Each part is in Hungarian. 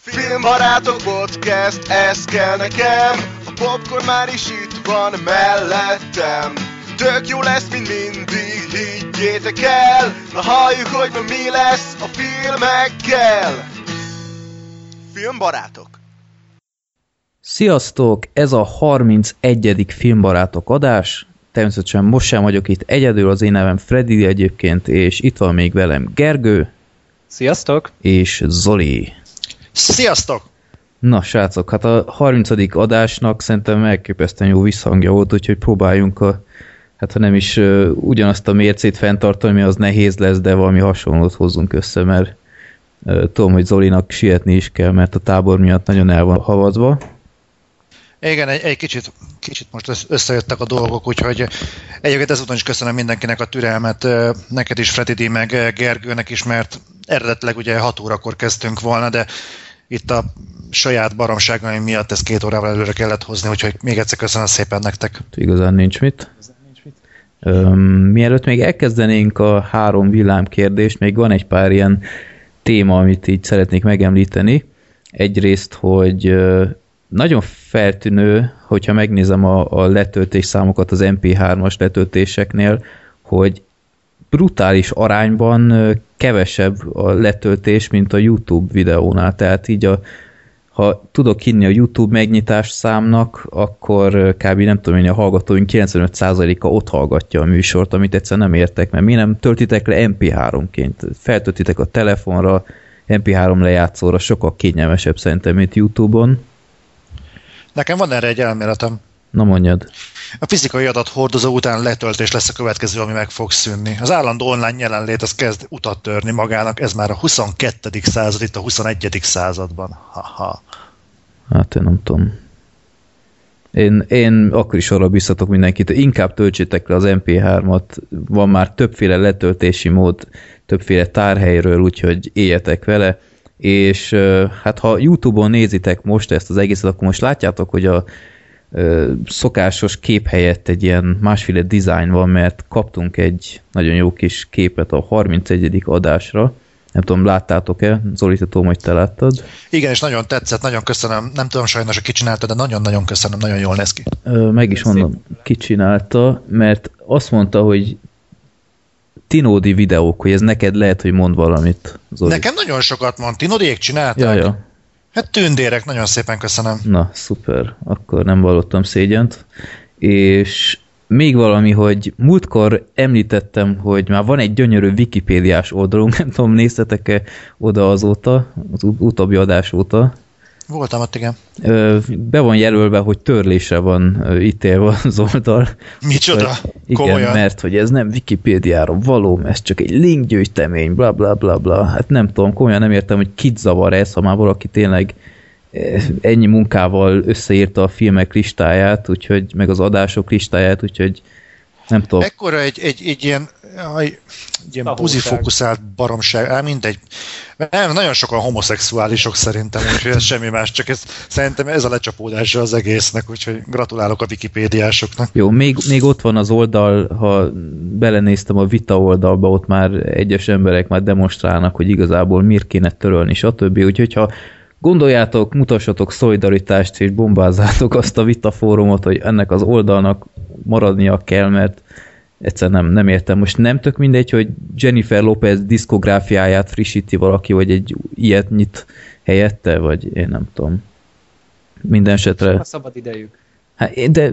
Filmbarátok podcast, ez kell nekem A popcorn már is itt van mellettem Tök jó lesz, mint mindig, higgyétek el Na halljuk, hogy ma mi lesz a filmekkel Filmbarátok Sziasztok! Ez a 31. Filmbarátok adás. Természetesen most sem vagyok itt egyedül, az én nevem Freddy egyébként, és itt van még velem Gergő. Sziasztok! És Zoli. Sziasztok! Na srácok, hát a 30. adásnak szerintem elképesztően jó visszhangja volt, úgyhogy próbáljunk a, hát ha nem is uh, ugyanazt a mércét fenntartani, az nehéz lesz, de valami hasonlót hozzunk össze, mert uh, tudom, hogy Zolinak sietni is kell, mert a tábor miatt nagyon el van havazva. Igen, egy, egy kicsit, kicsit most összejöttek a dolgok, úgyhogy egyébként ezúton is köszönöm mindenkinek a türelmet, neked is, Freddy meg Gergőnek is, mert eredetileg ugye 6 órakor kezdtünk volna, de itt a saját baromságaim miatt ezt két órával előre kellett hozni, úgyhogy még egyszer köszönöm szépen nektek. Igazán nincs mit. Um, mielőtt még elkezdenénk a három villámkérdést, még van egy pár ilyen téma, amit így szeretnék megemlíteni. Egyrészt, hogy nagyon feltűnő, hogyha megnézem a, a letöltés számokat az MP3-as letöltéseknél, hogy brutális arányban kevesebb a letöltés, mint a YouTube videónál. Tehát így a, ha tudok hinni a YouTube megnyitás számnak, akkor kb. nem tudom én, a hallgatóink 95%-a ott hallgatja a műsort, amit egyszer nem értek, mert mi nem töltitek le MP3-ként. Feltöltitek a telefonra, MP3 lejátszóra, sokkal kényelmesebb szerintem, mint YouTube-on. Nekem van erre egy elméletem. Na mondjad. A fizikai adat hordozó után letöltés lesz a következő, ami meg fog szűnni. Az állandó online jelenlét az kezd utat törni magának, ez már a 22. század, itt a 21. században. Ha-ha. Hát én nem tudom. Én, én akkor is arra biztatok mindenkit, inkább töltsétek le az MP3-at, van már többféle letöltési mód, többféle tárhelyről, úgyhogy éljetek vele, és hát ha Youtube-on nézitek most ezt az egészet, akkor most látjátok, hogy a szokásos kép helyett egy ilyen másféle design van, mert kaptunk egy nagyon jó kis képet a 31. adásra. Nem tudom, láttátok-e? Zoli, te tudom, hogy te láttad. Igen, és nagyon tetszett, nagyon köszönöm. Nem tudom sajnos, hogy ki csinálta, de nagyon-nagyon köszönöm, nagyon jól néz ki. Meg is mondom, ki csinálta, mert azt mondta, hogy Tinódi videók, hogy ez neked lehet, hogy mond valamit. Zoli. Nekem nagyon sokat mond. Tinódiék csinálták? Ja, ja. Hát tündérek, nagyon szépen köszönöm. Na, szuper, akkor nem vallottam szégyent. És még valami, hogy múltkor említettem, hogy már van egy gyönyörű Wikipédiás oldalunk, nem tudom, néztetek-e oda azóta, az utóbbi adás óta. Voltam ott, igen. Be van jelölve, hogy törlésre van ítélve az oldal. Micsoda? Hogy, igen, Komolyan? mert hogy ez nem Wikipédiára való, ez csak egy linkgyűjtemény, bla bla bla bla. Hát nem tudom, komolyan nem értem, hogy kit zavar ez, ha már valaki tényleg ennyi munkával összeírta a filmek listáját, úgyhogy meg az adások listáját, úgyhogy nem tudom. Ekkora egy, egy, egy ilyen, ilyen buzifókuszált baromság, á, mindegy. Nem, nagyon sokan homoszexuálisok szerintem, úgyhogy ez semmi más, csak ez, szerintem ez a lecsapódása az egésznek, úgyhogy gratulálok a wikipédiásoknak. Jó, még, még ott van az oldal, ha belenéztem a vita oldalba, ott már egyes emberek már demonstrálnak, hogy igazából miért kéne törölni, stb. Úgyhogy ha gondoljátok, mutassatok szolidaritást, és bombázzátok azt a vitafórumot, hogy ennek az oldalnak maradnia kell, mert egyszer nem, nem értem. Most nem tök mindegy, hogy Jennifer Lopez diszkográfiáját frissíti valaki, vagy egy ilyet nyit helyette, vagy én nem tudom. Minden esetre... A szabad idejük. Hát, de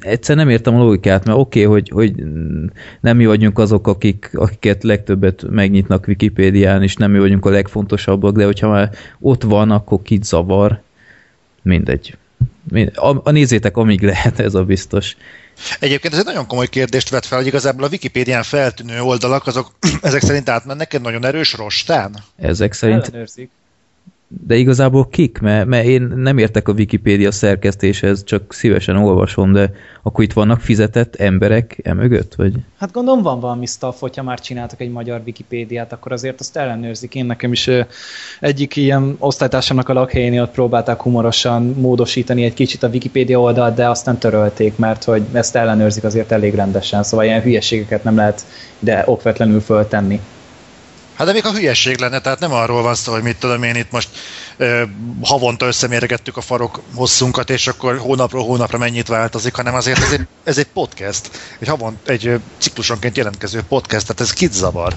egyszer nem értem a logikát, mert oké, okay, hogy, hogy nem mi vagyunk azok, akik, akiket legtöbbet megnyitnak Wikipédián, és nem mi vagyunk a legfontosabbak, de hogyha már ott van, akkor kit zavar, mindegy. A, a nézzétek, amíg lehet, ez a biztos. Egyébként ez egy nagyon komoly kérdést vet fel, hogy igazából a Wikipédián feltűnő oldalak, azok ezek szerint átmennek egy nagyon erős rostán? Ezek szerint... Ellenőrzik. De igazából kik? Mert, mert én nem értek a Wikipédia szerkesztéshez, csak szívesen olvasom, de akkor itt vannak fizetett emberek emögött? Vagy? Hát gondolom van valami staff, hogyha már csináltak egy magyar Wikipédiát, akkor azért azt ellenőrzik. Én nekem is egyik ilyen osztálytársamnak a lakhelyénél ott próbálták humorosan módosítani egy kicsit a Wikipédia oldalt, de aztán törölték, mert hogy ezt ellenőrzik azért elég rendesen, szóval ilyen hülyeségeket nem lehet de okvetlenül föltenni. Hát de még a hülyeség lenne, tehát nem arról van szó, hogy mit tudom én itt most ö, havonta összemérgettük a farok hosszunkat, és akkor hónapról hónapra mennyit változik, hanem azért ez egy, ez egy podcast, egy havon, egy ciklusonként jelentkező podcast, tehát ez kit zavar.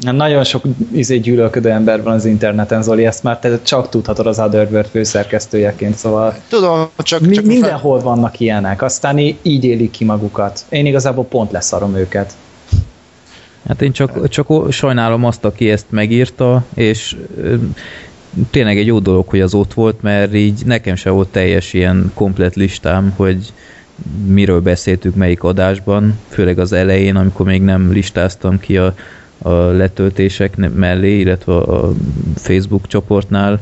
Nagyon sok izé gyűlölködő ember van az interneten, Zoli, ezt már te csak tudhatod az Otherworld főszerkesztőjeként, szóval Tudom, csak... mi, csak mindenhol vannak ilyenek, aztán így élik ki magukat. Én igazából pont leszarom őket. Hát én csak, csak sajnálom azt, aki ezt megírta, és tényleg egy jó dolog, hogy az ott volt, mert így nekem se volt teljes ilyen komplet listám, hogy miről beszéltük melyik adásban, főleg az elején, amikor még nem listáztam ki a, a letöltések mellé, illetve a Facebook csoportnál.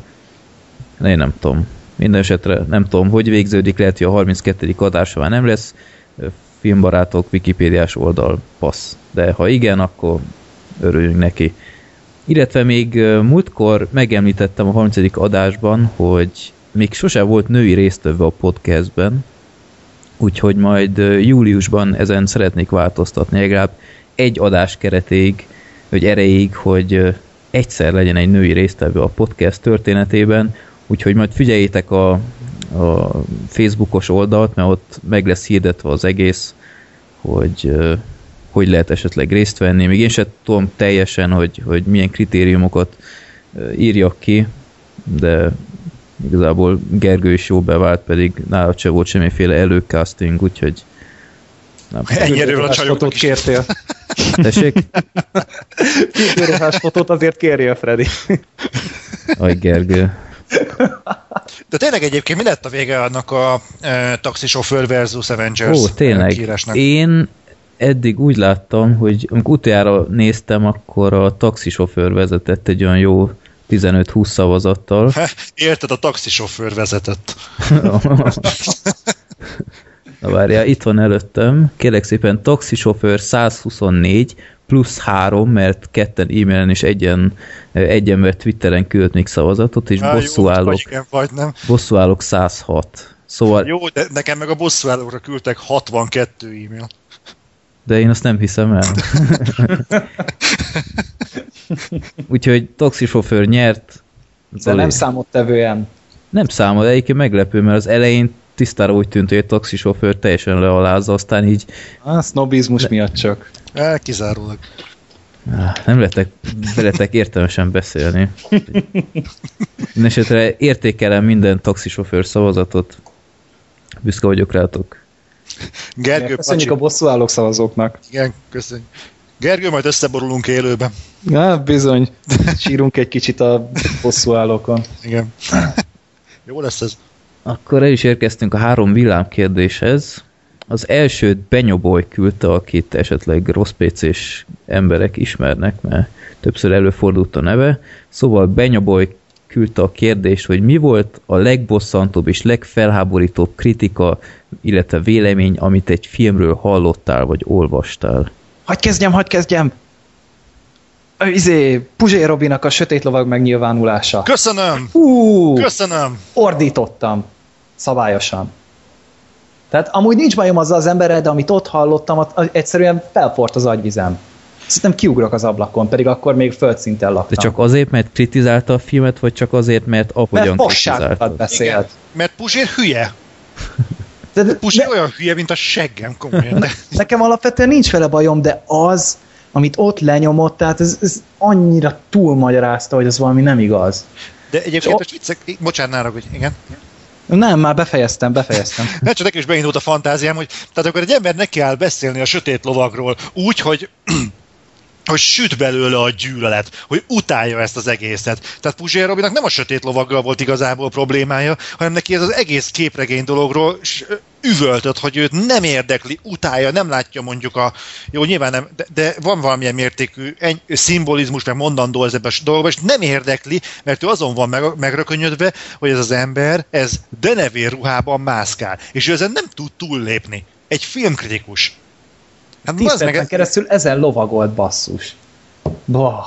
Én nem tudom. Minden esetre nem tudom, hogy végződik, lehet, hogy a 32. adása már nem lesz filmbarátok Wikipédiás oldal passz. De ha igen, akkor örüljünk neki. Illetve még múltkor megemlítettem a 30. adásban, hogy még sose volt női résztvevő a podcastben, úgyhogy majd júliusban ezen szeretnék változtatni, legalább egy adás keretéig, vagy erejéig, hogy egyszer legyen egy női résztvevő a podcast történetében, úgyhogy majd figyeljétek a, a Facebookos oldalt, mert ott meg lesz hirdetve az egész, hogy hogy lehet esetleg részt venni. Még én sem tudom teljesen, hogy, hogy milyen kritériumokat írjak ki, de igazából Gergő is jó bevált, pedig nála se volt semmiféle előcasting, úgyhogy nem. Ennyi erővel a csajoknak is. kértél. Tessék? Figurás fotót azért kérje, Freddy. Aj, Gergő. De tényleg egyébként mi lett a vége annak a e, taxisofőr versus Avengers Ó, tényleg. Kírásnak? Én eddig úgy láttam, hogy amikor utoljára néztem, akkor a taxisofőr vezetett egy olyan jó 15-20 szavazattal. Érted, a taxisofőr vezetett. Na várjál, itt van előttem. Kérlek szépen, taxisofőr 124 plusz 3, mert ketten e-mailen és egyen, egyen mert Twitteren küldött még szavazatot, és bosszúállók, vagy igen, vagy nem. bosszúállók 106. Szóval... Jó, de nekem meg a bosszúállókra küldtek 62 e-mail. De én azt nem hiszem el. Úgyhogy taxisofőr nyert. De nem számottevően. Nem számol, de egyébként meglepő, mert az elején tisztára úgy tűnt, hogy egy taxisofőr teljesen lealázza, aztán így... A sznobizmus miatt csak. El, kizárólag. Nem lehetek, lehetek értelmesen beszélni. Mindenesetre értékelem minden taxisofőr szavazatot. Büszke vagyok rátok. Gergő, Köszönjük pacsi. a bosszúállók szavazóknak. Igen, köszönjük. Gergő, majd összeborulunk élőben. Na, bizony. Sírunk egy kicsit a bosszúállókon. Igen. Jó lesz ez. Akkor el is érkeztünk a három villámkérdéshez. Az elsőt Benyoboly küldte, akit esetleg rossz PC-s emberek ismernek, mert többször előfordult a neve. Szóval Benyoboly küldte a kérdést, hogy mi volt a legbosszantóbb és legfelháborítóbb kritika, illetve vélemény, amit egy filmről hallottál vagy olvastál. Hagy kezdjem, hagy kezdjem! Izé, Puzsé Robinak a sötét lovag megnyilvánulása. Köszönöm! Hú, Köszönöm! Ordítottam. Szabályosan. Tehát amúgy nincs bajom azzal az emberrel, de amit ott hallottam, az egyszerűen felport az agyvizem. Szerintem kiugrok az ablakon, pedig akkor még földszinten laktam. De csak azért, mert kritizálta a filmet, vagy csak azért, mert ahogyan mert kritizálta? beszélt. Igen, mert Puzsér hülye. De, de, Puzsér de, olyan hülye, mint a seggem, komolyan. De. Nekem alapvetően nincs vele bajom, de az, amit ott lenyomott, tehát ez, ez annyira túlmagyarázta, hogy az valami nem igaz. De egyébként most viccek, bocsánat, hogy igen. Nem, már befejeztem, befejeztem. Ne csak nekem is beindult a fantáziám, hogy tehát akkor egy ember neki áll beszélni a sötét lovagról úgy, hogy hogy süt belőle a gyűlölet, hogy utálja ezt az egészet. Tehát Puzsér Robinak nem a sötét lovaggal volt igazából problémája, hanem neki ez az egész képregény dologról üvöltött, hogy őt nem érdekli, utálja, nem látja mondjuk a, jó nyilván nem, de, de van valamilyen mértékű egy, szimbolizmus, meg mondandó ez ebben a dolgban, és nem érdekli, mert ő azon van meg, megrökönyödve, hogy ez az ember, ez denevér ruhában mászkál, és ő ezen nem tud túllépni. Egy filmkritikus Hát Tíz meg... keresztül ezen lovagolt basszus. Bah.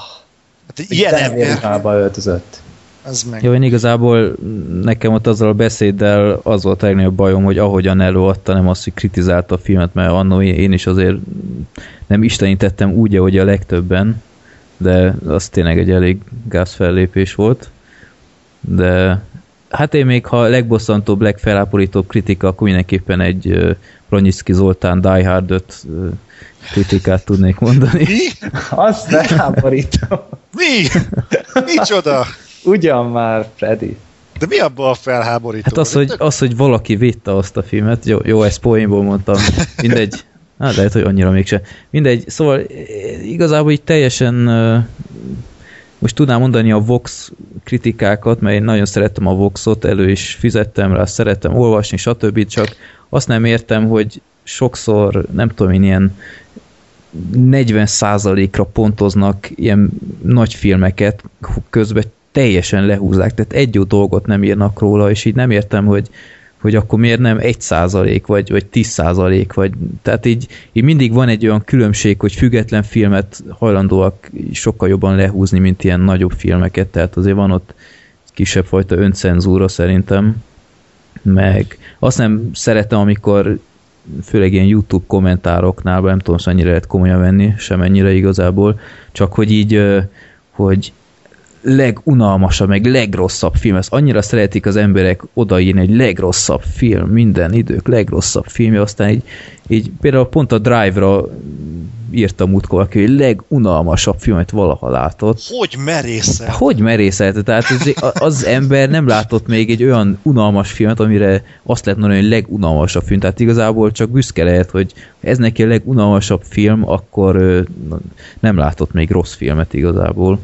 Hát ilyen ember. öltözött. Az meg. Jó, én igazából nekem ott azzal a beszéddel az volt a legnagyobb bajom, hogy ahogyan előadta, nem azt, hogy kritizálta a filmet, mert annó én is azért nem istenítettem úgy, ahogy a legtöbben, de az tényleg egy elég gáz fellépés volt. De hát én még, ha a legbosszantóbb, legfeláporítóbb kritika, akkor mindenképpen egy uh, Broniszki Zoltán Die Hard 5 uh, kritikát tudnék mondani. Mi? Az felháborító. Mi? Micsoda? Ugyan már, Freddy. De mi abban a felháborító? Hát az, hogy, az, hogy valaki védte azt a filmet, jó, jó ezt poénból mondtam, mindegy, hát lehet, hogy annyira mégse. Mindegy, szóval igazából így teljesen most tudnám mondani a Vox kritikákat, mert én nagyon szerettem a Voxot, elő is fizettem rá, szerettem olvasni, stb. Csak azt nem értem, hogy sokszor, nem tudom én, ilyen 40%-ra pontoznak ilyen nagy filmeket, közben teljesen lehúzzák, tehát egy jó dolgot nem írnak róla, és így nem értem, hogy, hogy akkor miért nem egy százalék, vagy, vagy tíz százalék, vagy, tehát így, így mindig van egy olyan különbség, hogy független filmet hajlandóak sokkal jobban lehúzni, mint ilyen nagyobb filmeket, tehát azért van ott kisebb fajta öncenzúra szerintem, meg azt nem szeretem, amikor főleg ilyen YouTube kommentároknál, nem tudom, hogy mennyire lehet komolyan venni, sem ennyire igazából, csak hogy így, hogy legunalmasabb, meg legrosszabb film. Ezt annyira szeretik az emberek odaírni, egy legrosszabb film, minden idők legrosszabb filmje, aztán így, így például pont a Drive-ra írta múltkor, aki hogy legunalmasabb filmet valaha látott. Hogy merészelt? Hogy merészelt? Tehát az, az ember nem látott még egy olyan unalmas filmet, amire azt lehet mondani, hogy legunalmasabb film. Tehát igazából csak büszke lehet, hogy ez neki a legunalmasabb film, akkor nem látott még rossz filmet igazából.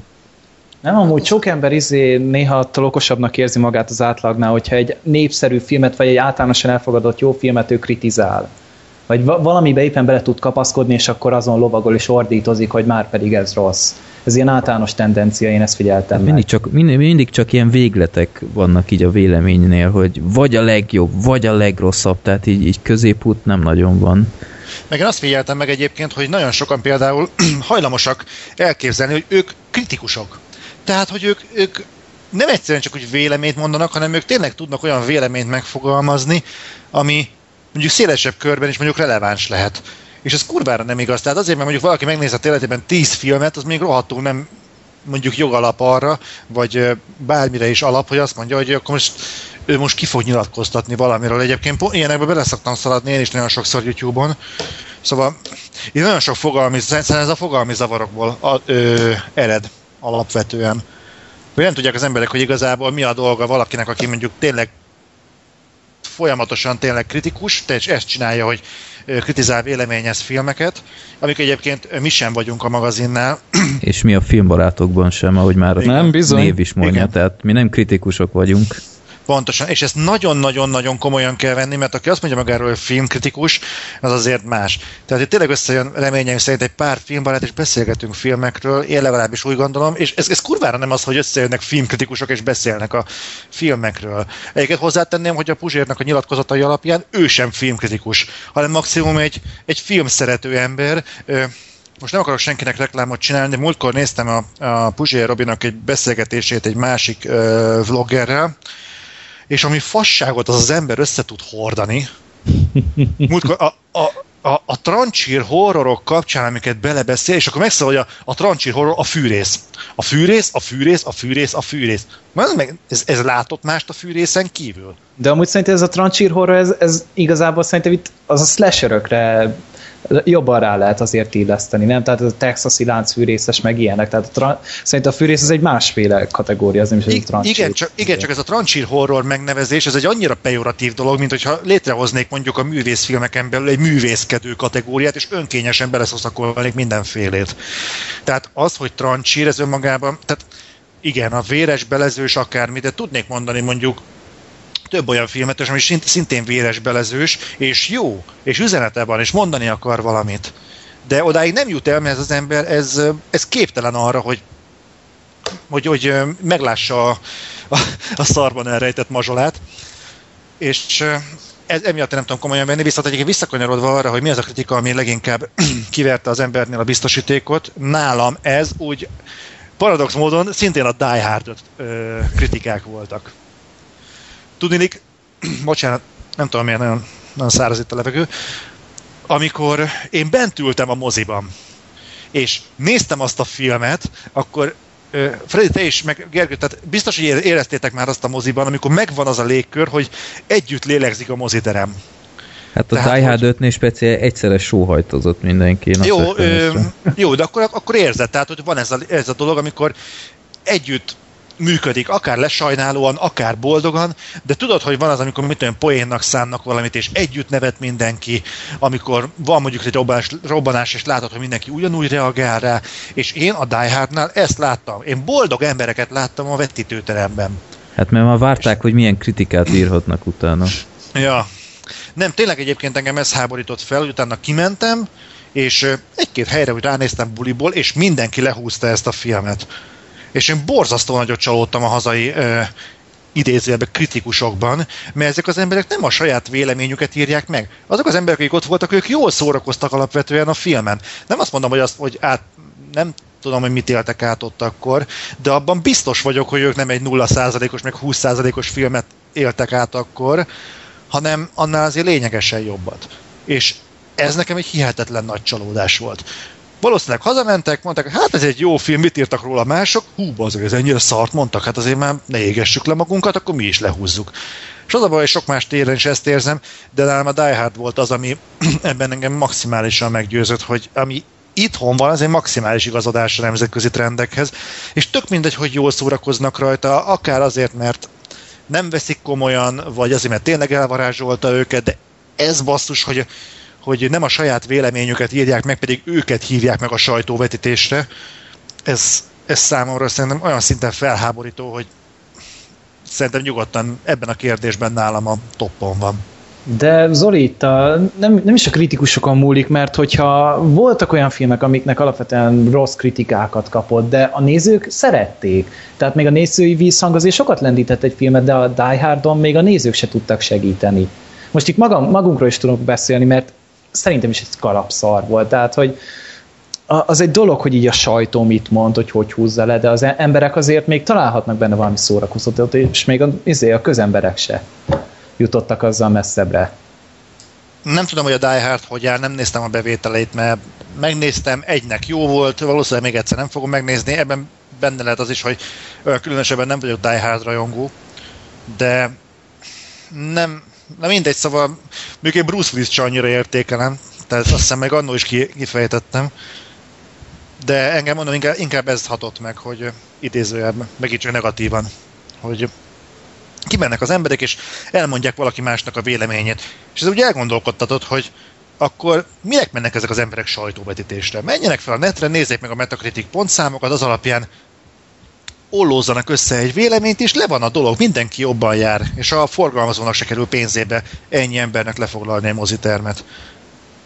Nem, amúgy sok ember izé néha attól okosabbnak érzi magát az átlagnál, hogyha egy népszerű filmet, vagy egy általánosan elfogadott jó filmet ő kritizál. Vagy valamibe éppen bele tud kapaszkodni, és akkor azon lovagol és ordítozik, hogy már pedig ez rossz. Ez ilyen általános tendencia, én ezt figyeltem mindig meg. Csak, mindig, mindig csak ilyen végletek vannak így a véleménynél, hogy vagy a legjobb, vagy a legrosszabb, tehát így, így középút nem nagyon van. Meg én azt figyeltem meg egyébként, hogy nagyon sokan például hajlamosak elképzelni, hogy ők kritikusok. Tehát, hogy ők, ők nem egyszerűen csak úgy véleményt mondanak, hanem ők tényleg tudnak olyan véleményt megfogalmazni, ami mondjuk szélesebb körben is mondjuk releváns lehet. És ez kurvára nem igaz. Tehát azért, mert mondjuk valaki megnézett életében 10 filmet, az még rohadtul nem mondjuk jogalap arra, vagy bármire is alap, hogy azt mondja, hogy akkor most ő most ki fog nyilatkoztatni valamiről. Egyébként ilyenekbe bele szoktam szaladni én is nagyon sokszor YouTube-on. Szóval itt nagyon sok fogalmi, szerintem ez a fogalmi zavarokból a, ö, ered alapvetően. Hogy nem tudják az emberek, hogy igazából mi a dolga valakinek, aki mondjuk tényleg folyamatosan tényleg kritikus, és ezt csinálja, hogy kritizál véleményez filmeket, amik egyébként mi sem vagyunk a magazinnál. És mi a filmbarátokban sem, ahogy már nem, bizony. név is mondja, Igen. tehát mi nem kritikusok vagyunk. Pontosan, és ezt nagyon-nagyon-nagyon komolyan kell venni, mert aki azt mondja magáról, hogy filmkritikus, az azért más. Tehát itt tényleg összejön reményeim szerint egy pár filmbarát, és beszélgetünk filmekről, én legalábbis úgy gondolom, és ez, ez kurvára nem az, hogy összejönnek filmkritikusok és beszélnek a filmekről. Egyébként hozzátenném, hogy a Puzsérnak a nyilatkozatai alapján ő sem filmkritikus, hanem maximum egy, egy filmszerető ember, most nem akarok senkinek reklámot csinálni, de múltkor néztem a, a Puzsér Robinak egy beszélgetését egy másik uh, vloggerrel, és ami fasságot az az ember össze tud hordani, múltkor a, a, a, a trancsír horrorok kapcsán, amiket belebeszél, és akkor megszól, hogy a, a trancsír horror a fűrész. A fűrész, a fűrész, a fűrész, a fűrész. Ez, meg, ez, ez látott mást a fűrészen kívül? De amúgy szerintem ez a trancsír horror, ez, ez igazából szerintem itt az a slasherökre jobban rá lehet azért illeszteni, nem? Tehát ez a texasi láncfűrészes, meg ilyenek. Tehát a tra- szerintem a fűrész ez egy másféle kategória, az nem is egy trancsír. Igen, csak, igen, csak ez a trancsír horror megnevezés, ez egy annyira pejoratív dolog, mint hogyha létrehoznék mondjuk a művészfilmeken belül egy művészkedő kategóriát, és önkényesen beleszoszakolnék mindenfélét. Tehát az, hogy trancsír, ez önmagában, tehát igen, a véres, belezős akármi, de tudnék mondani mondjuk több olyan filmet, ami szintén véres belezős, és jó, és üzenete van, és mondani akar valamit. De odáig nem jut el, mert ez az ember, ez, ez képtelen arra, hogy hogy, hogy meglássa a, a, a szarban elrejtett mazsolát. És ez, emiatt nem tudom komolyan venni, viszont egyébként visszakanyarodva arra, hogy mi az a kritika, ami leginkább kiverte az embernél a biztosítékot, nálam ez úgy paradox módon szintén a Die Hard kritikák voltak. Tudnilik, bocsánat, nem tudom miért nagyon, nagyon száraz itt a levegő, amikor én bent ültem a moziban, és néztem azt a filmet, akkor Freddy, te is, meg Gergő, tehát biztos, hogy éreztétek már azt a moziban, amikor megvan az a légkör, hogy együtt lélegzik a moziterem. Hát a Die Hard 5-nél speciál egyszerre sóhajtozott mindenki. Jó, ö, jó, de akkor, akkor érzed, tehát hogy van ez a, ez a dolog, amikor együtt működik, akár lesajnálóan, akár boldogan, de tudod, hogy van az, amikor mit olyan poénnak szánnak valamit, és együtt nevet mindenki, amikor van mondjuk egy robbanás, robbanás és látod, hogy mindenki ugyanúgy reagál rá, és én a Die Hardnál ezt láttam. Én boldog embereket láttam a vetítőteremben. Hát mert már várták, és... hogy milyen kritikát írhatnak utána. Ja. Nem, tényleg egyébként engem ez háborított fel, hogy utána kimentem, és egy-két helyre úgy ránéztem buliból, és mindenki lehúzta ezt a filmet és én borzasztó nagyot csalódtam a hazai ö, idézőjelben kritikusokban, mert ezek az emberek nem a saját véleményüket írják meg. Azok az emberek, akik ott voltak, ők jól szórakoztak alapvetően a filmen. Nem azt mondom, hogy azt, hogy át, nem tudom, hogy mit éltek át ott akkor, de abban biztos vagyok, hogy ők nem egy 0%-os, meg 20%-os filmet éltek át akkor, hanem annál azért lényegesen jobbat. És ez nekem egy hihetetlen nagy csalódás volt. Valószínűleg hazamentek, mondták, hát ez egy jó film, mit írtak róla mások? Hú, azért ez ennyire szart mondtak, hát azért már ne égessük le magunkat, akkor mi is lehúzzuk. És az a baj, hogy sok más téren is ezt érzem, de nálam a Die Hard volt az, ami ebben engem maximálisan meggyőzött, hogy ami itthon van, egy maximális igazodás a nemzetközi trendekhez, és tök mindegy, hogy jól szórakoznak rajta, akár azért, mert nem veszik komolyan, vagy azért, mert tényleg elvarázsolta őket, de ez basszus, hogy hogy nem a saját véleményüket írják meg, pedig őket hívják meg a sajtóvetítésre. Ez, ez számomra szerintem olyan szinten felháborító, hogy szerintem nyugodtan ebben a kérdésben nálam a toppon van. De Zoli, itt a, nem, nem is a kritikusokon múlik, mert hogyha voltak olyan filmek, amiknek alapvetően rossz kritikákat kapott, de a nézők szerették. Tehát még a nézői vízhang azért sokat lendített egy filmet, de a Die Hardon még a nézők se tudtak segíteni. Most itt magam, magunkról is tudok beszélni, mert szerintem is egy kalapszar volt. Tehát, hogy az egy dolog, hogy így a sajtó mit mond, hogy hogy húzza le, de az e- emberek azért még találhatnak benne valami szórakoztatót, és még a, izé, a közemberek se jutottak azzal messzebbre. Nem tudom, hogy a Die Hard hogy áll, nem néztem a bevételeit, mert megnéztem, egynek jó volt, valószínűleg még egyszer nem fogom megnézni, ebben benne lehet az is, hogy különösebben nem vagyok Die Hard rajongó, de nem, Na mindegy, szóval még egy Bruce Willis sem annyira értékelem, tehát azt hiszem meg annól is kifejtettem. De engem mondom, inkább, inkább ez hatott meg, hogy idézőjelben, meg így negatívan, hogy kimennek az emberek, és elmondják valaki másnak a véleményét. És ez úgy elgondolkodtatott, hogy akkor minek mennek ezek az emberek sajtóvetítésre? Menjenek fel a netre, nézzék meg a Metacritic pontszámokat, az alapján ollózzanak össze egy véleményt, és le van a dolog, mindenki jobban jár, és a forgalmazónak se kerül pénzébe ennyi embernek lefoglalni egy mozitermet.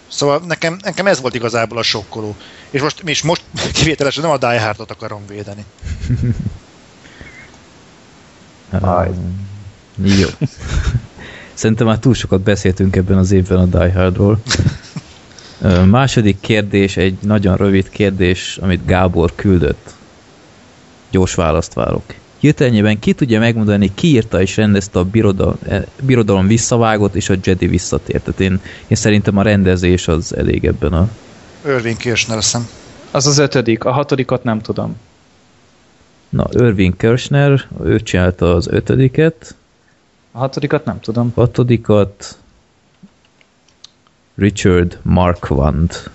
Szóval nekem, nekem ez volt igazából a sokkoló. És most, és most kivételesen nem a Die Hardot akarom védeni. Aj. Jó. Szerintem már túl sokat beszéltünk ebben az évben a Die Hardról. Második kérdés, egy nagyon rövid kérdés, amit Gábor küldött gyors választ várok. Hirtelenjében ki tudja megmondani, ki írta és rendezte a birodalom, eh, birodalom visszavágott és a Jedi visszatért. Tehát én, én szerintem a rendezés az elég ebben a... Irving Kirchner szem. Az az ötödik, a hatodikat nem tudom. Na, Irving Kirchner, ő csinálta az ötödiket. A hatodikat nem tudom. Hatodikat Richard Marquand.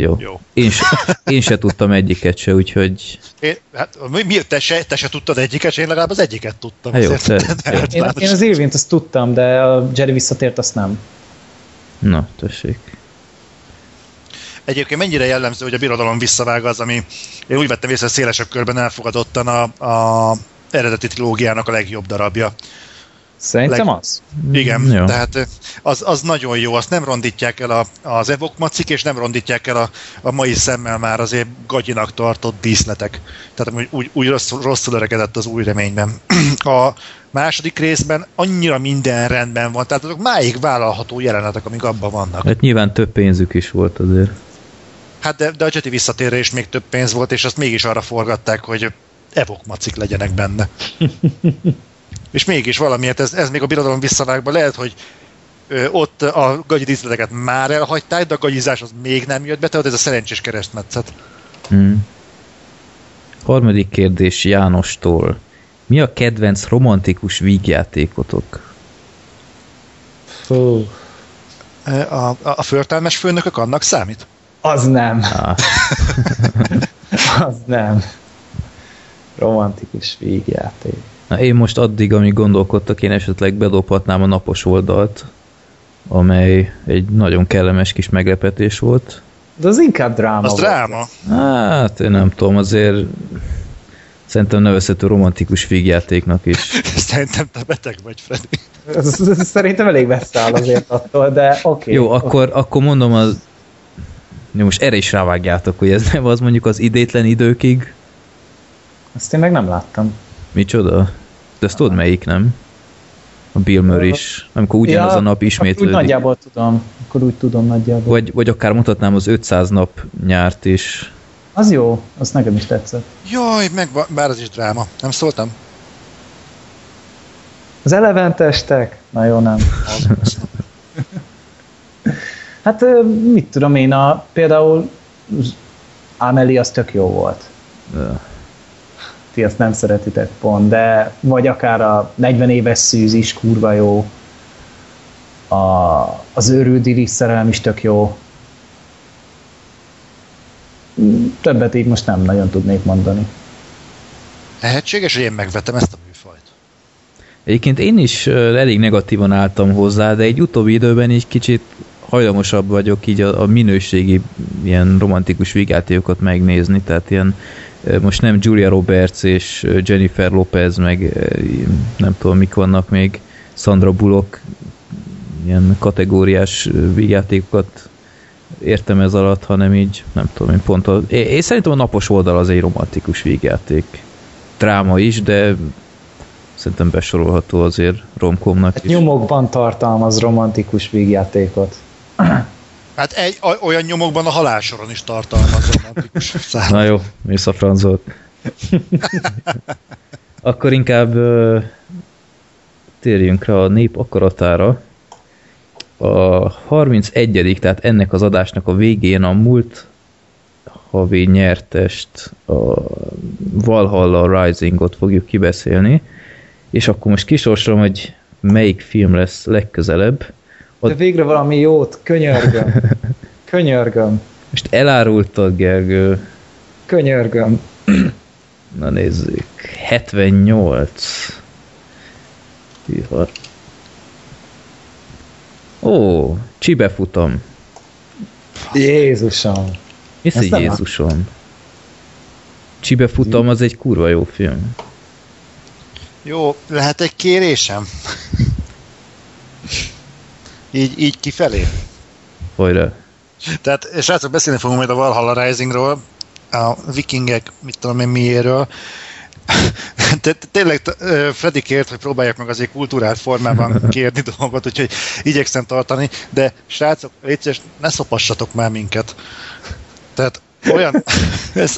Jó. Jó. Én, se, én se tudtam egyiket se, úgyhogy... Én, hát, mi, te, se, te se tudtad egyiket, én legalább az egyiket tudtam. Hát jó, te, te, én, én az Irvint azt tudtam, de a Jerry visszatért, azt nem. Na, tessék. Egyébként mennyire jellemző, hogy a birodalom visszavág az, ami én úgy vettem észre, szélesebb körben elfogadottan a, a eredeti trilógiának a legjobb darabja. Szerintem leg... az. Igen, jó. tehát az, az nagyon jó, azt nem rondítják el a, az Evok macik, és nem rondítják el a, a mai szemmel már azért gagyinak tartott díszletek. Tehát úgy, úgy, úgy rosszul, rosszul öregedett az új reményben. A második részben annyira minden rendben van, tehát azok máig vállalható jelenetek, amik abban vannak. Hát nyilván több pénzük is volt azért. Hát de, de a Jeti visszatérre is még több pénz volt, és azt mégis arra forgatták, hogy Evok macik legyenek benne. És mégis valamiért ez, ez még a birodalom visszavágban lehet, hogy ö, ott a gagyi díszleteket már elhagyták, de a gagyizás az még nem jött be, tehát ez a szerencsés keresztmetszet. Hmm. Harmadik kérdés Jánostól. Mi a kedvenc romantikus vígjátékotok? Fú, Ö, A, a, a förtelmes főnökök annak számít? az nem. Á, Az nem. Romantikus vígjáték. Na én most addig, amíg gondolkodtak, én esetleg bedobhatnám a napos oldalt, amely egy nagyon kellemes kis meglepetés volt. De az inkább dráma Az volt. dráma. Hát, én nem tudom, azért szerintem nevezhető romantikus vígjátéknak is. Szerintem te beteg vagy, Freddy. Szerintem elég messze áll azért attól, de oké. Okay. Jó, akkor, akkor mondom az... Jó, most erre is rávágjátok, hogy ez nem az mondjuk az idétlen időkig. Ezt én meg nem láttam. Micsoda? De ezt tudod melyik, nem? A Bill Murray is. Amikor ugyanaz a nap Akkor úgy ismétlődik. nagyjából tudom. Akkor úgy tudom nagyjából. Vagy, vagy akár mutatnám az 500 nap nyárt is. Az jó, az nekem is tetszett. Jaj, meg, bár az is dráma. Nem szóltam? Az eleventestek? Na jó, nem. Hát mit tudom én, a, például Amelie az tök jó volt. Ö, Ti azt nem szeretitek pont, de vagy akár a 40 éves szűz is kurva jó. A, az őrült Iris szerelem is tök jó. Többet így most nem nagyon tudnék mondani. Lehetséges, hogy én megvettem ezt a műfajt. Egyébként én is elég negatívan álltam hozzá, de egy utóbbi időben így kicsit hajlamosabb vagyok így a, a minőségi ilyen romantikus vígjátékokat megnézni, tehát ilyen most nem Julia Roberts és Jennifer Lopez, meg nem tudom mik vannak még, Sandra Bullock, ilyen kategóriás ö, vígjátékokat értem ez alatt, hanem így, nem tudom, én pont a, én, én szerintem a napos oldal az egy romantikus vígjáték. Dráma is, de szerintem besorolható azért romkomnak Hát is. nyomokban tartalmaz romantikus vígjátékot. Hát egy, olyan nyomokban a halálsoron is tartalmaz romantikus szállat. Na jó, mész a francot. Akkor inkább ö, térjünk rá a nép akaratára. A 31 tehát ennek az adásnak a végén a múlt havi nyertest, a Valhalla Risingot fogjuk kibeszélni, és akkor most kisorsolom, hogy melyik film lesz legközelebb. De végre valami jót, könyörgöm. Könyörgöm. Most elárultad, Gergő, Könyörgöm. Na nézzük. 78. Hűha. Ó, csibe futam. Jézusom. Nem Jézusom? Csibe futam az egy kurva jó film. Jó, lehet egy kérésem? Így, így kifelé. Hajrá. Tehát, srácok, beszélni fogunk majd a Valhalla Risingról, a vikingek, mit tudom én miéről. Te- Tényleg Freddy kért, hogy próbálják meg azért kultúrált formában kérni dolgot, úgyhogy igyekszem tartani, de srácok, légy szíves, ne szopassatok már minket. Tehát olyan... ez,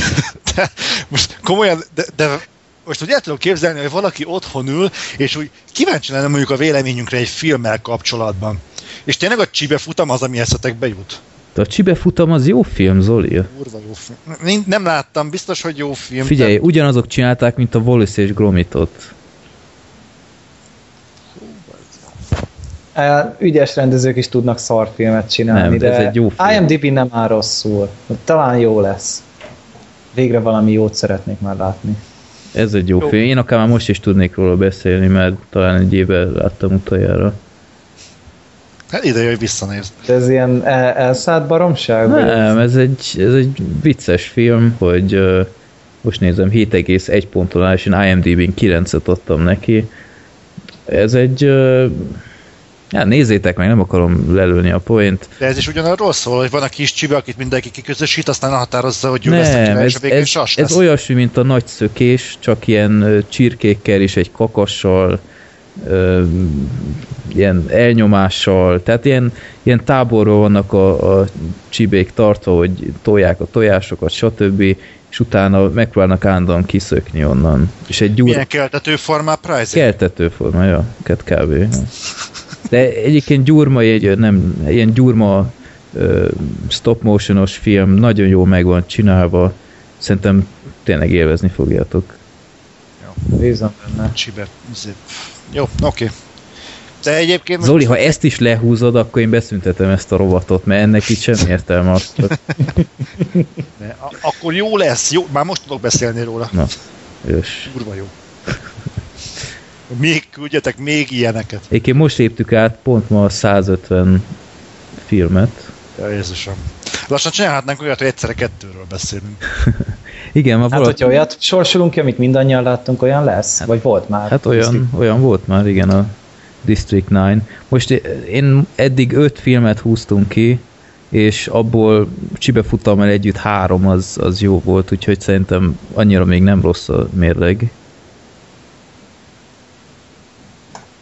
de, most komolyan, de, de most úgy el tudom képzelni, hogy valaki otthon ül, és úgy kíváncsi lenne mondjuk a véleményünkre egy filmmel kapcsolatban. És tényleg a csibe futam az, ami eszetekbe jut. De a csibe futam az jó film, Zoli. Kurva jó film. Nem, nem láttam, biztos, hogy jó film. Figyelj, ugyanazok csinálták, mint a Wallace és Gromitot. Ügyes rendezők is tudnak szarfilmet csinálni, Nem, de ez egy jó film. IMDb nem áll rosszul. Talán jó lesz. Végre valami jót szeretnék már látni. Ez egy jó, Jó. film. Én akár már most is tudnék róla beszélni, mert talán egy éve láttam utoljára. Hát ide jöjj, visszanézd. Ez ilyen el- elszállt baromság? Nem, ez egy, ez egy vicces film, hogy uh, most nézem, 7,1 ponton áll, és én IMDb-n 9-et adtam neki. Ez egy... Uh, ja, nézzétek meg, nem akarom lelőni a point. De ez is ugyanarról szól, hogy van a kis csibe, akit mindenki kiközösít, aztán határozza, hogy ő lesz a Nem, ez, a végén ez, sas ez olyasmi, mint a nagy szökés, csak ilyen csirkékkel és egy kakassal, ö, ilyen elnyomással, tehát ilyen, ilyen táborról vannak a, a csibék tartva, hogy tolják a tojásokat, stb. és utána megpróbálnak állandóan kiszökni onnan. És egy gyúr Milyen keltető formá Price? keltető forma, ja, kb. De De egyébként gyurma, egy, nem, ilyen gyurma stop motionos film nagyon jó meg van csinálva. Szerintem tényleg élvezni fogjátok. Bízom benne. Csibe. Jó, oké. Okay. De egyébként... Zoli, ha ezt is lehúzod, akkor én beszüntetem ezt a rovatot, mert ennek itt sem értelme az. De, a- akkor jó lesz, jó, már most tudok beszélni róla. Na, ős. Kurva jó. Még küldjetek még ilyeneket. Egyébként most léptük át pont ma a 150 filmet. Ja, Jézusom. Lassan csinálhatnánk olyat, hogy egyszerre kettőről beszélünk. Igen, ma Hát, valaki... hogyha olyat sorsolunk ki, amit mindannyian láttunk, olyan lesz? Vagy volt már? Hát olyan, olyan volt már, igen, a District 9. Most én eddig öt filmet húztunk ki, és abból csibefutammal együtt három az, az jó volt, úgyhogy szerintem annyira még nem rossz a mérleg.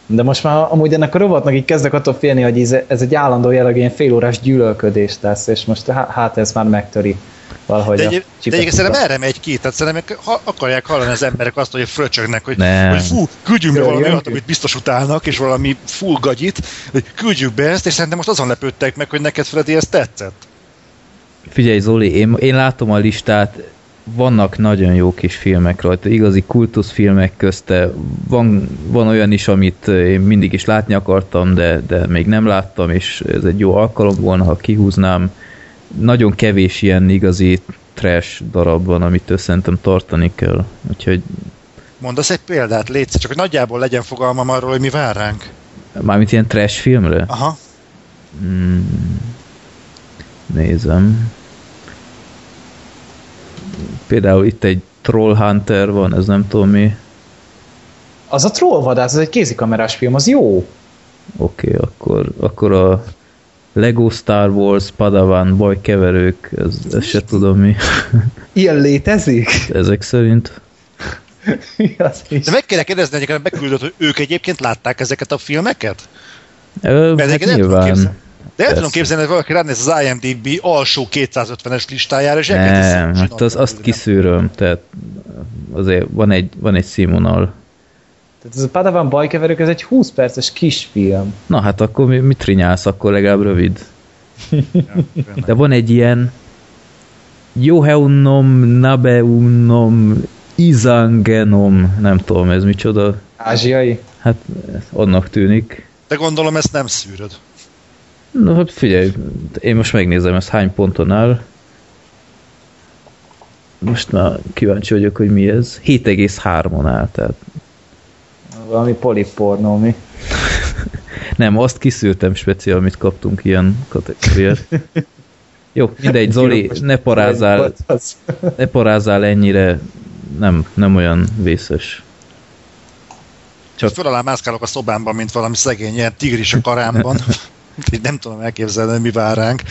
De most már amúgy ennek a rovatnak így kezdek attól félni, hogy ez, egy állandó jelleg ilyen félórás gyűlölködés lesz, és most há- hát ez már megtöri valahogy De, egy, de egyébként szerintem erre megy ki, tehát szerintem ha akarják hallani az emberek azt, hogy fröcsögnek, hogy, Nem. hogy fú, küldjünk be valami olyat, amit biztos utálnak, és valami full gagyit, hogy küldjük be ezt, és szerintem most azon lepődtek meg, hogy neked Freddy ez tetszett. Figyelj Zoli, én, én látom a listát, vannak nagyon jó kis filmek rajta, igazi kultuszfilmek közte, van, van olyan is, amit én mindig is látni akartam, de, de még nem láttam, és ez egy jó alkalom volna, ha kihúznám. Nagyon kevés ilyen igazi trash darab van, amit szerintem tartani kell, úgyhogy Mondasz egy példát, légy, csak hogy nagyjából legyen fogalmam arról, hogy mi vár ránk. mármint ilyen trash filmre? Aha. Hmm. Nézem. Például itt egy Trollhunter van, ez nem tudom mi. Az a trollvadász, ez egy kézikamerás film, az jó. Oké, okay, akkor, akkor a Lego Star Wars, Padawan, bajkeverők, ez, ez se tudom mi. Ilyen létezik? Ezek szerint. De meg kéne kérdezni egyébként, beküldött, hogy ők egyébként látták ezeket a filmeket? Ö, hát nyilván. képzelni. De el tudom képzelni, hogy valaki ránéz az IMDb alsó 250-es listájára, és Nem, hát az, azt kiszűröm, tehát azért van egy, van egy színvonal. Tehát ez a Padawan bajkeverők, ez egy 20 perces kisfilm. Na hát akkor mi, mit rinyálsz, akkor legalább rövid. De van egy ilyen Joheunom Nabeunom Izangenom, nem tudom ez micsoda. Ázsiai? Hát annak tűnik. De gondolom ezt nem szűröd. Na hát figyelj, én most megnézem, ez hány ponton áll. Most már kíváncsi vagyok, hogy mi ez. 7,3-on áll, tehát Valami polipornó, mi? nem, azt kiszűrtem speciál, amit kaptunk ilyen kategóriát. Jó, mindegy, Zoli, ne parázzál, Az- ne parázzál ennyire, nem, nem olyan vészes. Csak Csak- föl alá mászkálok a szobámban, mint valami szegény ilyen tigris a karámban. Így nem tudom elképzelni, hogy mi vár ránk.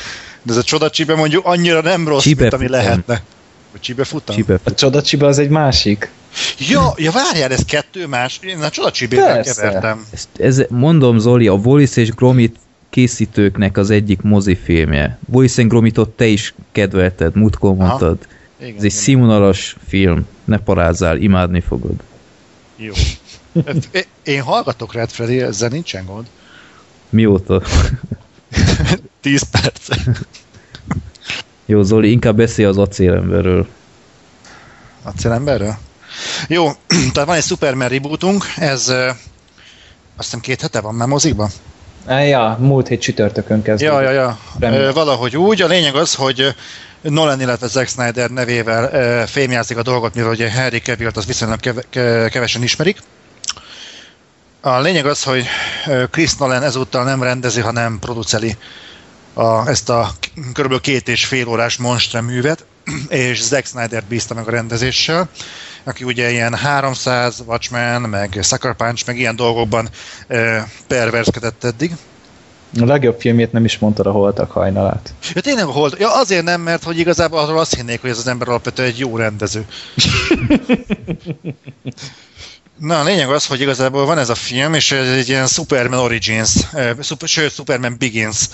De ez a csodacsibe mondjuk annyira nem rossz, Csibe mint ami futam. lehetne. Hogy csibe futam? Csibe. A csodacsiba az egy másik. Ja, ja, várjál, ez kettő más. Én a csodacsibével kevertem. Ez, ez, mondom Zoli, a Wallis és Gromit készítőknek az egyik mozifilmje. Wallis és Gromitot te is kedvelted, múltkor mondtad. Igen, Ez egy színvonalas film, ne parázzál, imádni fogod. Jó. Én hallgatok rád, Freddy, ezzel nincsen gond. Mióta? 10 perc. Jó, Zoli, inkább beszélj az acélemberről. Acélemberről? Jó, tehát van egy Superman rebootunk, ez ö, azt hiszem két hete van már mozikban? Eh, Ja, múlt hét csütörtökön kezdődött. Ja, ja, ja. Remélem. Ö, valahogy úgy. A lényeg az, hogy Nolan, illetve Zack Snyder nevével ö, fémjázik a dolgot, mivel ugye Harry Cavill-t az viszonylag keve, ke- kevesen ismerik. A lényeg az, hogy Chris Nolan ezúttal nem rendezi, hanem produceli a, ezt a kb. két és fél órás monstre művet, és Zack Snyder bízta meg a rendezéssel, aki ugye ilyen 300, Watchmen, meg Sucker Punch, meg ilyen dolgokban ö, perverskedett eddig. A legjobb filmjét nem is mondtad a Holtak hajnalát. Ja, tényleg a hold. Ja, azért nem, mert hogy igazából arról azt hinnék, hogy ez az ember alapvetően egy jó rendező. Na, a lényeg az, hogy igazából van ez a film, és ez egy ilyen Superman Origins, eh, super, sőt, Superman Begins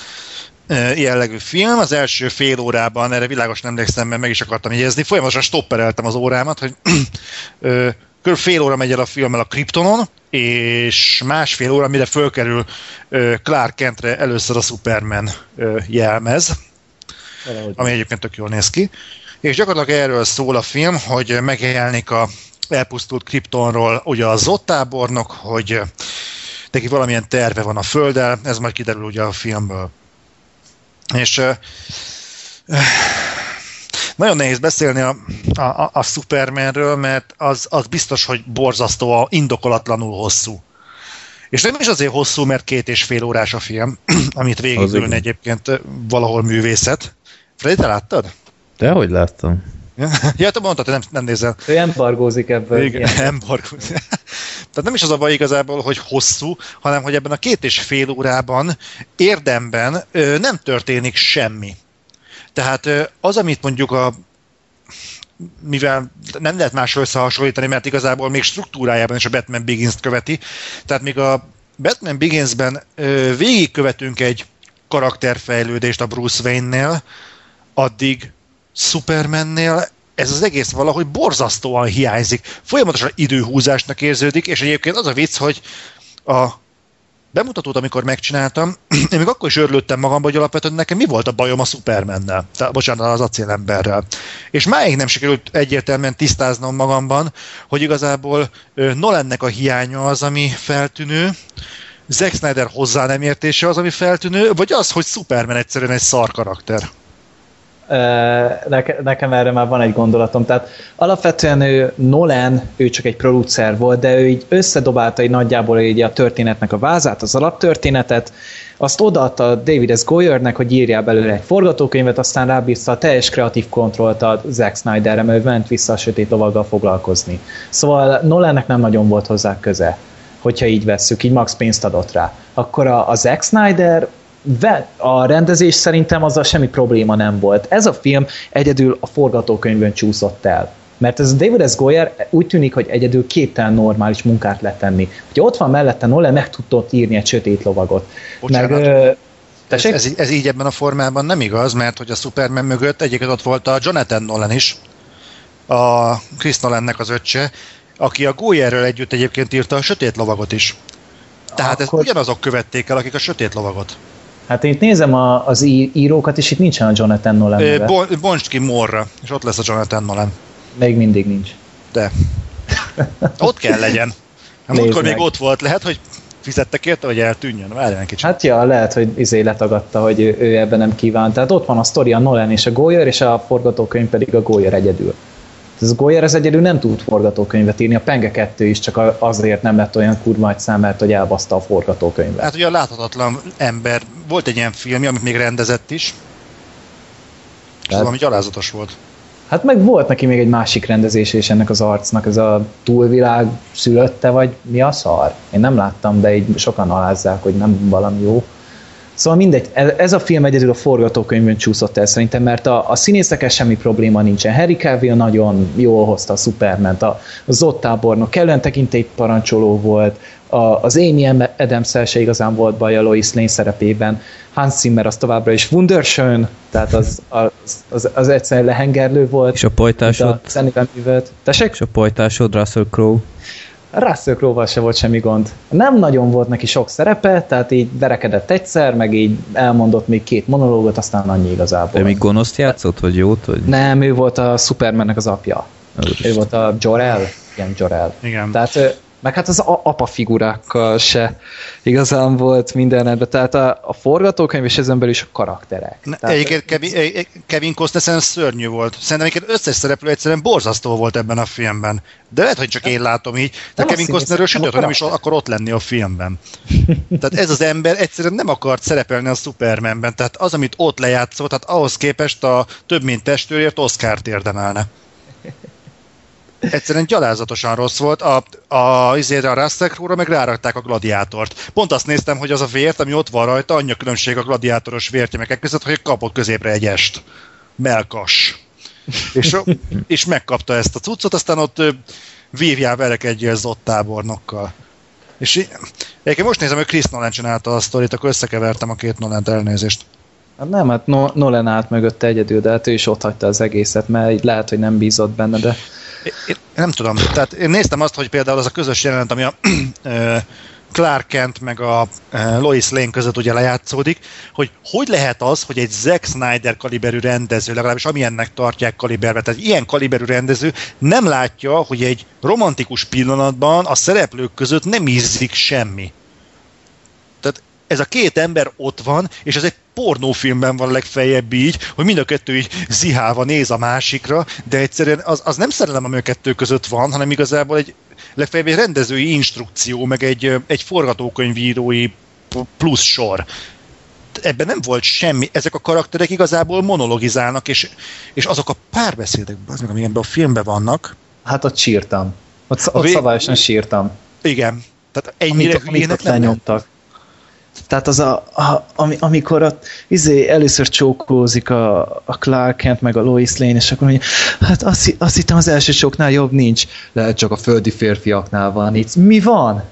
eh, jellegű film. Az első fél órában, erre világosan emlékszem, mert meg is akartam jegyezni, folyamatosan stoppereltem az órámat, hogy kb. fél óra megy el a filmmel a Kryptonon, és másfél óra, mire fölkerül Clark Kentre először a Superman jelmez, Valahogy. ami egyébként tök jól néz ki. És gyakorlatilag erről szól a film, hogy megjelenik a elpusztult Kryptonról ugye a Zottábornok, hogy neki valamilyen terve van a Földdel, ez majd kiderül ugye a filmből. És nagyon nehéz beszélni a, a, a Supermanről, mert az, az biztos, hogy borzasztó, indokolatlanul hosszú. És nem is azért hosszú, mert két és fél órás a film, amit végigülne egyébként valahol művészet. Freddy, te láttad? Dehogy láttam. Ja, te mondtad, nem, nem nézel. Ő embargózik ebből. Igen, embargózik. Tehát nem is az a baj igazából, hogy hosszú, hanem hogy ebben a két és fél órában érdemben ö, nem történik semmi. Tehát az, amit mondjuk a mivel nem lehet másról összehasonlítani, mert igazából még struktúrájában is a Batman Begins-t követi, tehát még a Batman Begins-ben végigkövetünk egy karakterfejlődést a Bruce Wayne-nél, addig Supermannél ez az egész valahogy borzasztóan hiányzik. Folyamatosan időhúzásnak érződik, és egyébként az a vicc, hogy a bemutatót, amikor megcsináltam, én még akkor is örülöttem magamba, hogy alapvetően nekem mi volt a bajom a Supermannel, tehát bocsánat, az acélemberrel. És máig nem sikerült egyértelműen tisztáznom magamban, hogy igazából Nolannek a hiánya az, ami feltűnő, Zack Snyder hozzá nem értése az, ami feltűnő, vagy az, hogy Superman egyszerűen egy szar karakter nekem erre már van egy gondolatom. Tehát alapvetően ő Nolan, ő csak egy producer volt, de ő így összedobálta egy nagyjából így a történetnek a vázát, az alaptörténetet, azt odaadta David S. Goyernek, hogy írjál belőle egy forgatókönyvet, aztán rábízta a teljes kreatív kontrollt a Zack Snyderre, mert ő ment vissza a sötét lovaggal foglalkozni. Szóval Nolannek nem nagyon volt hozzá köze hogyha így vesszük, így max pénzt adott rá. Akkor a, a Zack Snyder a rendezés szerintem azzal semmi probléma nem volt. Ez a film egyedül a forgatókönyvön csúszott el. Mert ez a David S. Goyer úgy tűnik, hogy egyedül képtelen normális munkát letenni. Hogy ott van mellette Nolan, meg tudott írni egy sötét lovagot. Bocsánat. Meg, ez, ez, ez, így ebben a formában nem igaz, mert hogy a Superman mögött egyébként ott volt a Jonathan Nolan is, a Chris Nolannek az öccse, aki a Goyerrel együtt egyébként írta a Sötét Lovagot is. Tehát Akkor... ezt ugyanazok követték el, akik a Sötét Lovagot. Hát én itt nézem a, az írókat, és itt nincsen a Jonathan Nolan neve. Bon, bontsd ki Morra, és ott lesz a Jonathan Nolan. Még mindig nincs. De. ott kell legyen. Múltkor még ott volt, lehet, hogy fizettek érte, hogy eltűnjön? Várjál kicsit. Hát ja, lehet, hogy izé letagadta, hogy ő, ő ebben nem kíván. Tehát ott van a sztori a Nolan és a Goyer, és a forgatókönyv pedig a Goyer egyedül. Ez Goyer ez egyedül nem tud forgatókönyvet írni, a Penge 2 is csak azért nem lett olyan kurva nagy szám, mert hogy elbaszta a forgatókönyvet. Hát ugye a láthatatlan ember, volt egy ilyen film, amit még rendezett is, és hát, valami gyalázatos volt. Hát meg volt neki még egy másik rendezés és ennek az arcnak, ez a túlvilág szülötte, vagy mi a szar? Én nem láttam, de így sokan alázzák, hogy nem valami jó. Szóval mindegy, ez a film egyedül a forgatókönyvön csúszott el szerintem, mert a, a színészekkel semmi probléma nincsen. Harry Cavill nagyon jól hozta a superman a, a Zott tábornok kellően parancsoló volt, a, az Amy adams se igazán volt baj a Lois Lane szerepében, Hans Zimmer az továbbra is wunderschön, tehát az, az, az, az egyszerűen lehengerlő volt. És a pojtásod? A Tessék? És a pojtásod Russell Crowe? Russell Crowe-val se volt semmi gond. Nem nagyon volt neki sok szerepe, tehát így verekedett egyszer, meg így elmondott még két monológot, aztán annyi igazából. De még gonoszt játszott, vagy jót? Vagy? Nem, ő volt a Supermannek az apja. Ő, ő volt a Jor-El. Igen, Jor-El. Igen. Tehát meg hát az apa figurákkal se igazán volt mindenben, tehát a, a forgatókönyv és ezen belül is a karakterek. Ne, tehát, egyébként Kevin, Kevin Costner szörnyű volt. Szerintem egyébként összes szereplő egyszerűen borzasztó volt ebben a filmben. De lehet, hogy csak én látom így. De Kevin Costnerről sem hogy nem is akar ott lenni a filmben. tehát ez az ember egyszerűen nem akart szerepelni a Supermanben. Tehát az, amit ott lejátszott, tehát ahhoz képest a több mint testőrért Oscar-t érdemelne. Egyszerűen gyalázatosan rossz volt. A, a, izére a Russell meg rárakták a gladiátort. Pont azt néztem, hogy az a vért, ami ott van rajta, annyi a különbség a gladiátoros vértyemekek között, hogy kapott középre egy est. Melkas. és, és megkapta ezt a cuccot, aztán ott vívjál velek egy zott tábornokkal. És egyébként most nézem, hogy Chris Nolan csinálta a sztorit, akkor összekevertem a két Nolan elnézést. Hát nem, hát Nolan állt mögötte egyedül, de hát ő is ott hagyta az egészet, mert így lehet, hogy nem bízott benne, de... Én, nem tudom, tehát én néztem azt, hogy például az a közös jelenet, ami a Clark Kent meg a Lois Lane között ugye lejátszódik, hogy hogy lehet az, hogy egy Zack Snyder kaliberű rendező, legalábbis amilyennek tartják kaliberbe, tehát ilyen kaliberű rendező nem látja, hogy egy romantikus pillanatban a szereplők között nem ízik semmi. Tehát ez a két ember ott van, és ez egy pornófilmben van legfeljebb így, hogy mind a kettő így zihálva néz a másikra, de egyszerűen az, az nem szerelem, ami a kettő között van, hanem igazából egy legfeljebb egy rendezői instrukció, meg egy, egy forgatókönyvírói plusz sor. Ebben nem volt semmi, ezek a karakterek igazából monologizálnak, és, és azok a párbeszédek, az meg, amik ebben a filmben vannak. Hát ott sírtam. Ott, ott vég... szabályosan sírtam. Igen. Tehát ennyire amit, amit ott lenyomtak. Tehát az a, a ami, amikor a, izé, először csókolózik a, a Clark Kent meg a Lois Lane, és akkor mondja, hát azt, azt hittem az első soknál jobb nincs. Lehet csak a földi férfiaknál van itt. Mi van?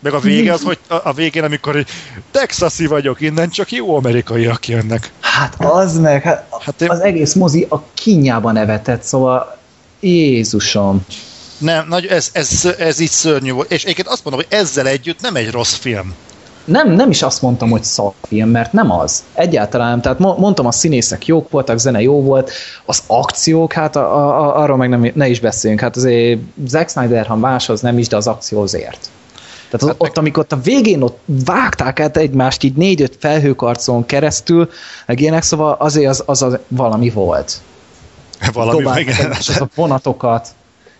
Meg a vége az, hogy a, a végén, amikor hogy texasi vagyok, innen csak jó amerikaiak jönnek. Hát az meg, hát, hát én... az egész mozi a kinyába nevetett, szóval Jézusom. Nem, nagy, ez, ez, ez így szörnyű volt. És egyébként azt mondom, hogy ezzel együtt nem egy rossz film nem, nem is azt mondtam, hogy szarfilm, mert nem az. Egyáltalán nem. Tehát mondtam, a színészek jók voltak, zene jó volt, az akciók, hát a, a, arról meg nem, ne is beszéljünk. Hát azért Zack Snyder, ha más, az nem is, de az akció azért. Tehát az, hát ott, amikor ott a végén ott vágták át egymást így négy-öt felhőkarcon keresztül, meg ilyenek, szóval azért az, az, az valami volt. Valami, igen. Az a vonatokat.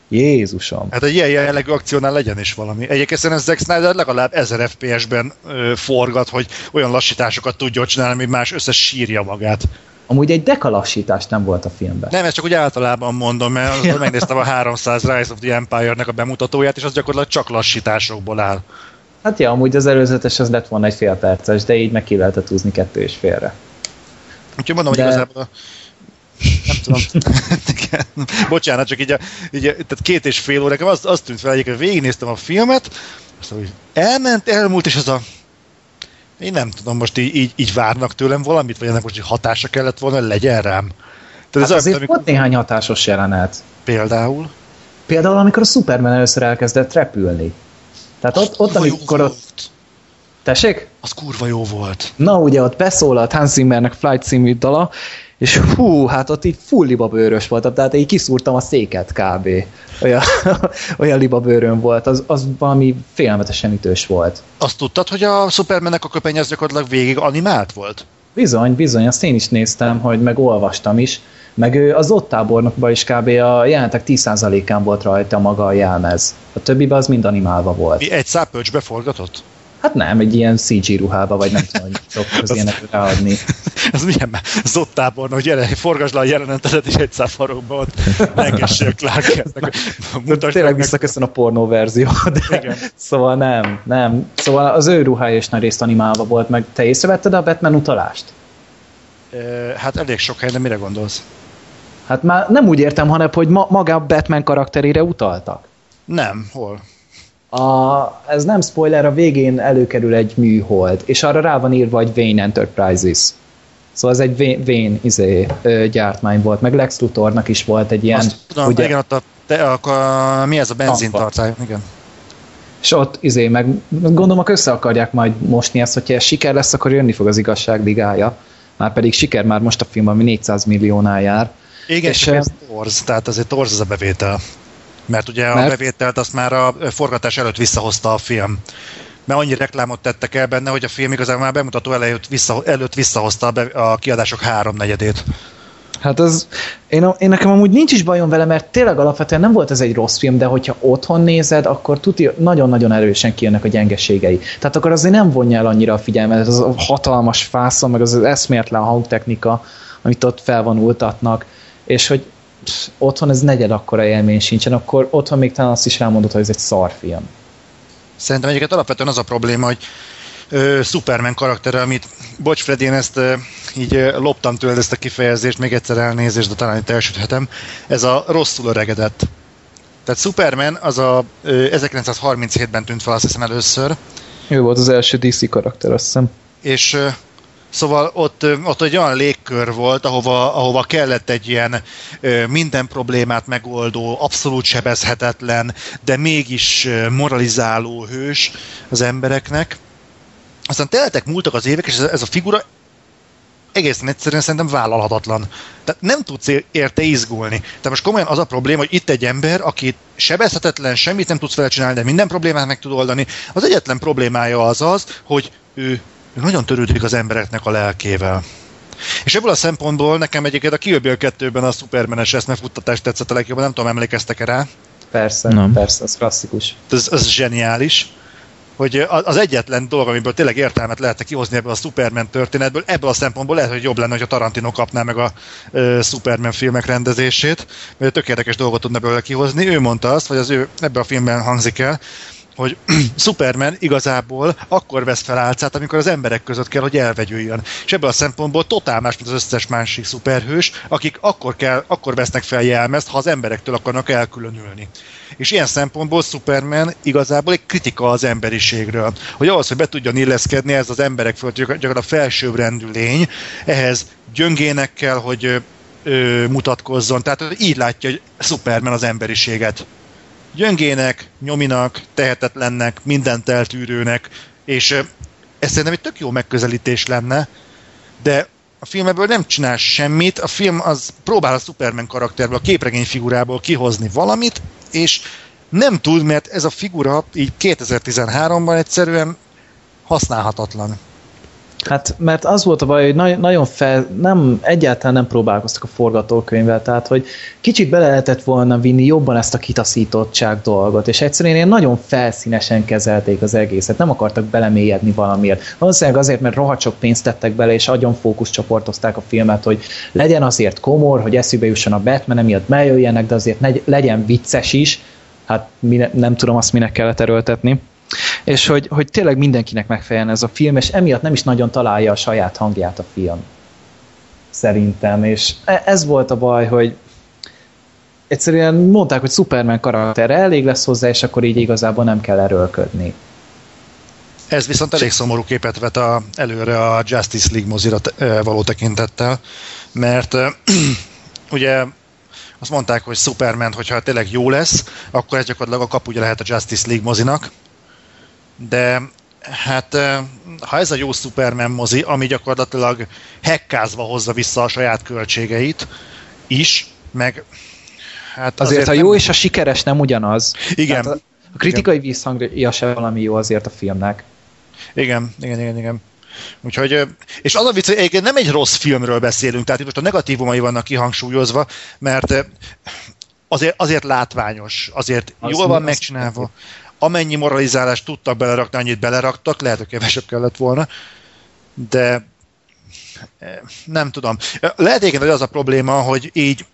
Jézusom. Hát egy ilyen jellegű akciónál legyen is valami. Egyébként szerintem Zack Snyder legalább 1000 FPS-ben ö, forgat, hogy olyan lassításokat tudja csinálni, ami más összes sírja magát. Amúgy egy dekalassítást nem volt a filmben. Nem, ezt csak úgy általában mondom, mert ja. megnéztem a 300 Rise of the Empire-nek a bemutatóját, és az gyakorlatilag csak lassításokból áll. Hát ja, amúgy az előzetes az lett volna egy fél perces, de így meg ki lehetett húzni kettő és félre. Úgyhogy mondom, de... hogy igazából a nem tudom. Bocsánat, csak így, a, így a, tehát két és fél óra, az, az tűnt fel, egyébként végignéztem a filmet, azt hogy elment, elmúlt, és az a én nem tudom, most így, így, így várnak tőlem valamit, vagy ennek most így hatása kellett volna, hogy legyen rám. Tehát hát ez azért amikor... volt néhány hatásos jelenet. Például? Például, amikor a Superman először elkezdett repülni. Tehát ott, ott amikor ott... Tessék? Az kurva jó volt. Na ugye ott beszólalt Hans Zimmernek Flight című dala, és hú, hát ott így full libabőrös voltam, tehát így kiszúrtam a széket kb. Olyan, olyan libabőröm volt, az, az valami félelmetesen ütős volt. Azt tudtad, hogy a Supermannek a köpeny az gyakorlatilag végig animált volt? Bizony, bizony, azt én is néztem, hogy meg olvastam is, meg ő az ott tábornokban is kb. a jelentek 10%-án volt rajta maga a jelmez. A többiben az mind animálva volt. Mi egy szápölcsbe forgatott? Hát nem, egy ilyen CG ruhába, vagy nem tudom, hogy szoktak az ilyenek ráadni. Ez milyen zottában, hogy gyere, forgasd le a jelenetedet, és egy száfarokba ott lengessél Clark Tényleg visszaköszön a pornó verzió, de Igen. szóval nem, nem. Szóval az ő ruhája is nagy részt animálva volt, meg te észrevetted a Batman utalást? Hát elég sok hely, de mire gondolsz? Hát már nem úgy értem, hanem hogy ma, maga a Batman karakterére utaltak. Nem, hol? A, ez nem spoiler, a végén előkerül egy műhold, és arra rá van írva, hogy Vane Enterprises. Szóval ez egy Vane izé, gyártmány volt, meg Lex Luthornak is volt egy ilyen... Azt tudom, ugye, igen, ott a, te, a, a, mi ez a benzintarcály, igen. És ott izé, meg gondolom, össze akarják majd mosni ezt, hogyha ez siker lesz, akkor jönni fog az igazság ligája. Már pedig siker már most a film, ami 400 milliónál jár. Igen, és ez torz, tehát azért torz az a bevétel. Mert ugye Mert? a bevételt azt már a forgatás előtt visszahozta a film. Mert annyi reklámot tettek el benne, hogy a film igazából már bemutató előtt, vissza, előtt visszahozta a, be, a kiadások háromnegyedét. Hát az, én, én nekem amúgy nincs is bajom vele, mert tényleg alapvetően nem volt ez egy rossz film, de hogyha otthon nézed, akkor tuti nagyon-nagyon erősen kijönnek a gyengeségei. Tehát akkor azért nem vonja el annyira a figyelmet, az a hatalmas fászon, meg az, az eszméletlen hangtechnika, amit ott felvonultatnak, és hogy otthon ez negyed akkora élmény sincsen, akkor otthon még talán azt is elmondod, hogy ez egy szarfilm. Szerintem egyébként alapvetően az a probléma, hogy ö, Superman karaktere, amit, bocs Fred, én ezt ö, így ö, loptam tőled ezt a kifejezést, még egyszer elnézést, de talán itt elsüthetem, ez a rosszul öregedett. Tehát Superman az a ö, 1937-ben tűnt fel azt hiszem először. Ő volt az első DC karakter, azt hiszem. És ö, Szóval ott, ott egy olyan légkör volt, ahova, ahova kellett egy ilyen minden problémát megoldó, abszolút sebezhetetlen, de mégis moralizáló hős az embereknek. Aztán teltek, múltak az évek, és ez a figura egészen egyszerűen szerintem vállalhatatlan. Tehát nem tudsz érte izgulni. Tehát most komolyan az a probléma, hogy itt egy ember, aki sebezhetetlen, semmit nem tudsz vele csinálni, de minden problémát meg tud oldani. Az egyetlen problémája az az, hogy ő, nagyon törődik az embereknek a lelkével. És ebből a szempontból nekem egyébként a Kill Bill 2-ben a Superman-es eszmefuttatást tetszett a legjobban, nem tudom, emlékeztek-e rá? Persze, nem. persze, az klasszikus. Ez, ez zseniális hogy az egyetlen dolog, amiből tényleg értelmet lehetne kihozni ebből a Superman történetből, ebből a szempontból lehet, hogy jobb lenne, hogy a Tarantino kapná meg a uh, Superman filmek rendezését, mert tök érdekes dolgot tudna belőle kihozni. Ő mondta azt, vagy az ő ebben a filmben hangzik el, hogy Superman igazából akkor vesz fel álcát, amikor az emberek között kell, hogy elvegyüljön. És ebből a szempontból totál más, mint az összes másik szuperhős, akik akkor, kell, akkor vesznek fel jelmezt, ha az emberektől akarnak elkülönülni. És ilyen szempontból Superman igazából egy kritika az emberiségről. Hogy ahhoz, hogy be tudjon illeszkedni ez az emberek föld, gyakorlatilag a felsőbbrendű lény, ehhez gyöngének kell, hogy ö, mutatkozzon. Tehát így látja hogy Superman az emberiséget gyöngének, nyominak, tehetetlennek, mindent eltűrőnek, és ez szerintem egy tök jó megközelítés lenne, de a film ebből nem csinál semmit, a film az próbál a Superman karakterből, a képregény figurából kihozni valamit, és nem tud, mert ez a figura így 2013-ban egyszerűen használhatatlan. Hát, mert az volt a baj, hogy na- nagyon fel, nem, egyáltalán nem próbálkoztak a forgatókönyvvel, tehát, hogy kicsit bele lehetett volna vinni jobban ezt a kitaszítottság dolgot, és egyszerűen ilyen nagyon felszínesen kezelték az egészet, nem akartak belemélyedni valamiért. Valószínűleg azért, mert rohadt sok pénzt tettek bele, és agyon fókuszcsoportozták a filmet, hogy legyen azért komor, hogy eszübe jusson a Batman, emiatt bejöjjenek, de azért legyen vicces is, hát mine, nem tudom azt minek kellett erőltetni és hogy, hogy tényleg mindenkinek megfeleljen ez a film, és emiatt nem is nagyon találja a saját hangját a film. Szerintem, és e, ez volt a baj, hogy egyszerűen mondták, hogy Superman karakterre elég lesz hozzá, és akkor így igazából nem kell erőlködni. Ez viszont elég szomorú képet vet a, előre a Justice League mozira való tekintettel, mert ugye azt mondták, hogy Superman, hogyha tényleg jó lesz, akkor ez gyakorlatilag a kapuja lehet a Justice League mozinak, de hát ha ez a jó Superman mozi, ami gyakorlatilag hekkázva hozza vissza a saját költségeit is, meg hát azért, azért a jó nem... és a sikeres nem ugyanaz. Igen. a, a kritikai igen. visszhangja se valami jó azért a filmnek. Igen, igen, igen, igen. Úgyhogy, és az a vicc, hogy nem egy rossz filmről beszélünk, tehát itt most a negatívumai vannak kihangsúlyozva, mert azért, azért látványos, azért az jól van megcsinálva amennyi moralizálást tudtak belerakni, annyit beleraktak, lehet, hogy kevesebb kellett volna, de eh, nem tudom. Lehet igen, hogy az a probléma, hogy így,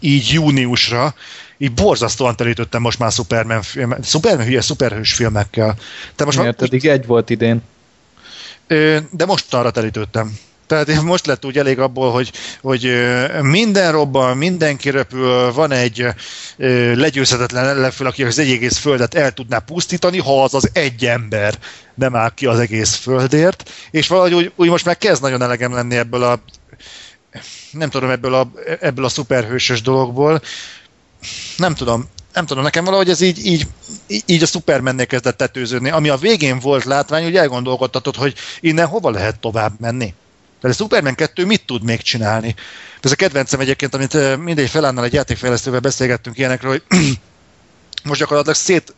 így júniusra így borzasztóan telítettem most már Superman, film, Superman hülye, szuperhős filmekkel. Te most Miért már, eddig egy volt idén? De most arra telítődtem. Tehát most lett úgy elég abból, hogy, hogy minden robban, mindenki repül, van egy legyőzhetetlen ellenfél, aki az egész földet el tudná pusztítani, ha az az egy ember nem áll ki az egész földért, és valahogy úgy, úgy most már kezd nagyon elegem lenni ebből a nem tudom, ebből a, ebből a szuperhősös dologból. Nem tudom, nem tudom, nekem valahogy ez így, így, így a Supermannél kezdett tetőződni. Ami a végén volt látvány, hogy elgondolkodtatod, hogy innen hova lehet tovább menni. Tehát a Superman 2 mit tud még csinálni? Ez a kedvencem egyébként, amit mindegy felállnál egy játékfejlesztővel beszélgettünk ilyenekről, hogy most gyakorlatilag szét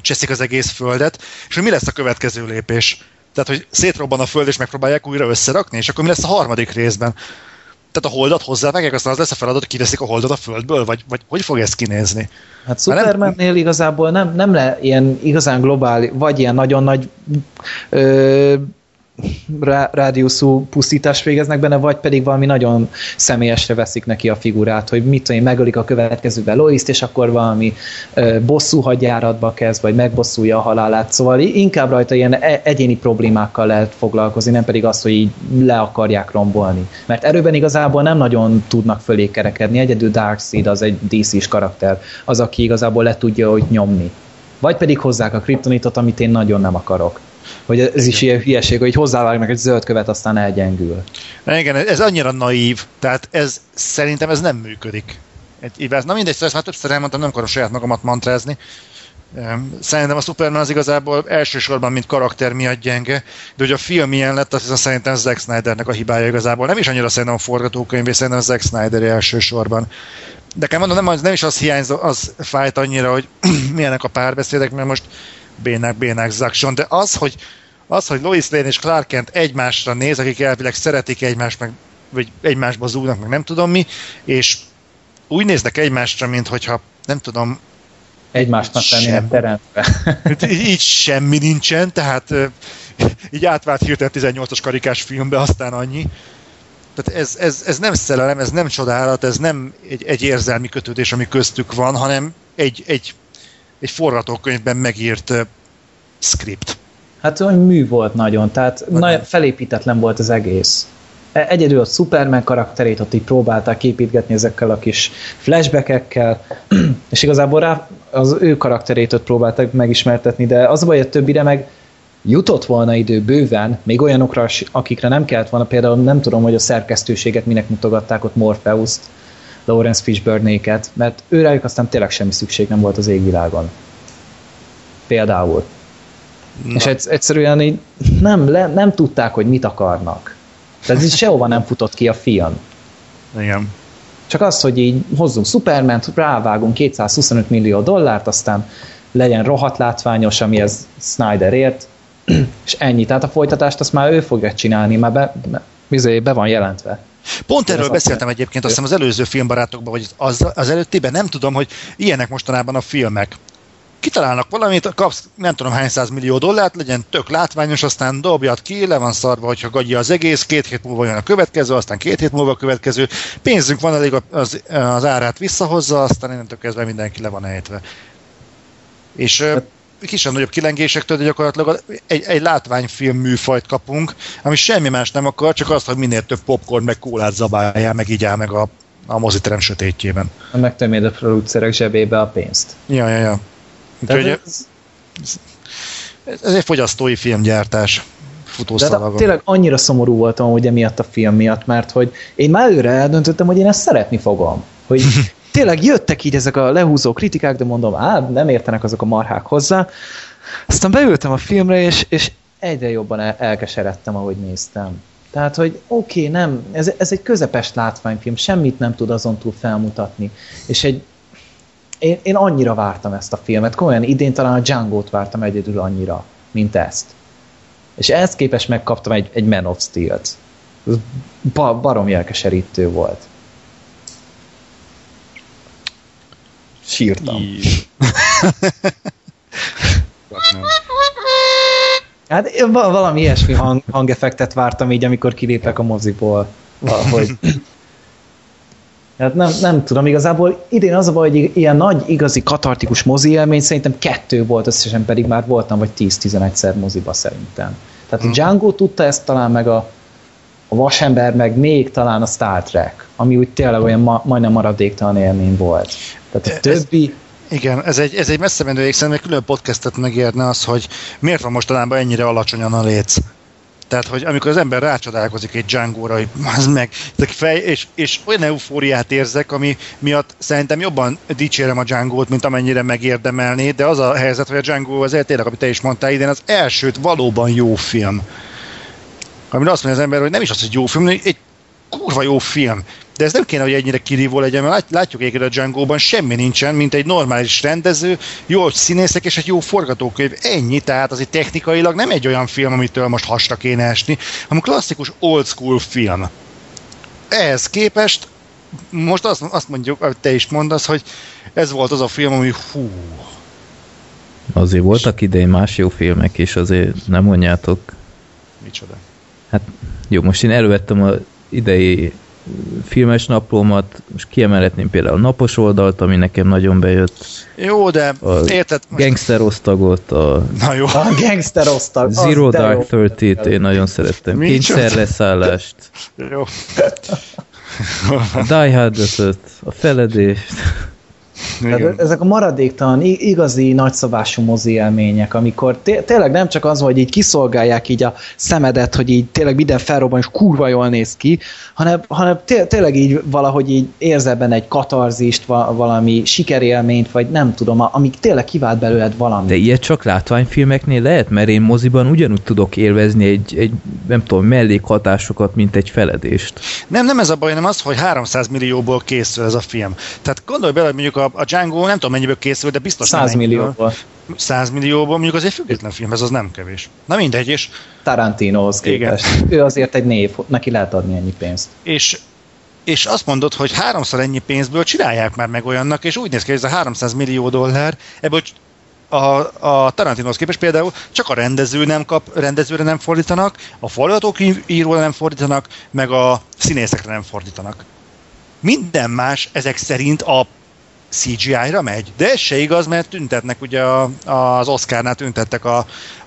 cseszik az egész földet, és hogy mi lesz a következő lépés? Tehát, hogy szétrobban a föld, és megpróbálják újra összerakni, és akkor mi lesz a harmadik részben? Tehát a holdat hozzávágják, aztán az lesz a feladat, hogy kiveszik a holdat a földből, vagy, vagy hogy fog ez kinézni? Hát Supermannél igazából nem, nem le ilyen igazán globális, vagy ilyen nagyon nagy ö, rádiuszú pusztítást végeznek benne, vagy pedig valami nagyon személyesre veszik neki a figurát, hogy mit tudom én, megölik a következőben Loiszt, és akkor valami ö, bosszú hadjáratba kezd, vagy megbosszulja a halálát. Szóval inkább rajta ilyen e- egyéni problémákkal lehet foglalkozni, nem pedig azt, hogy így le akarják rombolni. Mert erőben igazából nem nagyon tudnak fölé kerekedni, egyedül Darkseid az egy DC-s karakter, az, aki igazából le tudja hogy nyomni. Vagy pedig hozzák a kriptonitot, amit én nagyon nem akarok. Hogy ez is ilyen hülyeség, hogy hozzávágnak egy zöld követ, aztán elgyengül. Igen, ez annyira naív, tehát ez szerintem ez nem működik. Egy, na mindegy, ezt már többször elmondtam, nem akarom saját magamat mantrázni. Szerintem a Superman az igazából elsősorban, mint karakter miatt gyenge, de hogy a film ilyen lett, az szerintem Zack Snydernek a hibája igazából. Nem is annyira szerintem a forgatókönyv, és szerintem Zack Snyder elsősorban. De kell mondom, nem, nem is az hiányzó, az fájt annyira, hogy milyenek a párbeszédek, mert most bénák, bénák, zakson, de az, hogy az, hogy Lois Lane és Clark Kent egymásra néz, akik elvileg szeretik egymást, meg, vagy egymásba zúgnak, meg nem tudom mi, és úgy néznek egymásra, mint hogyha nem tudom, egymásnak lennének teremtve. Hát így, így semmi nincsen, tehát így átvált hirtelen 18-as karikás filmbe, aztán annyi. Tehát ez, ez, ez nem szerelem, ez nem csodálat, ez nem egy, egy érzelmi kötődés, ami köztük van, hanem egy, egy, egy forgatókönyvben megírt uh, script. Hát olyan mű volt nagyon, tehát nagyon felépítetlen volt az egész. E, egyedül a Superman karakterét ott így próbálták építgetni ezekkel a kis flashbackekkel, és igazából rá az ő karakterét ott próbálták megismertetni, de az a baj, hogy a többire meg jutott volna idő bőven, még olyanokra, akikre nem kellett volna, például nem tudom, hogy a szerkesztőséget minek mutogatták ott Morpheus-t, Lawrence Fishburne-éket, mert őrájuk aztán tényleg semmi szükség nem volt az égvilágon. Például. Na. És egyszerűen így nem, le, nem tudták, hogy mit akarnak. Tehát ez sehova nem futott ki a film. Igen. Csak az, hogy így hozzunk Superman-t, rávágunk 225 millió dollárt, aztán legyen rohadt látványos, ami ez Snyder ért, és ennyi. Tehát a folytatást azt már ő fogja csinálni, már be, be, be van jelentve. Pont erről beszéltem egyébként, azt hiszem az előző filmbarátokban, vagy az, az előttiben, nem tudom, hogy ilyenek mostanában a filmek. Kitalálnak valamit, kapsz nem tudom hány száz millió dollárt, legyen tök látványos, aztán dobjad ki, le van szarva, hogyha gagyi az egész, két hét múlva jön a következő, aztán két hét múlva a következő, pénzünk van elég az, az árát visszahozza, aztán innentől kezdve mindenki le van ejtve. És hát, kisebb nagyobb kilengésektől, de gyakorlatilag egy, egy látványfilm műfajt kapunk, ami semmi más nem akar, csak azt, hogy minél több popcorn meg kólát zabáljál, meg így áll meg a, a moziterem sötétjében. Megtöméd a producerek zsebébe a pénzt. Ja, ja, ja. Úgyhogy ez, ez egy fogyasztói filmgyártás. De tényleg annyira szomorú voltam hogy emiatt a film miatt, mert hogy én már előre eldöntöttem, hogy én ezt szeretni fogom. Hogy tényleg jöttek így ezek a lehúzó kritikák, de mondom, á, nem értenek azok a marhák hozzá. Aztán beültem a filmre, és, és egyre jobban el, elkeseredtem, ahogy néztem. Tehát, hogy oké, okay, nem, ez, ez egy közepes látványfilm, semmit nem tud azon túl felmutatni. És egy én, én annyira vártam ezt a filmet, komolyan idén talán a Django-t vártam egyedül annyira, mint ezt. És ehhez képest megkaptam egy, egy Man of Steel-t. Ez ba, barom jelkeserítő volt. Sírtam. hát valami ilyesmi hang, hangeffektet vártam így, amikor kilépek a moziból. Valahogy. Hát nem, nem tudom, igazából idén az a baj, hogy ilyen nagy, igazi katartikus mozi élmény szerintem kettő volt, összesen pedig már voltam, vagy 10-11-szer moziba szerintem. Tehát a mhm. Django tudta ezt talán meg a, a Vasember, meg még talán a Star Trek, ami úgy tényleg olyan ma, majdnem maradéktalan élmény volt. Tehát a többi... Ez, igen, ez egy, ez egy messze menő szerintem egy külön podcastet megérne az, hogy miért van mostanában ennyire alacsonyan a léc. Tehát, hogy amikor az ember rácsodálkozik egy Django-ra, hogy az meg, fej, és, és olyan eufóriát érzek, ami miatt szerintem jobban dicsérem a Django-t, mint amennyire megérdemelné, de az a helyzet, hogy a Django az tényleg, amit te is mondtál idén, az elsőt valóban jó film. Amire azt mondja az ember, hogy nem is az, hogy jó film, egy kurva jó film. De ez nem kéne, hogy ennyire kirívó legyen, mert látjuk egyébként a Django-ban semmi nincsen, mint egy normális rendező, jó színészek és egy jó forgatókönyv. Ennyi, tehát az egy technikailag nem egy olyan film, amitől most hasra kéne esni, hanem klasszikus old school film. Ehhez képest most azt, azt mondjuk, amit te is mondasz, hogy ez volt az a film, ami hú. Azért voltak idején más jó filmek is, azért nem mondjátok. Micsoda? Hát jó, most én elővettem a idei filmes naplómat, most kiemelhetném például a napos oldalt, ami nekem nagyon bejött. Jó, de a érted? Most... Gangster osztagot, a, Na jó. a gangster osztag. Zero Dark Thirty-t én nagyon szerettem. Kényszerleszállást. Jó. A Die Hard a feledést. Tehát ezek a maradéktalan, igazi nagyszabású mozi élmények, amikor té- tényleg nem csak az, hogy így kiszolgálják így a szemedet, hogy így tényleg minden felrobban és kurva jól néz ki, hanem, hanem té- tényleg így valahogy így érzel benne egy katarzist, va- valami sikerélményt, vagy nem tudom, amik tényleg kivált belőled valami. De ilyet csak látványfilmeknél lehet, mert én moziban ugyanúgy tudok élvezni egy, egy nem tudom, mellékhatásokat, mint egy feledést. Nem, nem ez a baj, hanem az, hogy 300 millióból készül ez a film. Tehát gondolj bele, hogy mondjuk a, a Django nem tudom mennyiből készül, de biztos 100 millióból. 100 millióból, mondjuk az egy független film, ez az nem kevés. Na mindegy, és... Tarantinohoz képest. Igen. Ő azért egy név, neki lehet adni ennyi pénzt. És és azt mondod, hogy háromszor ennyi pénzből csinálják már meg olyannak, és úgy néz ki, hogy ez a 300 millió dollár, ebből a, a Tarantinohoz képest például csak a rendező nem kap, rendezőre nem fordítanak, a forgatókönyvíróra nem fordítanak, meg a színészekre nem fordítanak. Minden más ezek szerint a CGI-ra megy, de ez se igaz, mert tüntetnek ugye a, az Oscarnál tüntettek a,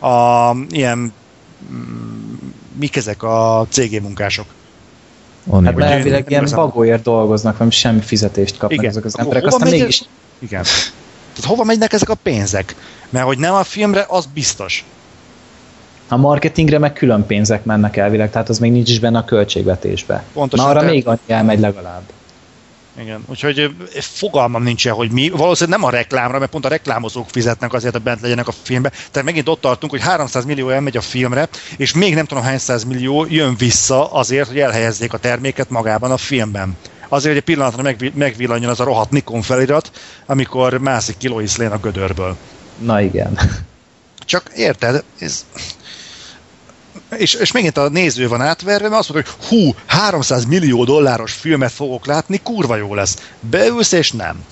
a ilyen mm, mik ezek a CG munkások. On hát elvileg ilyen bagóért dolgoznak, nem semmi fizetést kapnak Igen. ezek az emberek, aztán megy mégis... Igen. Tehát hova megynek ezek a pénzek? Mert hogy nem a filmre, az biztos. A marketingre meg külön pénzek mennek elvileg, tehát az még nincs is benne a költségvetésbe. Pontosan. Na arra te... még annyi elmegy legalább. Igen, úgyhogy fogalmam nincsen, hogy mi. Valószínűleg nem a reklámra, mert pont a reklámozók fizetnek azért, hogy bent legyenek a filmbe. Tehát megint ott tartunk, hogy 300 millió elmegy a filmre, és még nem tudom hány száz millió jön vissza azért, hogy elhelyezzék a terméket magában a filmben. Azért, hogy egy pillanatra megvillanjon az a rohadt Nikon felirat, amikor mászik Kilois Lane a gödörből. Na igen. Csak érted, ez, és, és megint a néző van átverve, mert azt mondja, hogy hú, 300 millió dolláros filmet fogok látni, kurva jó lesz. Beülsz és nem.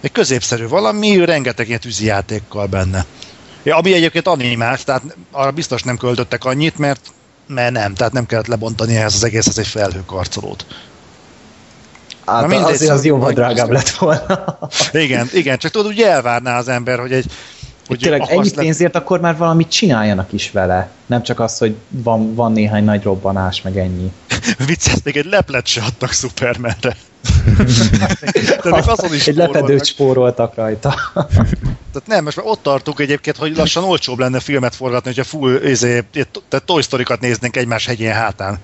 Egy középszerű valami, rengeteg ilyen tűzijátékkal benne. Ja, ami egyébként animált, tehát arra biztos nem költöttek annyit, mert, mert nem, tehát nem kellett lebontani ehhez az egészhez egy felhőkarcolót. Hát Na, azért az jóval drágább lett volna. igen, igen, csak tudod, úgy elvárná az ember, hogy egy hogy tényleg ennyi le... pénzért akkor már valamit csináljanak is vele. Nem csak az, hogy van, van néhány nagy robbanás, meg ennyi. Vicces, még egy leplet se adtak Supermanre. azon is egy lepedőt spóroltak rajta. Tehát nem, most már ott tartunk egyébként, hogy lassan olcsóbb lenne filmet forgatni, hogyha full izé, tehát Toy Story-kat néznénk egymás hegyén hátán.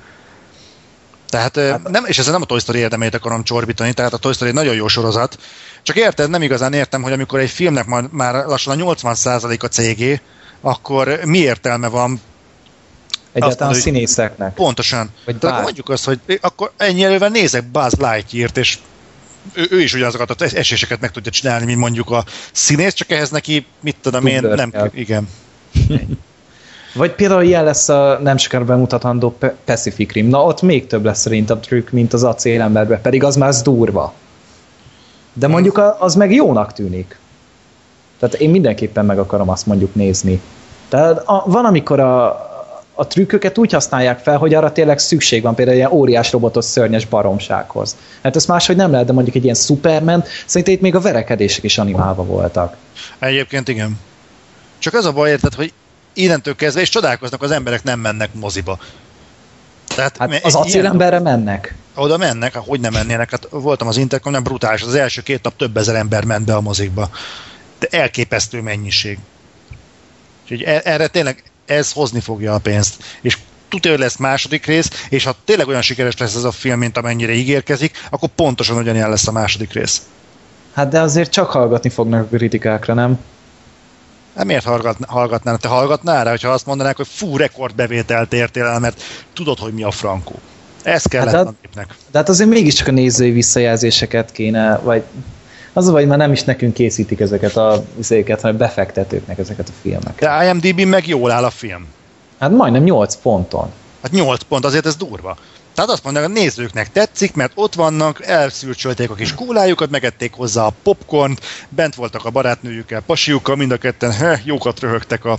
Tehát hát, nem, és ezzel nem a Toy Story érdemeit akarom csorbítani, tehát a Toy Story nagyon jó sorozat, csak érted, nem igazán értem, hogy amikor egy filmnek már, már lassan a 80% a cég, akkor mi értelme van Egyáltalán a színészeknek. Pontosan. Vagy Tehát akkor mondjuk azt, hogy akkor ennyi elővel nézek Buzz Lightyear-t, és ő, ő is ugyanazokat az eséseket meg tudja csinálni, mint mondjuk a színész, csak ehhez neki, mit tudom én, nem, kell. igen. Vagy például ilyen lesz a nem sokára bemutatandó Pacific Rim. Na ott még több lesz szerintem trükk, mint az acélemberben, pedig az már durva. De mondjuk az meg jónak tűnik. Tehát én mindenképpen meg akarom azt mondjuk nézni. Tehát a, van, amikor a, a trükköket úgy használják fel, hogy arra tényleg szükség van, például ilyen óriás robotos szörnyes baromsághoz. Hát ezt máshogy nem lehet, de mondjuk egy ilyen Superman, szerintem itt még a verekedések is animálva voltak. Egyébként igen. Csak az a baj, érted, hogy innentől kezdve, és csodálkoznak, az emberek nem mennek moziba. Tehát, hát az acélemberre mennek. Oda mennek, hogy nem mennének. Hát voltam az Intercom, nem brutális. Az első két nap több ezer ember ment be a mozikba. De elképesztő mennyiség. Úgyhogy e- erre tényleg ez hozni fogja a pénzt. És tudja, hogy lesz második rész, és ha tényleg olyan sikeres lesz ez a film, mint amennyire ígérkezik, akkor pontosan ugyanilyen lesz a második rész. Hát de azért csak hallgatni fognak a kritikákra, nem? Hát miért hallgatnál? Te hallgatnál rá, hogyha azt mondanák, hogy fú, rekordbevételt értél el, mert tudod, hogy mi a frankó. Ez kell hát, a népnek. De hát azért mégiscsak a nézői visszajelzéseket kéne, vagy az vagy már nem is nekünk készítik ezeket a izéket, hanem befektetőknek ezeket a filmeket. De IMDb meg jól áll a film. Hát majdnem 8 ponton. Hát 8 pont, azért ez durva. Tehát azt mondják, a nézőknek tetszik, mert ott vannak, elszülcsölték a kis kólájukat, megették hozzá a popcornt, bent voltak a barátnőjükkel, pasiukkal, mind a ketten he, jókat röhögtek a,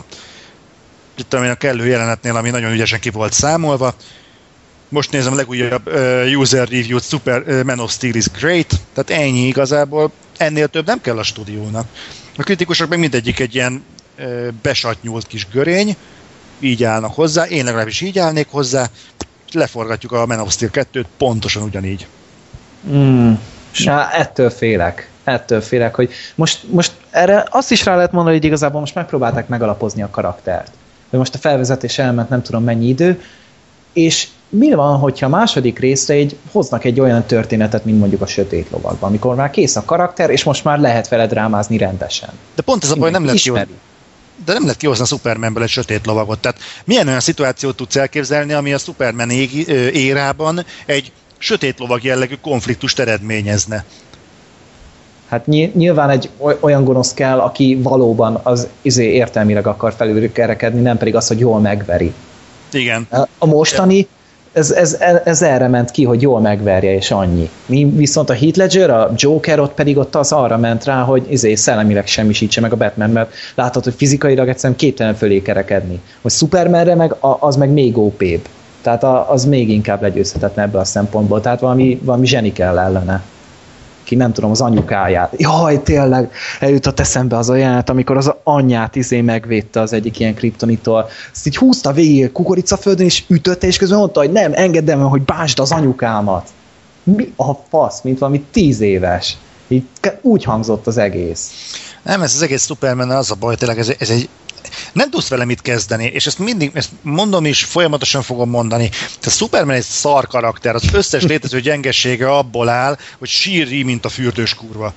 tudom én, a kellő jelenetnél, ami nagyon ügyesen ki volt számolva. Most nézem a legújabb uh, user review-t, Super uh, Man of Steel is great, tehát ennyi igazából, ennél több nem kell a stúdiónak. A kritikusok meg mindegyik egy ilyen uh, besatnyult kis görény, így állnak hozzá, én legalábbis így állnék hozzá, leforgatjuk a Man of Steel 2-t pontosan ugyanígy. Mm. Na, ettől félek. ettől félek, hogy most, most erre azt is rá lehet mondani, hogy igazából most megpróbálták megalapozni a karaktert. Hogy most a felvezetés elment nem tudom mennyi idő, és mi van, hogyha a második részre egy, hoznak egy olyan történetet, mint mondjuk a Sötét Lovagban, amikor már kész a karakter, és most már lehet vele drámázni rendesen. De pont ez a baj, nem lehet jó de nem lehet kihozni a Supermanből egy sötét lovagot. Tehát milyen olyan szituációt tudsz elképzelni, ami a Superman érában egy sötét lovag jellegű konfliktust eredményezne? Hát nyilván egy olyan gonosz kell, aki valóban az izé értelmileg akar felülkerekedni, nem pedig az, hogy jól megveri. Igen. A mostani, ez, ez, ez erre ment ki, hogy jól megverje, és annyi. Mi viszont a Heath Ledger, a Joker ott pedig ott az arra ment rá, hogy izé szellemileg semmisítse meg a Batman, mert láthatod, hogy fizikailag egyszerűen képtelen fölé kerekedni. Hogy Supermanre meg az meg még op. Tehát az még inkább legyőzhetetlen ebből a szempontból. Tehát valami, valami zseni kell ellene ki nem tudom, az anyukáját. Jaj, tényleg, eljutott eszembe az a jelenet, amikor az anyját izé megvédte az egyik ilyen kriptonitól. Ezt így húzta végig kukoricaföldön, és ütötte, és közben mondta, hogy nem, engedem, hogy básd az anyukámat. Mi a fasz, mint valami tíz éves. Így úgy hangzott az egész. Nem, ez az egész Superman az a baj, tényleg ez, ez egy nem tudsz vele mit kezdeni, és ezt mindig, ezt mondom is, folyamatosan fogom mondani. A Superman egy szar karakter, az összes létező gyengesége abból áll, hogy sírri, mint a fürdős kurva.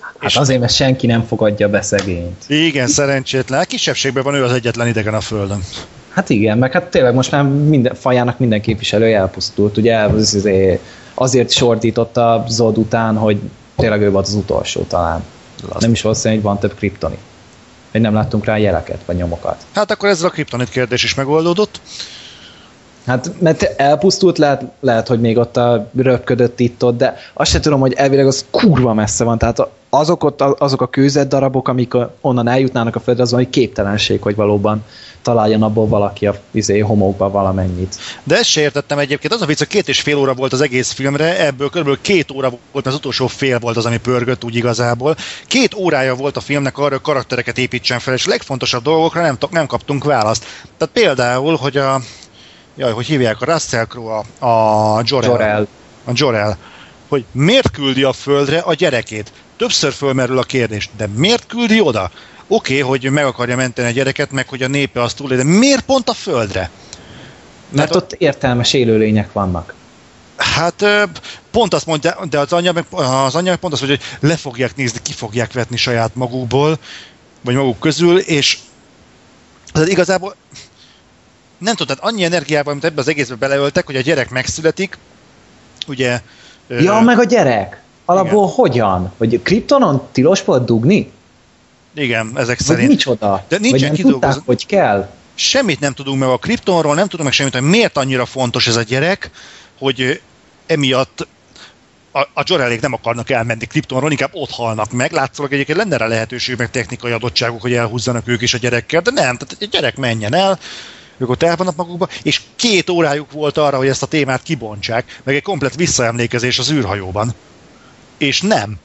Hát és azért, mert senki nem fogadja be szegényt. Igen, szerencsétlen. Kisebbségben van ő az egyetlen idegen a Földön. Hát igen, meg hát tényleg most már minden, fajának minden képviselője elpusztult. Ugye azért, azért sordította Zod után, hogy tényleg ő volt az utolsó talán. Laszt. Nem is valószínű, hogy van több kriptoni hogy nem láttunk rá jeleket vagy nyomokat. Hát akkor ezzel a kriptonit kérdés is megoldódott. Hát, mert elpusztult, lehet, lehet, hogy még ott a röpködött itt ott, de azt sem tudom, hogy elvileg az kurva messze van, tehát azok, ott, azok a kőzet darabok, amik onnan eljutnának a földre, az hogy képtelenség, hogy valóban találjon abból valaki a izé, homokba valamennyit. De ezt se értettem egyébként. Az a vicc, hogy két és fél óra volt az egész filmre, ebből kb. két óra volt, az utolsó fél volt az, ami pörgött úgy igazából. Két órája volt a filmnek arra, hogy karaktereket építsen fel, és a legfontosabb dolgokra nem, nem kaptunk választ. Tehát például, hogy a jaj, hogy hívják a Russell Crowe, a, a Jorel, Jorel. A Jorel, hogy miért küldi a földre a gyerekét? Többször fölmerül a kérdés, de miért küldi oda? Oké, okay, hogy meg akarja menteni a gyereket, meg hogy a népe azt túl, de miért pont a földre? Mert ott értelmes élőlények vannak. Hát pont azt mondja, de az anyja, meg, az anyja meg pont azt mondja, hogy le fogják nézni, ki fogják vetni saját magukból, vagy maguk közül, és tehát igazából nem tudom, tehát annyi energiával, amit ebbe az egészbe beleöltek, hogy a gyerek megszületik, ugye... Ja, ö... meg a gyerek! Alapból igen. hogyan? Hogy Kryptonon tilos volt dugni? Igen, ezek szerint. Vagy micsoda? De nincsen Vagy nem tudták, hogy kell? Semmit nem tudunk meg a Kryptonról, nem tudunk meg semmit, hogy miért annyira fontos ez a gyerek, hogy emiatt a, a Jorelék nem akarnak elmenni Kryptonról, inkább ott halnak meg. Látszólag egyébként lenne rá lehetőség, meg technikai adottságok, hogy elhúzzanak ők is a gyerekkel, de nem, tehát egy gyerek menjen el, ők ott elvannak magukba, és két órájuk volt arra, hogy ezt a témát kibontsák, meg egy komplet visszaemlékezés az űrhajóban. És nem.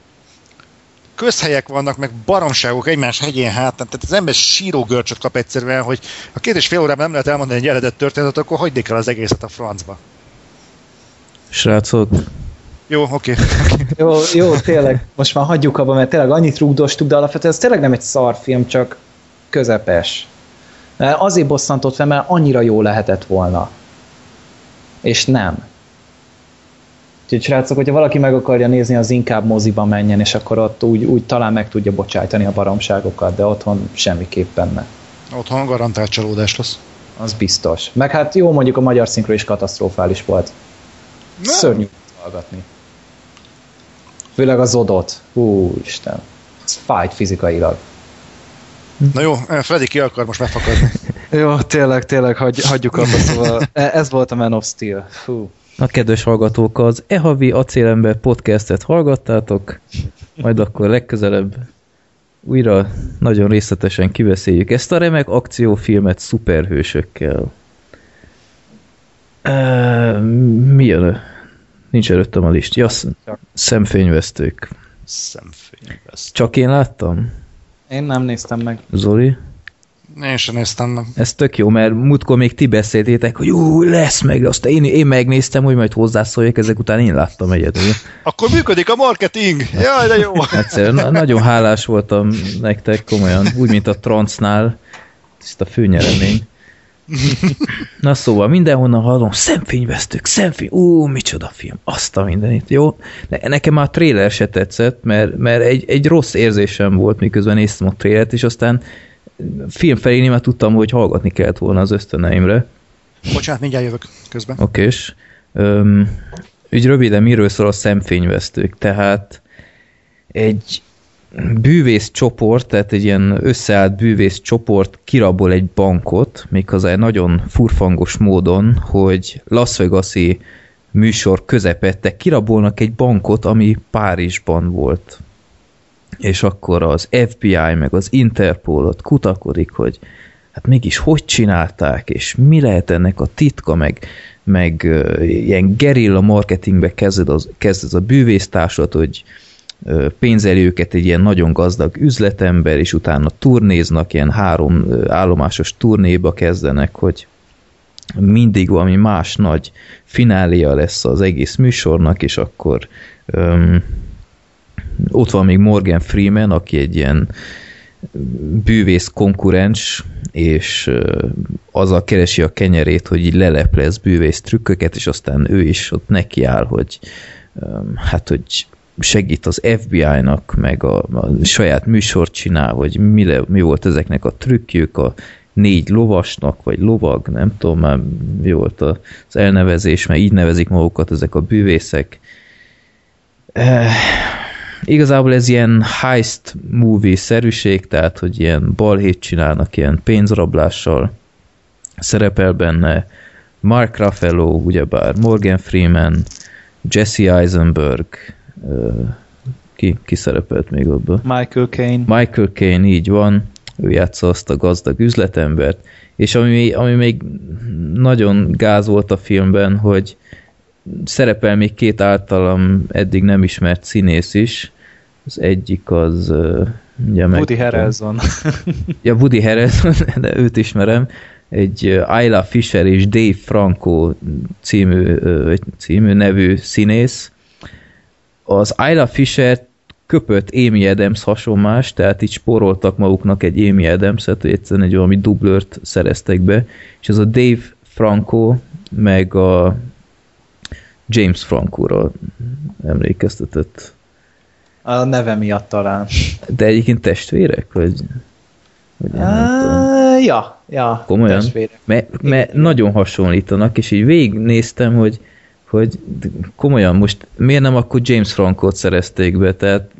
Közhelyek vannak, meg baromságok egymás hegyén hátán, tehát az ember síró görcsöt kap egyszerűen, hogy a két és fél órában nem lehet elmondani egy eredet történetet, akkor hagyd el az egészet a francba. Srácok, jó, oké. Okay. jó, jó, tényleg. Most már hagyjuk abba, mert tényleg annyit rúgdostuk, de alapvetően ez tényleg nem egy szarfilm, csak közepes. Azért bosszantott fel, mert annyira jó lehetett volna. És nem. Úgyhogy srácok, hogyha valaki meg akarja nézni, az inkább moziba menjen, és akkor ott úgy, úgy talán meg tudja bocsájtani a baromságokat, de otthon semmiképpen ne. Otthon garantált csalódás lesz. Az biztos. Meg hát jó, mondjuk a magyar szinkro is katasztrofális volt. Nem. Szörnyű hallgatni. Főleg az odot. Hú, Isten. Ez fájt fizikailag. Na jó, eh, Freddy ki akar most megfakadni. jó, tényleg, tényleg, hagy, hagyjuk abba, szóval e, ez volt a Man of Steel. Fú. A kedves hallgatók, az Ehavi Acélember podcastet hallgattátok, majd akkor legközelebb újra nagyon részletesen kiveszéljük ezt a remek akciófilmet szuperhősökkel. E, mi jön? Nincs előttem a list. Ja, szemfényvesztők. Szemfényvesztők. Csak én láttam? Én nem néztem meg. Zoli? Én sem néztem meg. Ez tök jó, mert múltkor még ti beszéltétek, hogy ú, lesz meg, azt én, én megnéztem, hogy majd hozzászóljak, ezek után én láttam egyedül. Akkor működik a marketing! Jaj, de jó! Egyszerűen na- nagyon hálás voltam nektek, komolyan, úgy, mint a Transnál, ezt a főnyeremény. Na szóval mindenhonnan hallom, szemfényvesztők, szemfény, ú, micsoda film, azt a mindenit, jó? Ne, nekem már a trailer se tetszett, mert, mert egy, egy rossz érzésem volt, miközben néztem a trailert, és aztán film felé már tudtam, hogy hallgatni kellett volna az ösztöneimre. Bocsánat, mindjárt jövök közben. Oké, és úgy röviden miről szól a szemfényvesztők, tehát egy bűvész csoport, tehát egy ilyen összeállt bűvész csoport kirabol egy bankot, méghozzá egy nagyon furfangos módon, hogy Las Vegas-i műsor közepette kirabolnak egy bankot, ami Párizsban volt. És akkor az FBI meg az Interpol ott kutakodik, hogy hát mégis hogy csinálták, és mi lehet ennek a titka, meg, meg uh, ilyen gerilla marketingbe kezded, az, kezded a bűvésztársat, hogy ö, pénzeli őket egy ilyen nagyon gazdag üzletember, és utána turnéznak, ilyen három ö, állomásos turnéba kezdenek, hogy mindig valami más nagy finália lesz az egész műsornak, és akkor öm, ott van még Morgan Freeman, aki egy ilyen bűvész konkurens, és azzal keresi a kenyerét, hogy így leleplez bűvész trükköket, és aztán ő is ott nekiáll, hogy hát, hogy segít az FBI-nak, meg a, a saját műsort csinál, hogy mi, le, mi volt ezeknek a trükkjük, a négy lovasnak, vagy lovag, nem tudom már mi volt az elnevezés, mert így nevezik magukat ezek a bűvészek. Igazából ez ilyen heist movie-szerűség, tehát, hogy ilyen balhét csinálnak, ilyen pénzrablással szerepel benne Mark Ruffalo, ugyebár Morgan Freeman, Jesse Eisenberg, ki, ki szerepelt még abban? Michael Caine. Michael Caine, így van, ő játsza azt a gazdag üzletembert, és ami, ami még nagyon gáz volt a filmben, hogy szerepel még két általam eddig nem ismert színész is, az egyik az... Ugye meg, Woody Harrelson. ja, Woody Harrelson, de őt ismerem, egy Ayla Fisher és Dave Franco című, című nevű színész, az Ayla Fisher köpött Amy Adams hasonlás, tehát így spóroltak maguknak egy Amy Adams-et, egyszerűen egy valami dublört szereztek be, és ez a Dave Franco, meg a James Franco-ra emlékeztetett. A neve miatt talán. De egyébként testvérek? Vagy, vagy ja, ja, Komolyan? testvérek. Mert me nagyon hasonlítanak, és így végignéztem, hogy hogy komolyan most miért nem akkor James Frankot szerezték be, tehát...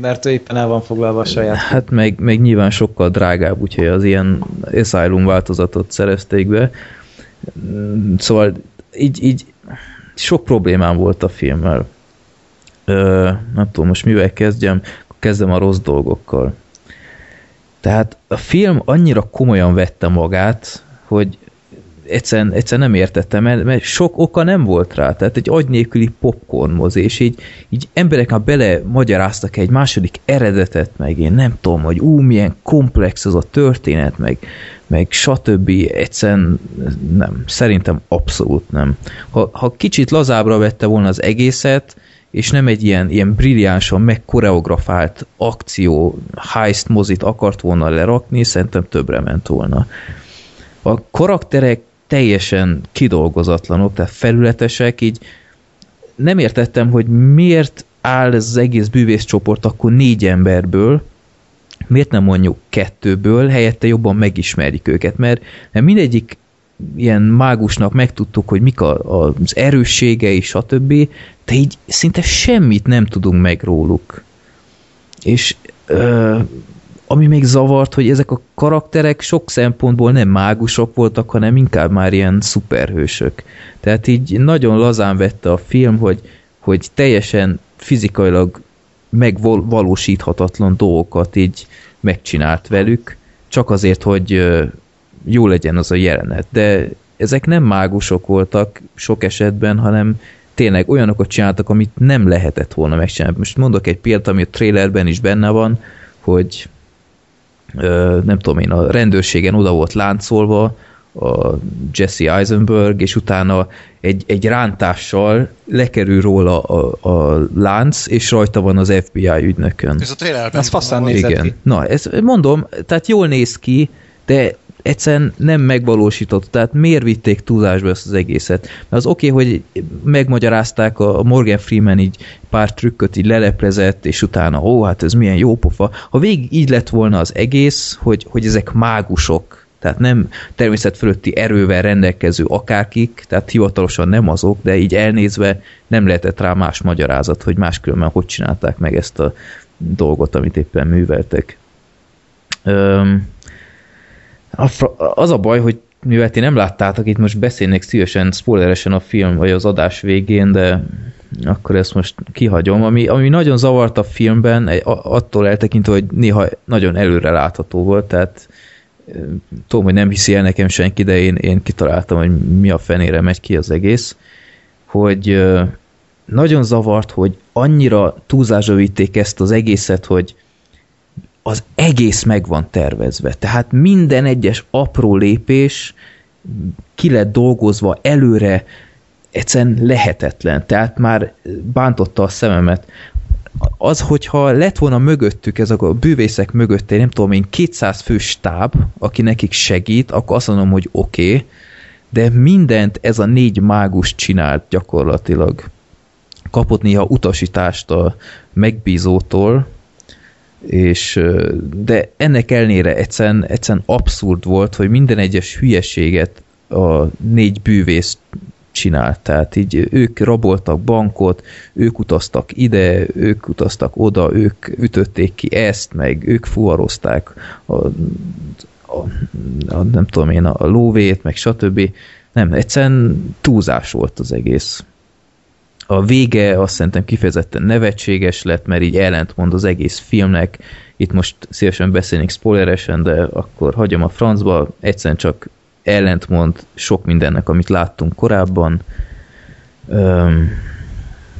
Mert ő éppen el van foglalva a saját. Hát meg, meg nyilván sokkal drágább, úgyhogy az ilyen Asylum változatot szerezték be. Szóval így, így sok problémám volt a filmmel. Ö, nem tudom, most mivel kezdjem, kezdem a rossz dolgokkal. Tehát a film annyira komolyan vette magát, hogy egyszerűen, egyszerűen nem értettem, mert, mert sok oka nem volt rá, tehát egy agy nélküli popcorn mozi, és így, így emberek már bele magyaráztak egy második eredetet, meg én nem tudom, hogy ú, milyen komplex az a történet, meg, meg stb. Egyszerűen nem, szerintem abszolút nem. Ha, ha kicsit lazábra vette volna az egészet, és nem egy ilyen, ilyen brilliánsan megkoreografált akció heist mozit akart volna lerakni, szerintem többre ment volna. A karakterek teljesen kidolgozatlanok, tehát felületesek, így nem értettem, hogy miért áll ez az egész bűvészcsoport akkor négy emberből, miért nem mondjuk kettőből, helyette jobban megismerjük őket, mert, mert mindegyik ilyen mágusnak megtudtuk, hogy mik a, az erősségei, stb., de így szinte semmit nem tudunk meg róluk. És ö, ami még zavart, hogy ezek a karakterek sok szempontból nem mágusok voltak, hanem inkább már ilyen szuperhősök. Tehát így nagyon lazán vette a film, hogy, hogy teljesen fizikailag megvalósíthatatlan dolgokat így megcsinált velük, csak azért, hogy jó legyen az a jelenet. De ezek nem mágusok voltak sok esetben, hanem tényleg olyanokat csináltak, amit nem lehetett volna megcsinálni. Most mondok egy példát, ami a trailerben is benne van, hogy nem tudom én, a rendőrségen oda volt láncolva, a Jesse Eisenberg, és utána egy, egy rántással lekerül róla a, a lánc, és rajta van az FBI ügynökön. Ez a trailerben. Ez faszán nézett Igen. ki. Na, ez mondom, tehát jól néz ki, de egyszerűen nem megvalósított, tehát miért vitték túlzásba ezt az egészet? Mert az oké, okay, hogy megmagyarázták a Morgan Freeman így pár trükköt így leleplezett, és utána, ó, hát ez milyen jó pofa. Ha végig így lett volna az egész, hogy, hogy ezek mágusok, tehát nem természet fölötti erővel rendelkező akárkik, tehát hivatalosan nem azok, de így elnézve nem lehetett rá más magyarázat, hogy máskülönben hogy csinálták meg ezt a dolgot, amit éppen műveltek. Öm, az a baj, hogy mivel ti nem láttátok, itt most beszélnék szívesen, spoileresen a film, vagy az adás végén, de akkor ezt most kihagyom. Ami, ami nagyon zavart a filmben, attól eltekintve, hogy néha nagyon előre látható volt, tehát tudom, hogy nem hiszi el nekem senki, de én, én kitaláltam, hogy mi a fenére megy ki az egész, hogy nagyon zavart, hogy annyira túlzásra vitték ezt az egészet, hogy az egész meg van tervezve. Tehát minden egyes apró lépés ki lett dolgozva előre, egyszerűen lehetetlen. Tehát már bántotta a szememet. Az, hogyha lett volna mögöttük, ez a bűvészek mögött, egy nem tudom én, 200 fő stáb, aki nekik segít, akkor azt mondom, hogy oké, okay, de mindent ez a négy mágus csinált gyakorlatilag. Kapott néha utasítást a megbízótól, és de ennek ellenére egyszerűen, egyszerűen abszurd volt, hogy minden egyes hülyeséget a négy bűvész csinált. Tehát így ők raboltak bankot, ők utaztak ide, ők utaztak oda, ők ütötték ki ezt, meg ők fuvarozták a, a, a nem tudom én, a lóvét, meg stb. Nem, egyszerűen túlzás volt az egész a vége azt szerintem kifejezetten nevetséges lett, mert így ellentmond az egész filmnek. Itt most szívesen beszélnék spoileresen, de akkor hagyom a francba. Egyszerűen csak ellentmond sok mindennek, amit láttunk korábban. Öm,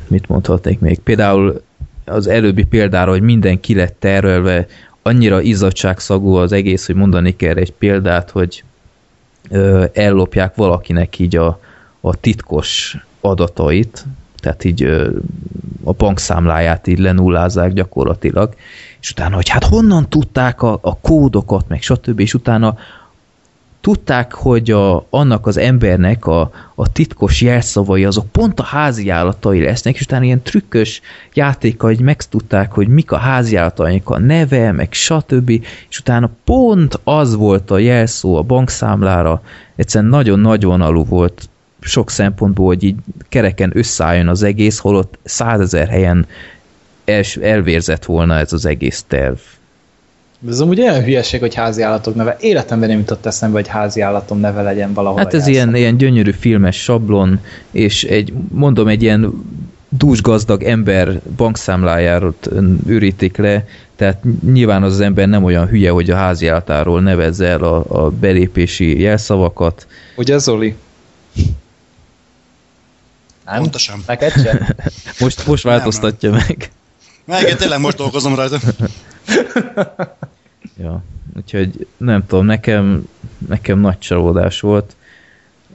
mit mondhatnék még? Például az előbbi példára, hogy minden ki lett tervelve, annyira izzadságszagú az egész, hogy mondani kell egy példát, hogy ö, ellopják valakinek így a, a titkos adatait, tehát így a bankszámláját így lenullázzák gyakorlatilag, és utána, hogy hát honnan tudták a, a kódokat, meg stb., és utána tudták, hogy a, annak az embernek a, a titkos jelszavai azok pont a házi állatai lesznek, és utána ilyen trükkös játéka, hogy megtudták, hogy mik a házi állataink a neve, meg stb. És utána pont az volt a jelszó a bankszámlára, egyszerűen nagyon-nagyon alul volt sok szempontból, hogy így kereken összeálljon az egész, holott százezer helyen el, elvérzett volna ez az egész terv. Ez amúgy olyan hülyeség, hogy házi állatok neve. Életemben nem jutott eszembe, hogy házi állatom neve legyen valahol. Hát ez ilyen, ilyen gyönyörű filmes sablon, és egy, mondom, egy ilyen dúsgazdag ember bankszámlájáról őrítik le, tehát nyilván az, ember nem olyan hülye, hogy a házi állatáról nevezze el a, a belépési jelszavakat. Ugye Zoli? Nem? Pontosan. Neked sem? Most, most változtatja meg. Meg, én tényleg most dolgozom rajta. Ja, úgyhogy nem tudom, nekem, nekem nagy csalódás volt.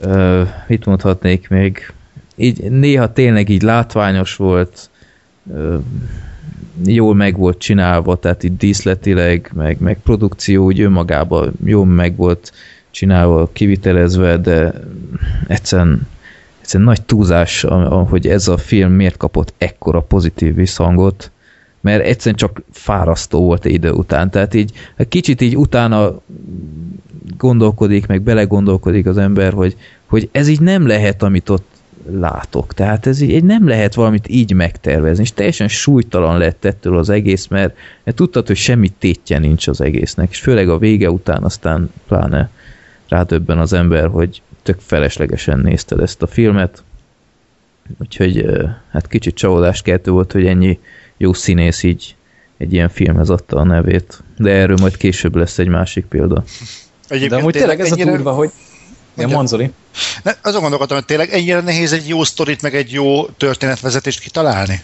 Uh, mit mondhatnék még? Így néha tényleg így látványos volt, uh, jól meg volt csinálva, tehát így díszletileg, meg, meg produkció úgy önmagában jól meg volt csinálva, kivitelezve, de egyszerűen, egyszerűen nagy túlzás, hogy ez a film miért kapott ekkora pozitív visszhangot, mert egyszerűen csak fárasztó volt idő után. Tehát így kicsit így utána gondolkodik, meg belegondolkodik az ember, hogy, hogy ez így nem lehet, amit ott látok. Tehát ez így nem lehet valamit így megtervezni, és teljesen súlytalan lett ettől az egész, mert, mert tudtad, hogy semmi tétje nincs az egésznek, és főleg a vége után aztán pláne rádöbben az ember, hogy tök feleslegesen nézted ezt a filmet. Úgyhogy hát kicsit csalódás keltő volt, hogy ennyi jó színész így egy ilyen filmhez adta a nevét. De erről majd később lesz egy másik példa. De amúgy tényleg ez ennyire... a durva, hogy... Ja, Manzoli. Ne, azon gondolkodtam, hogy tényleg ennyire nehéz egy jó sztorit, meg egy jó történetvezetést kitalálni?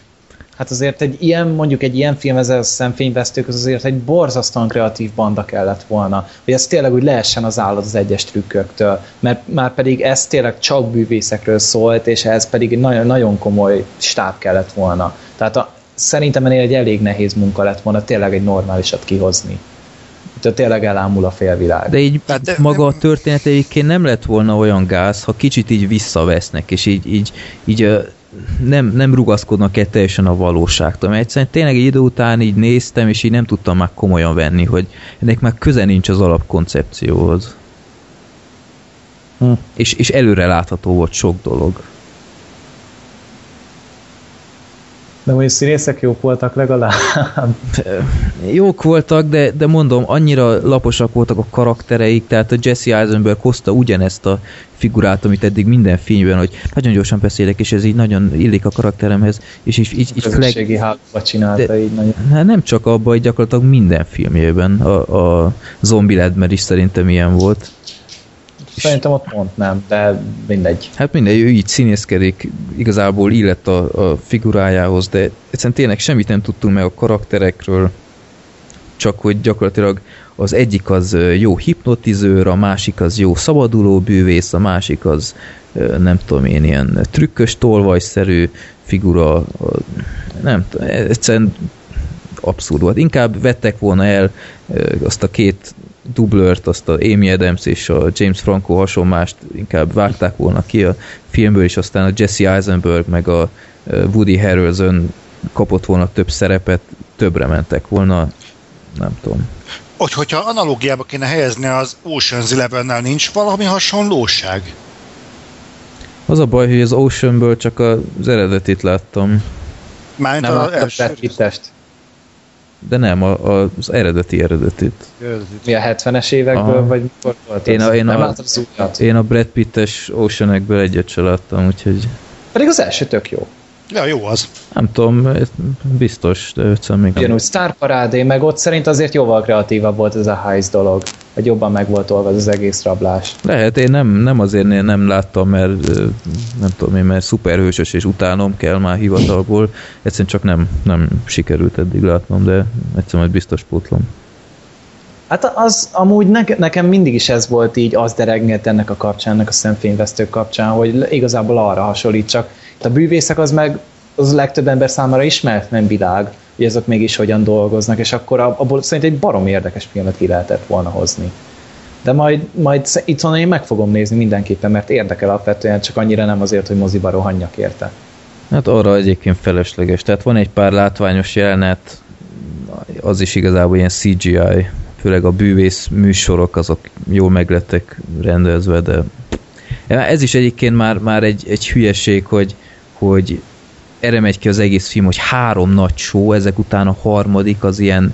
Hát azért egy ilyen, mondjuk egy ilyen film ezzel a szemfényvesztők, az azért egy borzasztóan kreatív banda kellett volna, hogy ez tényleg úgy lehessen az állat az egyes trükköktől, mert már pedig ez tényleg csak bűvészekről szólt, és ez pedig egy nagyon, nagyon komoly stáb kellett volna. Tehát a, szerintem ennél egy elég nehéz munka lett volna tényleg egy normálisat kihozni. Tehát tényleg elámul a félvilág. De így de, maga a történeteikként nem lett volna olyan gáz, ha kicsit így visszavesznek, és így, így, így nem, nem rugaszkodnak egy teljesen a valóságtól, mert egyszerűen tényleg egy idő után így néztem, és így nem tudtam már komolyan venni, hogy ennek már köze nincs az alapkoncepcióhoz. Hm. És, és előre látható volt sok dolog. De mondjuk színészek jók voltak legalább. Jók voltak, de, de mondom, annyira laposak voltak a karaktereik, tehát a Jesse Eisenberg hozta ugyanezt a figurát, amit eddig minden filmben, hogy nagyon gyorsan beszélek, és ez így nagyon illik a karakteremhez, és így, így, így Közösségi fleg... csinálta de, így nagyon. Hát nem csak abban, hogy gyakorlatilag minden filmjében, a, a Zombielandben is szerintem ilyen volt. Szerintem ott pont nem, de mindegy. Hát mindegy, ő így színészkedik, igazából illett a, a figurájához, de egyszerűen tényleg semmit nem tudtunk meg a karakterekről, csak hogy gyakorlatilag az egyik az jó hipnotizőr, a másik az jó szabaduló bűvész, a másik az nem tudom én, ilyen trükkös, tolvajszerű figura, nem egyszerűen abszurd volt. Inkább vettek volna el azt a két dublört, azt a Amy Adams és a James Franco hasonmást inkább vágták volna ki a filmből, és aztán a Jesse Eisenberg meg a Woody Harrelson kapott volna több szerepet, többre mentek volna, nem tudom. Hogy, hogyha analógiába kéne helyezni az Ocean's Eleven-nel, nincs valami hasonlóság? Az a baj, hogy az Oceanből csak az eredetit láttam. Mármint nem az első de nem, a, a, az eredeti eredetit. Mi a 70-es évekből, Aha. vagy mikor volt én a, én, nem a, az én a Brad Pitt-es ocean egyet se láttam, úgyhogy... Pedig az első tök jó. Ja, jó az. Nem tudom, biztos, de egyszerűen még Ugyanúgy Star Parade, meg ott szerint azért jóval kreatívabb volt ez a heist dolog, hogy jobban meg volt olva az egész rablás. Lehet, én nem, nem azért nem láttam, mert nem tudom én, mert szuperhősös és utánom kell már hivatalból, egyszerűen csak nem, nem sikerült eddig látnom, de egyszerűen majd biztos pótlom. Hát az amúgy ne, nekem mindig is ez volt így, az deregnyett ennek a kapcsán, ennek a szemfényvesztők kapcsán, hogy igazából arra hasonlít, csak a bűvészek az meg az legtöbb ember számára ismert nem világ, hogy azok mégis hogyan dolgoznak, és akkor abból szerintem egy barom érdekes filmet ki lehetett volna hozni. De majd, majd itt én meg fogom nézni mindenképpen, mert érdekel alapvetően, csak annyira nem azért, hogy moziba rohanjak érte. Hát arra egyébként felesleges. Tehát van egy pár látványos jelenet, az is igazából ilyen CGI, főleg a bűvész műsorok, azok jól meglettek rendezve, de ez is egyébként már, már egy, egy hülyeség, hogy, hogy erre megy ki az egész film, hogy három nagy show, ezek után a harmadik az ilyen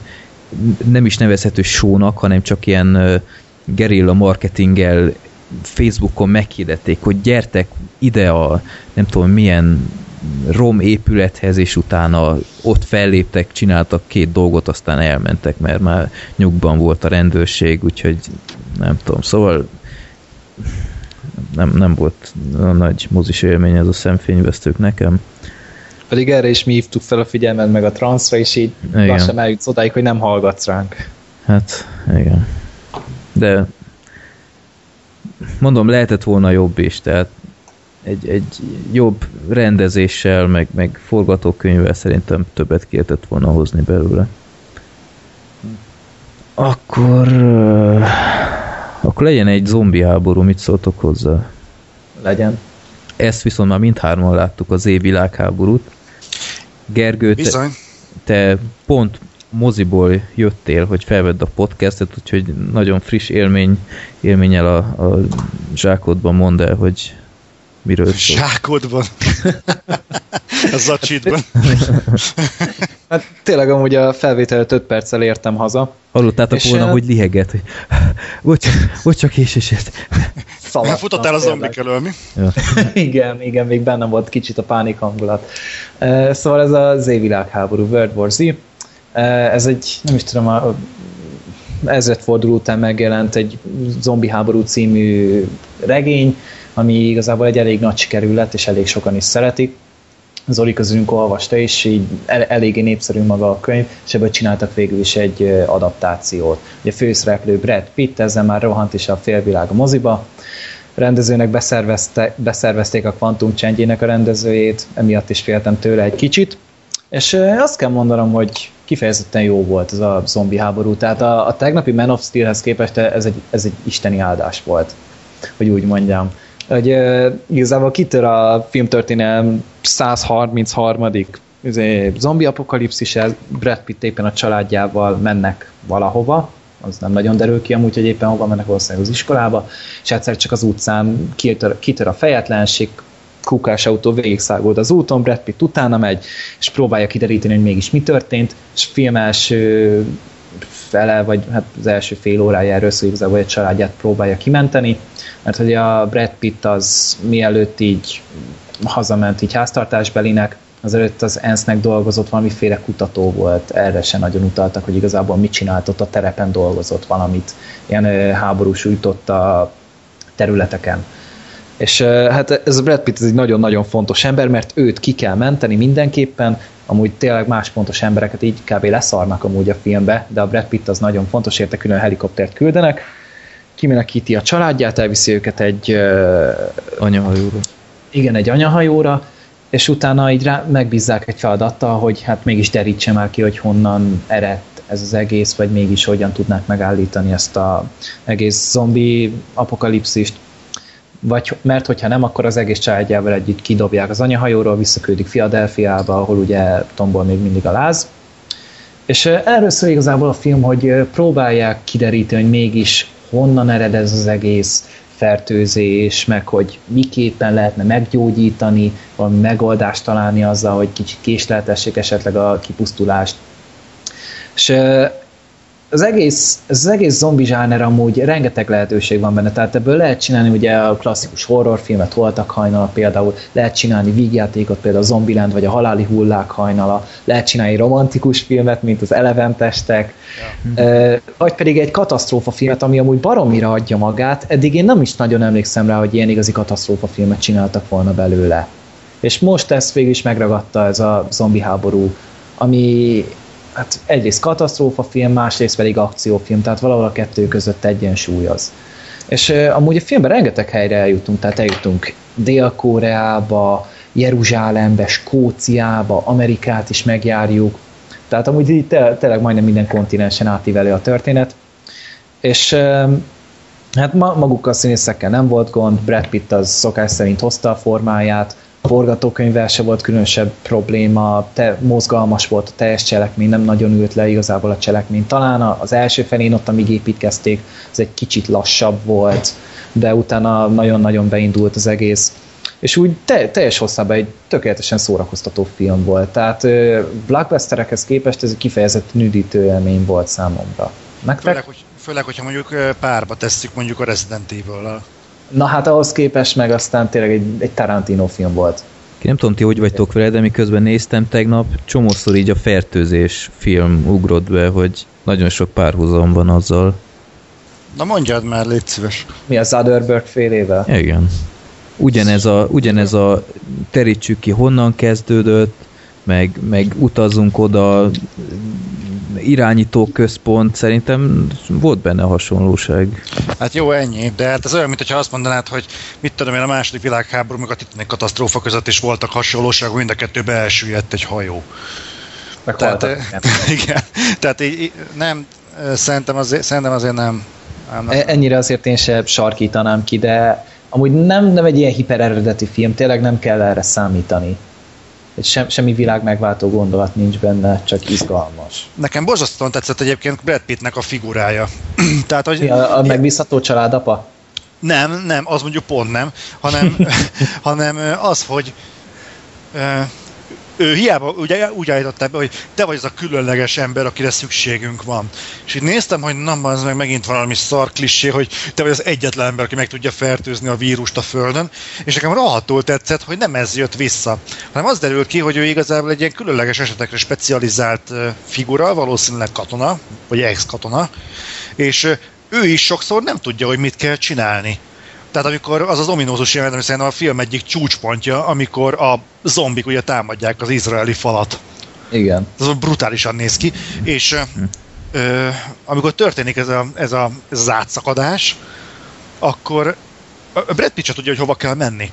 nem is nevezhető shownak, hanem csak ilyen gerilla marketinggel Facebookon meghirdették, hogy gyertek ide a nem tudom milyen rom épülethez, és utána ott felléptek, csináltak két dolgot, aztán elmentek, mert már nyugban volt a rendőrség, úgyhogy nem tudom, szóval nem, nem volt nagy mozis élmény ez a szemfényvesztők nekem. Pedig erre is mi hívtuk fel a figyelmet, meg a transzra, és így igen. lassan eljutsz odáig, hogy nem hallgatsz ránk. Hát, igen. De mondom, lehetett volna jobb is, tehát egy, egy jobb rendezéssel, meg, meg forgatókönyvvel szerintem többet kértett volna hozni belőle. Akkor akkor legyen egy zombi háború, mit szóltok hozzá? Legyen. Ezt viszont már mindhárman láttuk az év világháborút. Gergő, te, te pont moziból jöttél, hogy felvedd a podcastet, úgyhogy nagyon friss élmény, élménnyel a, a zsákodban mondd el, hogy miről szól. Zsákodban? a zacsitban. hát tényleg amúgy a felvétel 5 perccel értem haza. Hallottátok és volna, hogy liheget, hogy bocs, bocs csak késésért. Szaladtam, Futottál a zombik elől, mi? Ja. igen, igen, még bennem volt kicsit a pánik hangulat. Szóval ez a Z világháború, World War Z. Ez egy, nem is tudom, a ezredforduló után megjelent egy zombi háború című regény, ami igazából egy elég nagy sikerű lett, és elég sokan is szeretik. Zoli közülünk olvasta, és így el, eléggé népszerű maga a könyv, és ebből csináltak végül is egy adaptációt. Ugye a főszereplő Brad Pitt, ezzel már rohant is a félvilág a moziba, rendezőnek beszervezte, beszervezték a Quantum Change-ének a rendezőjét, emiatt is féltem tőle egy kicsit, és azt kell mondanom, hogy kifejezetten jó volt ez a zombi háború, tehát a, a tegnapi Man of Steel-hez képest ez egy, ez egy isteni áldás volt, hogy úgy mondjam hogy uh, igazából kitör a filmtörténelem 133. Izé, zombi apokalipszis, Brad Pitt éppen a családjával mennek valahova, az nem nagyon derül ki amúgy, hogy éppen hova mennek valószínűleg az iskolába, és egyszer csak az utcán kitör, kitör a fejetlenség, kukás autó végigszáguld az úton, Brad Pitt utána megy, és próbálja kideríteni, hogy mégis mi történt, és film első fele, vagy hát az első fél órájáról szó igazából egy családját próbálja kimenteni, mert hogy a Brad Pitt az mielőtt így hazament így háztartásbelinek, azelőtt az ENSZ-nek dolgozott, valamiféle kutató volt, erre se nagyon utaltak, hogy igazából mit csinált ott a terepen dolgozott valamit, ilyen háborús a területeken. És hát ez a Brad Pitt ez egy nagyon-nagyon fontos ember, mert őt ki kell menteni mindenképpen, amúgy tényleg más fontos embereket így kb. leszarnak amúgy a filmbe, de a Brad Pitt az nagyon fontos, érte külön helikoptert küldenek, kimenekíti a családját, elviszi őket egy uh, anyahajóra. Igen, egy anyahajóra, és utána így rá, megbízzák egy feladattal, hogy hát mégis derítse már ki, hogy honnan eredt ez az egész, vagy mégis hogyan tudnák megállítani ezt a egész zombi apokalipszist. Vagy, mert hogyha nem, akkor az egész családjával együtt kidobják az anyahajóról, visszaküldik Filadelfiába, ahol ugye tombol még mindig a láz. És erről szól igazából a film, hogy próbálják kideríteni, hogy mégis honnan ered ez az egész fertőzés, meg hogy miképpen lehetne meggyógyítani, valami megoldást találni azzal, hogy kicsit késleltessék esetleg a kipusztulást. És az egész, az egész zombi zsáner amúgy rengeteg lehetőség van benne, tehát ebből lehet csinálni ugye a klasszikus horrorfilmet, Holtak hajnala például, lehet csinálni vígjátékot, például a Zombieland vagy a Haláli hullák hajnala, lehet csinálni romantikus filmet, mint az Eleventestek, ja. vagy pedig egy katasztrófa filmet, ami amúgy baromira adja magát, eddig én nem is nagyon emlékszem rá, hogy ilyen igazi katasztrófa filmet csináltak volna belőle. És most ezt végül is megragadta ez a zombi háború, ami hát egyrészt katasztrófa film, másrészt pedig akciófilm, tehát valahol a kettő között egyensúly az. És uh, amúgy a filmben rengeteg helyre eljutunk, tehát eljutunk Dél-Koreába, Jeruzsálembe, Skóciába, Amerikát is megjárjuk, tehát amúgy így te, tényleg majdnem minden kontinensen átívelő a történet. És hát ma, magukkal a színészekkel nem volt gond, Brad Pitt az szokás szerint hozta a formáját, forgatókönyvvel se volt különösebb probléma, te, mozgalmas volt a teljes cselekmény, nem nagyon ült le igazából a cselekmény. Talán az első felén ott, amíg építkezték, az egy kicsit lassabb volt, de utána nagyon-nagyon beindult az egész. És úgy te, teljes hosszában egy tökéletesen szórakoztató film volt. Tehát blockbusterekhez képest ez egy kifejezett nüdítő élmény volt számomra. Nektek? Főleg, hogy, főleg, hogyha mondjuk párba tesszük mondjuk a Resident Evil-lel. Na hát ahhoz képest meg aztán tényleg egy, egy Tarantino film volt. Ki nem tudom, ti hogy vagytok vele, de miközben néztem tegnap, csomószor így a fertőzés film ugrott be, hogy nagyon sok párhuzam van azzal. Na mondjad már, légy szíves. Mi a Zuckerberg félével? Igen. Ugyanez a, ugyanez a terítsük ki honnan kezdődött, meg, meg utazunk oda, irányító központ, szerintem volt benne hasonlóság. Hát jó, ennyi, de hát ez olyan, mintha azt mondanád, hogy mit tudom én, a második világháború, meg a titanic katasztrófa között is voltak hasonlóságok, mind a kettőbe elsüllyedt egy hajó. Meg tehát, igen, tehát így, nem, szerintem azért, szerintem azért nem. nem, nem. Ennyire azért én sem sarkítanám ki, de amúgy nem, nem egy ilyen hipereredeti film, tényleg nem kell erre számítani sem, semmi világ megváltó gondolat nincs benne, csak izgalmas. Nekem borzasztóan tetszett egyébként Brad Pittnek a figurája. Tehát, hogy, a, a megbízható családapa? Nem, nem, az mondjuk pont nem, hanem, hanem az, hogy ő hiába ugye, úgy állította be, hogy te vagy az a különleges ember, akire szükségünk van. És így néztem, hogy nem, ez meg megint valami szar klissé, hogy te vagy az egyetlen ember, aki meg tudja fertőzni a vírust a Földön, és nekem rohadtul tetszett, hogy nem ez jött vissza, hanem az derült ki, hogy ő igazából egy ilyen különleges esetekre specializált figura, valószínűleg katona, vagy ex-katona, és ő is sokszor nem tudja, hogy mit kell csinálni Tehát amikor az az ominózus jelenet, ami szerintem a film egyik csúcspontja, amikor a zombik ugye támadják az izraeli falat. Igen. Ez brutálisan néz ki, és ö, amikor történik ez, a, ez, a, ez az átszakadás, akkor a Brad Pitt tudja, hogy hova kell menni.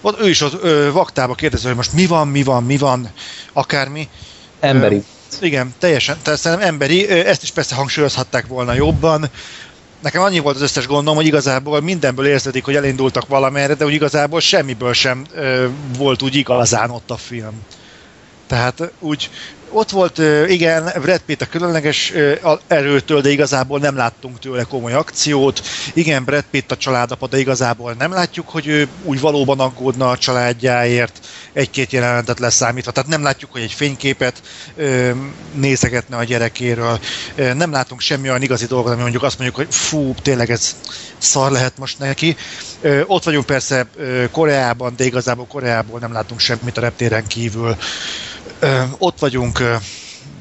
Ott ő is ott ö, vaktába kérdezi, hogy most mi van, mi van, mi van, akármi. Emberi. Ö, igen, teljesen, tehát szerintem emberi, ezt is persze hangsúlyozhatták volna jobban. Nekem annyi volt az összes gondom, hogy igazából mindenből érződik, hogy elindultak valamerre, de úgy igazából semmiből sem ö, volt úgy igazán ott a film. Tehát úgy ott volt, igen, Brad Pitt a különleges erőtől, de igazából nem láttunk tőle komoly akciót. Igen, Brad Pitt a családapa, de igazából nem látjuk, hogy ő úgy valóban aggódna a családjáért egy-két jelenetet leszámítva. Tehát nem látjuk, hogy egy fényképet nézegetne a gyerekéről. Nem látunk semmi olyan igazi dolgot, ami mondjuk azt mondjuk, hogy fú, tényleg ez szar lehet most neki. Ott vagyunk persze Koreában, de igazából Koreából nem látunk semmit a reptéren kívül ott vagyunk, ö,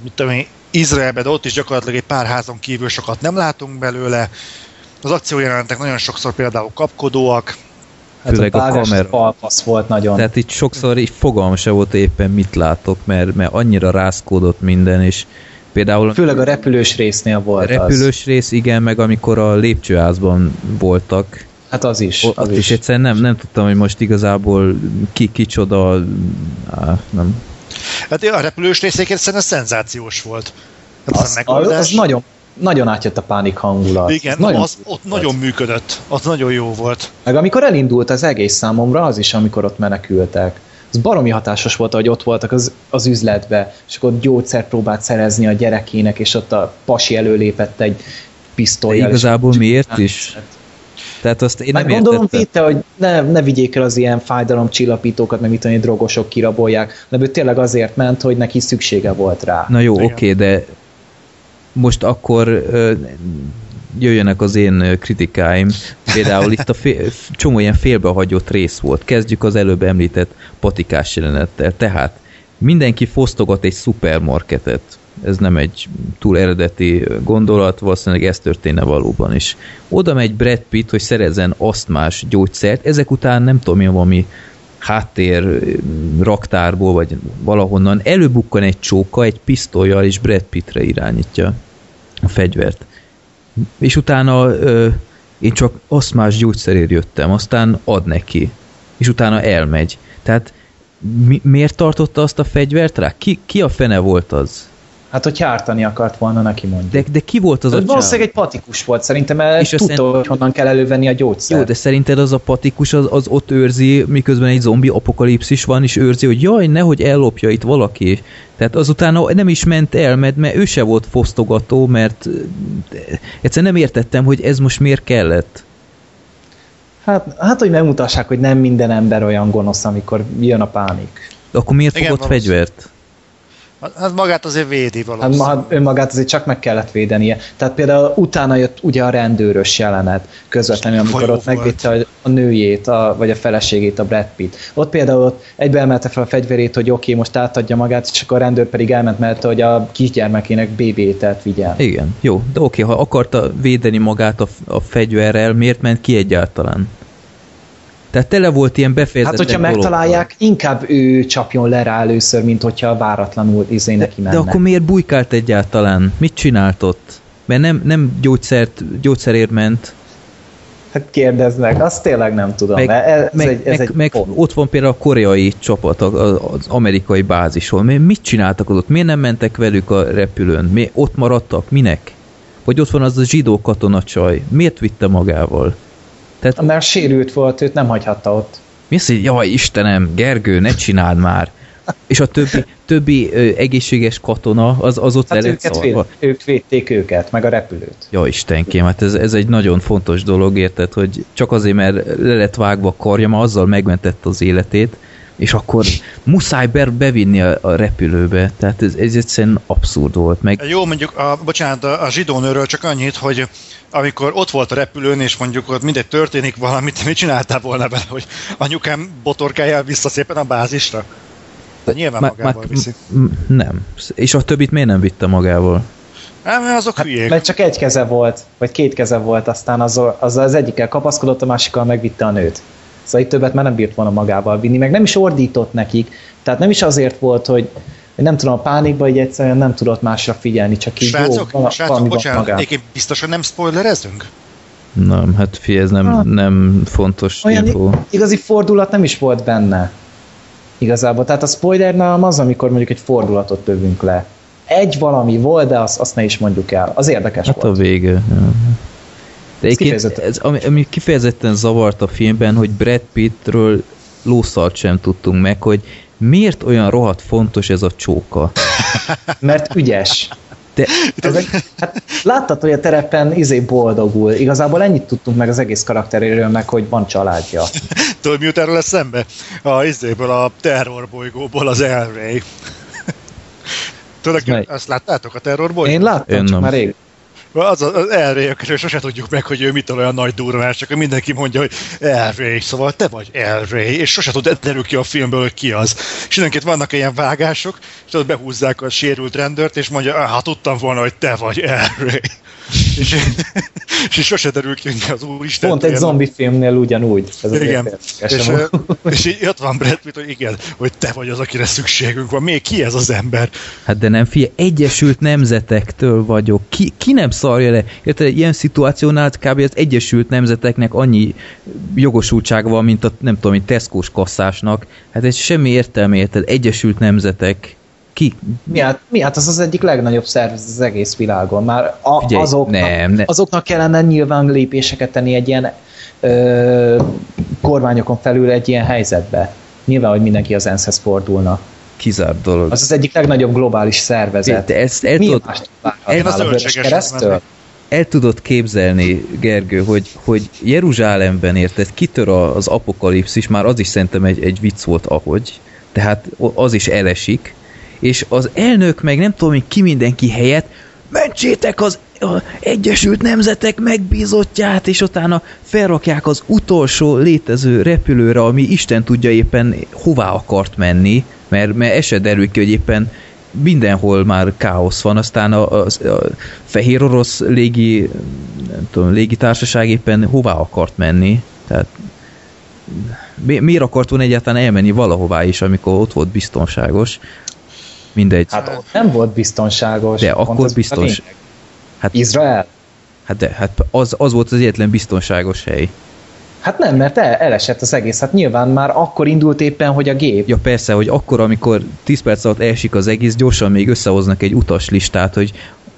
mit tudom én, Izraelben, de ott is gyakorlatilag egy pár házon kívül sokat nem látunk belőle. Az akciójelenetek nagyon sokszor például kapkodóak. Hát Főleg a, a kamera. volt nagyon. Tehát itt sokszor így fogalma se volt éppen mit látok, mert, mert annyira rászkódott minden, és például... Főleg a repülős résznél volt A repülős az. rész, igen, meg amikor a lépcsőházban voltak, Hát az is. Az, az is. is. Egyszerűen nem, nem tudtam, hogy most igazából ki, kicsoda, á, nem, Hát a repülős részéként szerintem szenzációs volt. Hát az, az, az nagyon, nagyon átjött a pánik hangulat. Igen, nagyon az ott volt. nagyon működött, az nagyon jó volt. Meg amikor elindult az egész számomra, az is, amikor ott menekültek. Az baromi hatásos volt, hogy ott voltak az, az üzletbe, és akkor gyógyszert próbált szerezni a gyerekének, és ott a pasi előlépett egy pisztolyjal. Igazából miért is? Hát, tehát azt én nem gondolom védte, hogy ne, ne vigyék el az ilyen fájdalomcsillapítókat, meg mit tudom, drogosok kirabolják, de ő tényleg azért ment, hogy neki szüksége volt rá. Na jó, oké, okay, de most akkor ö, jöjjenek az én kritikáim. Például itt a fél, csomó ilyen félbehagyott rész volt. Kezdjük az előbb említett patikás jelenettel. Tehát mindenki fosztogat egy szupermarketet ez nem egy túl eredeti gondolat, valószínűleg ez történne valóban is. Oda megy Brad Pitt, hogy szerezzen asztmás gyógyszert, ezek után nem tudom, mi valami háttér raktárból, vagy valahonnan előbukkan egy csóka, egy pisztolyjal, és Brad Pittre irányítja a fegyvert. És utána ö, én csak asztmás gyógyszerért jöttem, aztán ad neki. És utána elmegy. Tehát mi, miért tartotta azt a fegyvert rá? Ki, ki a fene volt az? Hát, hogy ártani akart volna neki mondja. De, de ki volt az a Valószínűleg egy patikus volt, szerintem és tudta, szerint... hogy honnan kell elővenni a gyógyszert. Jó, de szerinted az a patikus az, az ott őrzi, miközben egy zombi apokalipszis van, és őrzi, hogy jaj, nehogy ellopja itt valaki. Tehát azután nem is ment el, mert, mert ő se volt fosztogató, mert egyszerűen nem értettem, hogy ez most miért kellett. Hát, hát hogy megmutassák, hogy nem minden ember olyan gonosz, amikor jön a pánik. De akkor miért Igen, fogott fegyvert? Hát magát azért védi valószínűleg. Hát önmagát azért csak meg kellett védenie. Tehát például utána jött ugye a rendőrös jelenet közvetlenül, amikor ott megvédte a, a nőjét, a, vagy a feleségét, a Brad Pitt. Ott például ott egybe emelte fel a fegyverét, hogy oké, okay, most átadja magát, és akkor a rendőr pedig elment, mert hogy a kisgyermekének BB-telt vigyen. Igen, jó, de oké, okay, ha akarta védeni magát a, a fegyverrel, miért ment ki egyáltalán? Tehát tele volt ilyen befejezetlen Hát, hogyha dolog. megtalálják, inkább ő csapjon le rá először, mint hogyha váratlanul izé neki menne. De akkor miért bujkált egyáltalán? Mit csinált ott? Mert nem, nem gyógyszert, gyógyszerért ment. Hát kérdeznek, azt tényleg nem tudom. Meg, ez meg, egy, ez meg, egy meg ott van például a koreai csapat az amerikai bázison. Mit csináltak ott? Miért nem mentek velük a repülőn? Mi ott maradtak? Minek? Vagy ott van az a zsidó katonacsaj. Miért vitte magával? Tehát, Mert sérült volt, őt nem hagyhatta ott. Mi az, hogy jaj Istenem, Gergő, ne csináld már. És a többi, többi ö, egészséges katona, az, az ott hát őket véd, ők védték őket, meg a repülőt. Ja Istenkém, hát ez, ez egy nagyon fontos dolog, érted, hogy csak azért, mert le lett vágva a karja, ma azzal megmentette az életét, és akkor muszáj be, bevinni a, a repülőbe. Tehát ez, ez egyszerűen abszurd volt. Meg... Jó, mondjuk, a, bocsánat, a, a zsidónőről csak annyit, hogy amikor ott volt a repülőn, és mondjuk ott mindegy történik valamit, mit csináltál volna vele, hogy anyukám botorkájál vissza szépen a bázisra? De nyilván magával viszi. Nem. És a többit miért nem vitte magával? Mert azok Hát, hülyék. mert csak egy keze volt, vagy két keze volt, aztán az, az, az egyikkel kapaszkodott, a másikkal megvitte a nőt. Szóval itt többet már nem bírt volna magával vinni, meg nem is ordított nekik, tehát nem is azért volt, hogy nem tudom, a pánikba így egyszerűen nem tudott másra figyelni, csak így Srácok, jó, vala- srácok, bocsánat, egyébként biztosan nem spoilerezünk? Nem, hát fi, ez nem, Ah. nem fontos Olyan info. igazi fordulat nem is volt benne. Igazából. Tehát a spoiler nálam az, amikor mondjuk egy fordulatot lövünk le. Egy valami volt, de azt, azt ne is mondjuk el. Az érdekes Hát a volt. vége. ja. De egyébként kifejezetten- ez, ami, ami kifejezetten zavart a filmben, hogy Brad Pittről lószalt sem tudtunk meg, hogy miért olyan rohadt fontos ez a csóka. Mert ügyes. De Ez egy, hát láttad, hogy a terepen izé boldogul. Igazából ennyit tudtunk meg az egész karakteréről, meg hogy van családja. Tudod, mi jut erről eszembe? A izéből, a terrorbolygóból az El Rey. Tudod, azt láttátok a terrorbolygót? Én láttam, Én csak nem. már rég. Az az, az El Rey, akiről sose tudjuk meg, hogy ő mitől olyan nagy durvás, csak mindenki mondja, hogy El Rey, szóval te vagy El Rey, és sose tud derül ki a filmből, hogy ki az. És időnként vannak ilyen vágások, és tudod, behúzzák a sérült rendőrt, és mondja, "Ah, hát tudtam volna, hogy te vagy El Rey. és, és sose derül ki, hogy az úristen. Pont egy zombi filmnél ugyanúgy. Ez igen, és, és így ott van Brad Pitt, hogy igen, hogy te vagy az, akire szükségünk van. Még ki ez az ember? Hát de nem, fie, Egyesült Nemzetektől vagyok. Ki, ki nem szarja le? Érted, ilyen szituációnál kb. az Egyesült Nemzeteknek annyi jogosultsága van, mint a, nem tudom, mint Tesco-s kasszásnak. Hát ez semmi értelme, érted? Egyesült Nemzetek. Ki? Mi hát, mi hát az az egyik legnagyobb szervezet az egész világon. Már a, Figyelj, azoknak, nem, ne- azoknak kellene nyilván lépéseket tenni egy ilyen ö, kormányokon felül egy ilyen helyzetbe. Nyilván, hogy mindenki az ENSZ-hez fordulna. Kizárt dolog. Az az egyik legnagyobb globális szervezet. De ezt el Mi tudod, zöldségesre keresztől? mennék. el tudod képzelni, Gergő, hogy, hogy Jeruzsálemben érted, kitör az apokalipszis, már az is szerintem egy, egy vicc volt, ahogy, tehát az is elesik, és az elnök meg nem tudom, hogy ki mindenki helyett, mentsétek az Egyesült Nemzetek megbízottját, és utána felrakják az utolsó létező repülőre, ami Isten tudja éppen hová akart menni, mert, mert ez se derül ki, hogy éppen mindenhol már káosz van, aztán a, a, a fehér orosz légi, nem tudom, légitársaság éppen hová akart menni, tehát mi, miért akart volna egyáltalán elmenni valahová is, amikor ott volt biztonságos? Mindegy. Hát, ott nem volt biztonságos. De akkor biztos- hát, Izrael? hát, de, hát az, az volt az egyetlen biztonságos hely. Hát nem, mert el, elesett az egész. Hát nyilván már akkor indult éppen, hogy a gép. Ja persze, hogy akkor, amikor 10 perc alatt elsik az egész, gyorsan még összehoznak egy utaslistát, hogy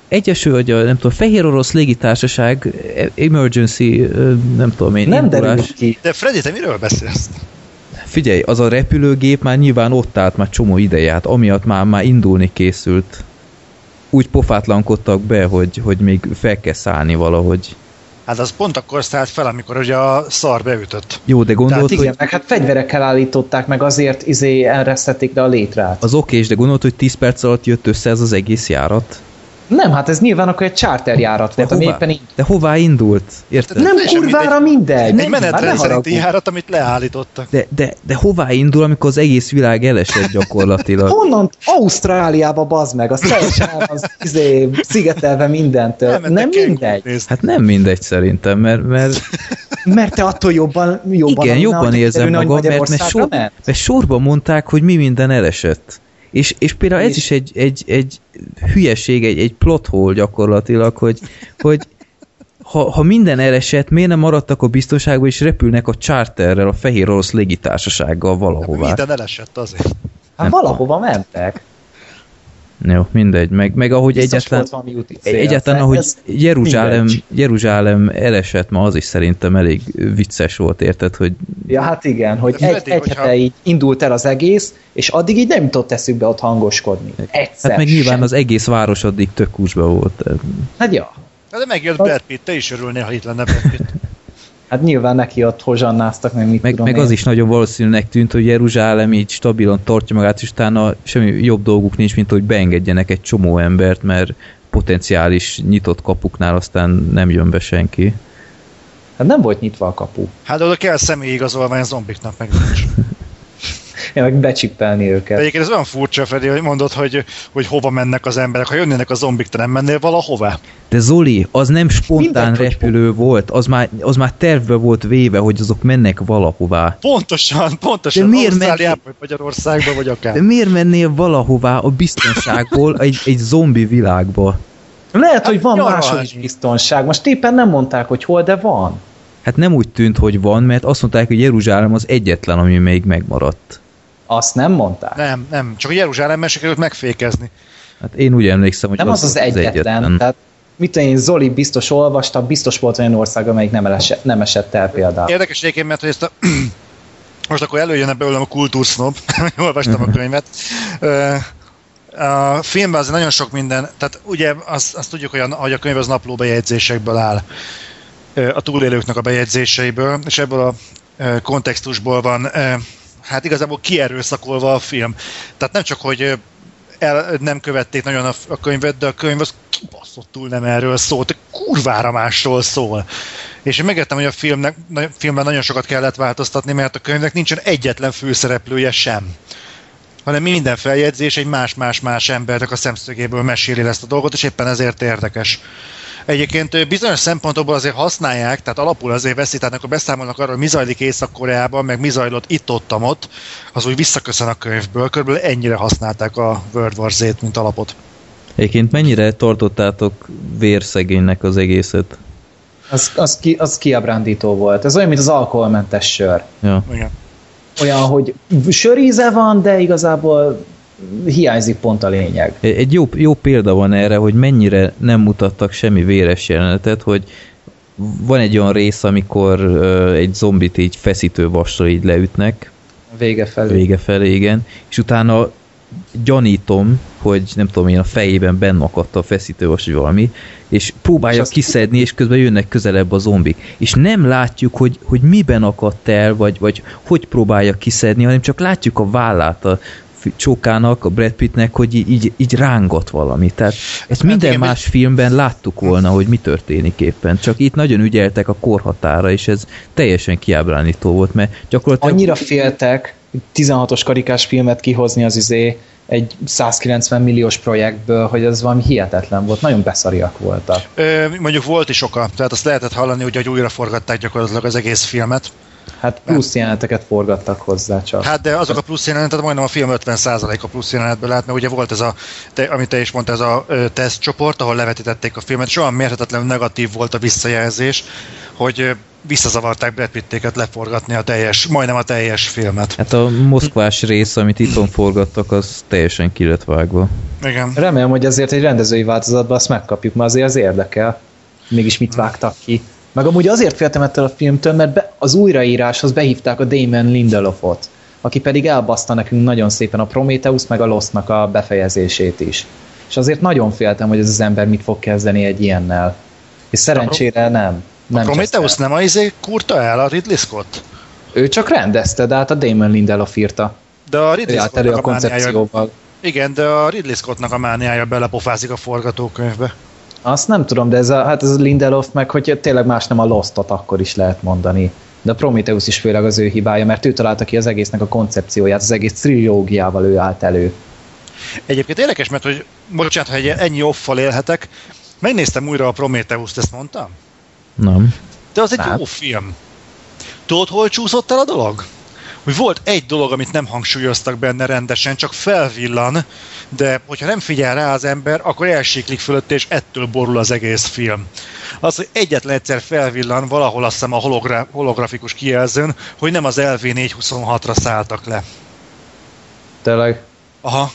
egyesül, hogy a, nem tudom, Fehér Orosz Légitársaság emergency, ö, nem tudom én, nem indulás. derült ki. De Freddy, te miről beszélsz? Figyelj, az a repülőgép már nyilván ott állt már csomó ideje, hát amiatt már, már indulni készült. Úgy pofátlankodtak be, hogy, hogy még fel kell szállni valahogy. Hát az pont akkor szállt fel, amikor ugye a szar beütött. Jó, de gondolod, Tehát igen, hogy meg hát fegyverekkel állították meg, azért izé elresztették le a létrát. az okés, de gondolod, hogy 10 perc alatt jött össze ez az egész járat? Nem, hát ez nyilván akkor egy charter járat volt, ami hová, éppen így. de hová indult? Érted? Nem teljesen kurvára mindegy. Egy ne menetrend szerinti járat, amit leállítottak. De, de, de hová indul, amikor az egész világ elesett gyakorlatilag? Honnan? Ausztráliába bazd meg, az teljesen el van izé, szigetelve mindentől. Nem, nem mindegy. nézni. Hát nem mindegy szerintem, mert, mert Mert te attól jobban, jobban igen, jobban érzem magam, mert, mert, sor, mert sorban mondták, hogy mi minden elesett. És, és például ez is egy, egy, egy hülyeség, egy, egy plot hole gyakorlatilag, hogy, hogy ha, ha minden elesett, miért nem maradtak a biztonságban, és repülnek a charterrel, a fehér orosz légitársasággal valahová. Minden elesett azért. Hát valahova mentek. Jó, mindegy. Meg, meg ahogy Biztos egyetlen, cél. egyáltalán, Ez ahogy Jeruzsálem, mindegy. Jeruzsálem elesett ma, az is szerintem elég vicces volt, érted, hogy Ja, hát igen, hogy De egy, Freddy, egy hogyha- hete így indult el az egész, és addig így nem jutott eszükbe ott hangoskodni. Egyszer hát meg nyilván sem. az egész város addig tök volt. Hát ja, De megjött Brad Pitt, te is örülnél, ha itt lenne Brad Pitt. hát nyilván neki ott hozsannáztak, meg mit Meg, tudom meg én. az is nagyon valószínűnek tűnt, hogy Jeruzsálem így stabilan tartja magát, és utána semmi jobb dolguk nincs, mint hogy beengedjenek egy csomó embert, mert potenciális nyitott kapuknál aztán nem jön be senki. Hát nem volt nyitva a kapu. Hát oda kell személyi igazolvány a zombiknak, meg nincs. meg becsippelni őket. Egyébként ez olyan furcsa, Freddy, hogy mondod, hogy, hogy hova mennek az emberek. Ha jönnének a zombik, te nem mennél valahová? De Zoli, az nem spontán hogy repülő volt, az már, az már tervbe volt véve, hogy azok mennek valahová. Pontosan, pontosan. De miért Ausztráliába, vagy Magyarországba, vagy akár. De miért mennél valahová a biztonságból egy, egy zombi világba? Lehet, hogy van nyaralni. máshol is biztonság. Most éppen nem mondták, hogy hol, de van. Hát nem úgy tűnt, hogy van, mert azt mondták, hogy Jeruzsálem az egyetlen, ami még megmaradt. Azt nem mondták. Nem, nem, csak a Jeruzsálemben sikerült megfékezni. Hát én úgy emlékszem, hogy nem az az, egyetlen. egyetlen. Tehát mit én, Zoli biztos olvasta, biztos volt olyan ország, amelyik nem, elesett, nem esett el például. Érdekes egyébként, mert hogy ezt a most akkor előjön belőlem a kultúrsznob, olvastam a könyvet. Ö, A filmben az nagyon sok minden, tehát ugye azt, azt tudjuk, hogy a, hogy a könyv az napló bejegyzésekből áll, a túlélőknek a bejegyzéseiből, és ebből a kontextusból van hát igazából kierőszakolva a film. Tehát nem csak, hogy el, nem követték nagyon a, a könyvet, de a könyv az kibaszottul nem erről szólt, kurvára másról szól. És én megértem, hogy a filmnek, a filmben nagyon sokat kellett változtatni, mert a könyvnek nincsen egyetlen főszereplője sem hanem minden feljegyzés egy más-más-más embernek a szemszögéből meséli ezt a dolgot, és éppen ezért érdekes. Egyébként bizonyos szempontokból azért használják, tehát alapul azért veszi, tehát amikor beszámolnak arról, hogy mi zajlik Észak-Koreában, meg mi zajlott itt-ottam ott, az úgy visszaköszön a könyvből. Körülbelül ennyire használták a World War Z-t, mint alapot. Egyébként mennyire tartottátok vérszegénynek az egészet? Az, az, ki, az kiábrándító volt. Ez olyan, mint az alkoholmentes sör. Ja. Igen. Olyan, hogy söríze van, de igazából hiányzik pont a lényeg. Egy jó, jó példa van erre, hogy mennyire nem mutattak semmi véres jelenetet, hogy van egy olyan rész, amikor ö, egy zombit így feszítő vasra így leütnek, Vége felé. vége felé, igen, és utána gyanítom, hogy nem tudom én, a fejében benne akadt a feszítővas vagy valami, és próbálja És kiszedni, és közben jönnek közelebb a zombik. És nem látjuk, hogy, hogy miben akadt el, vagy, vagy hogy próbálja kiszedni, hanem csak látjuk a vállát a csókának, a Brad Pittnek, hogy így, így, rángat valami. Tehát ezt minden Hát igen, más filmben láttuk volna, hogy mi történik éppen. Csak itt nagyon ügyeltek a korhatára, és ez teljesen kiábrándító volt, mert gyakorlatilag Annyira féltek 16-os karikás filmet kihozni az izé egy 190 milliós projektből, hogy ez valami hihetetlen volt. Nagyon beszariak voltak. Ö, mondjuk volt is oka, tehát azt lehetett hallani, hogy, hogy újra forgatták gyakorlatilag az egész filmet. Hát plusz jeleneteket forgattak hozzá csak. Hát de azok a plusz jelenetet majdnem a film 50% a plusz jelenetből lát, mert ugye volt ez a, te, amit te is mondtál, ez a tesztcsoport, ahol levetítették a filmet, és olyan mérhetetlenül negatív volt a visszajelzés, hogy visszazavarták Brad Pittéket leforgatni a teljes, majdnem a teljes filmet. hát a moszkvás rész, amit itthon forgattak, az teljesen ki lett vágva. Igen. Remélem, hogy azért egy rendezői változatban azt megkapjuk, mert azért az érdekel. Mégis mit vágtak ki. Meg amúgy azért féltem ettől a filmtől, mert be, az újraíráshoz behívták a Damon Lindelofot, aki pedig elbaszta nekünk nagyon szépen a Prometheus meg a Lostnak a befejezését is. És azért nagyon féltem, hogy ez az ember mit fog kezdeni egy ilyennel. És szerencsére nem. A nem Prometheus cseszte. nem a izé kurta el, a Ridley Scott? Ő csak rendezte, de hát a Damon Lindelof írta. De a Ridley elő a a mániája, koncepcióval. igen, de a Ridley Scottnak a mániája belepofázik a forgatókönyvbe. Azt nem tudom, de ez a, hát ez a Lindelof meg, hogy tényleg más nem a Lostot, akkor is lehet mondani. De a Prometheus is főleg az ő hibája, mert ő találta ki az egésznek a koncepcióját, az egész trilógiával ő állt elő. Egyébként érdekes, mert hogy, bocsánat, ha ennyi offal élhetek, megnéztem újra a Prometheus-t, ezt mondtam? Nem. De az egy Hát. jó film. Tudod, hol csúszott el a dolog? Hogy volt egy dolog, amit nem hangsúlyoztak benne rendesen, csak felvillan, de hogyha nem figyel rá az ember, akkor elsiklik fölött, és ettől borul az egész film. Az, hogy egyetlen egyszer felvillan valahol azt hiszem a hologra- holografikus kijelzőn, hogy nem az LV426-ra szálltak le. Tényleg? Aha,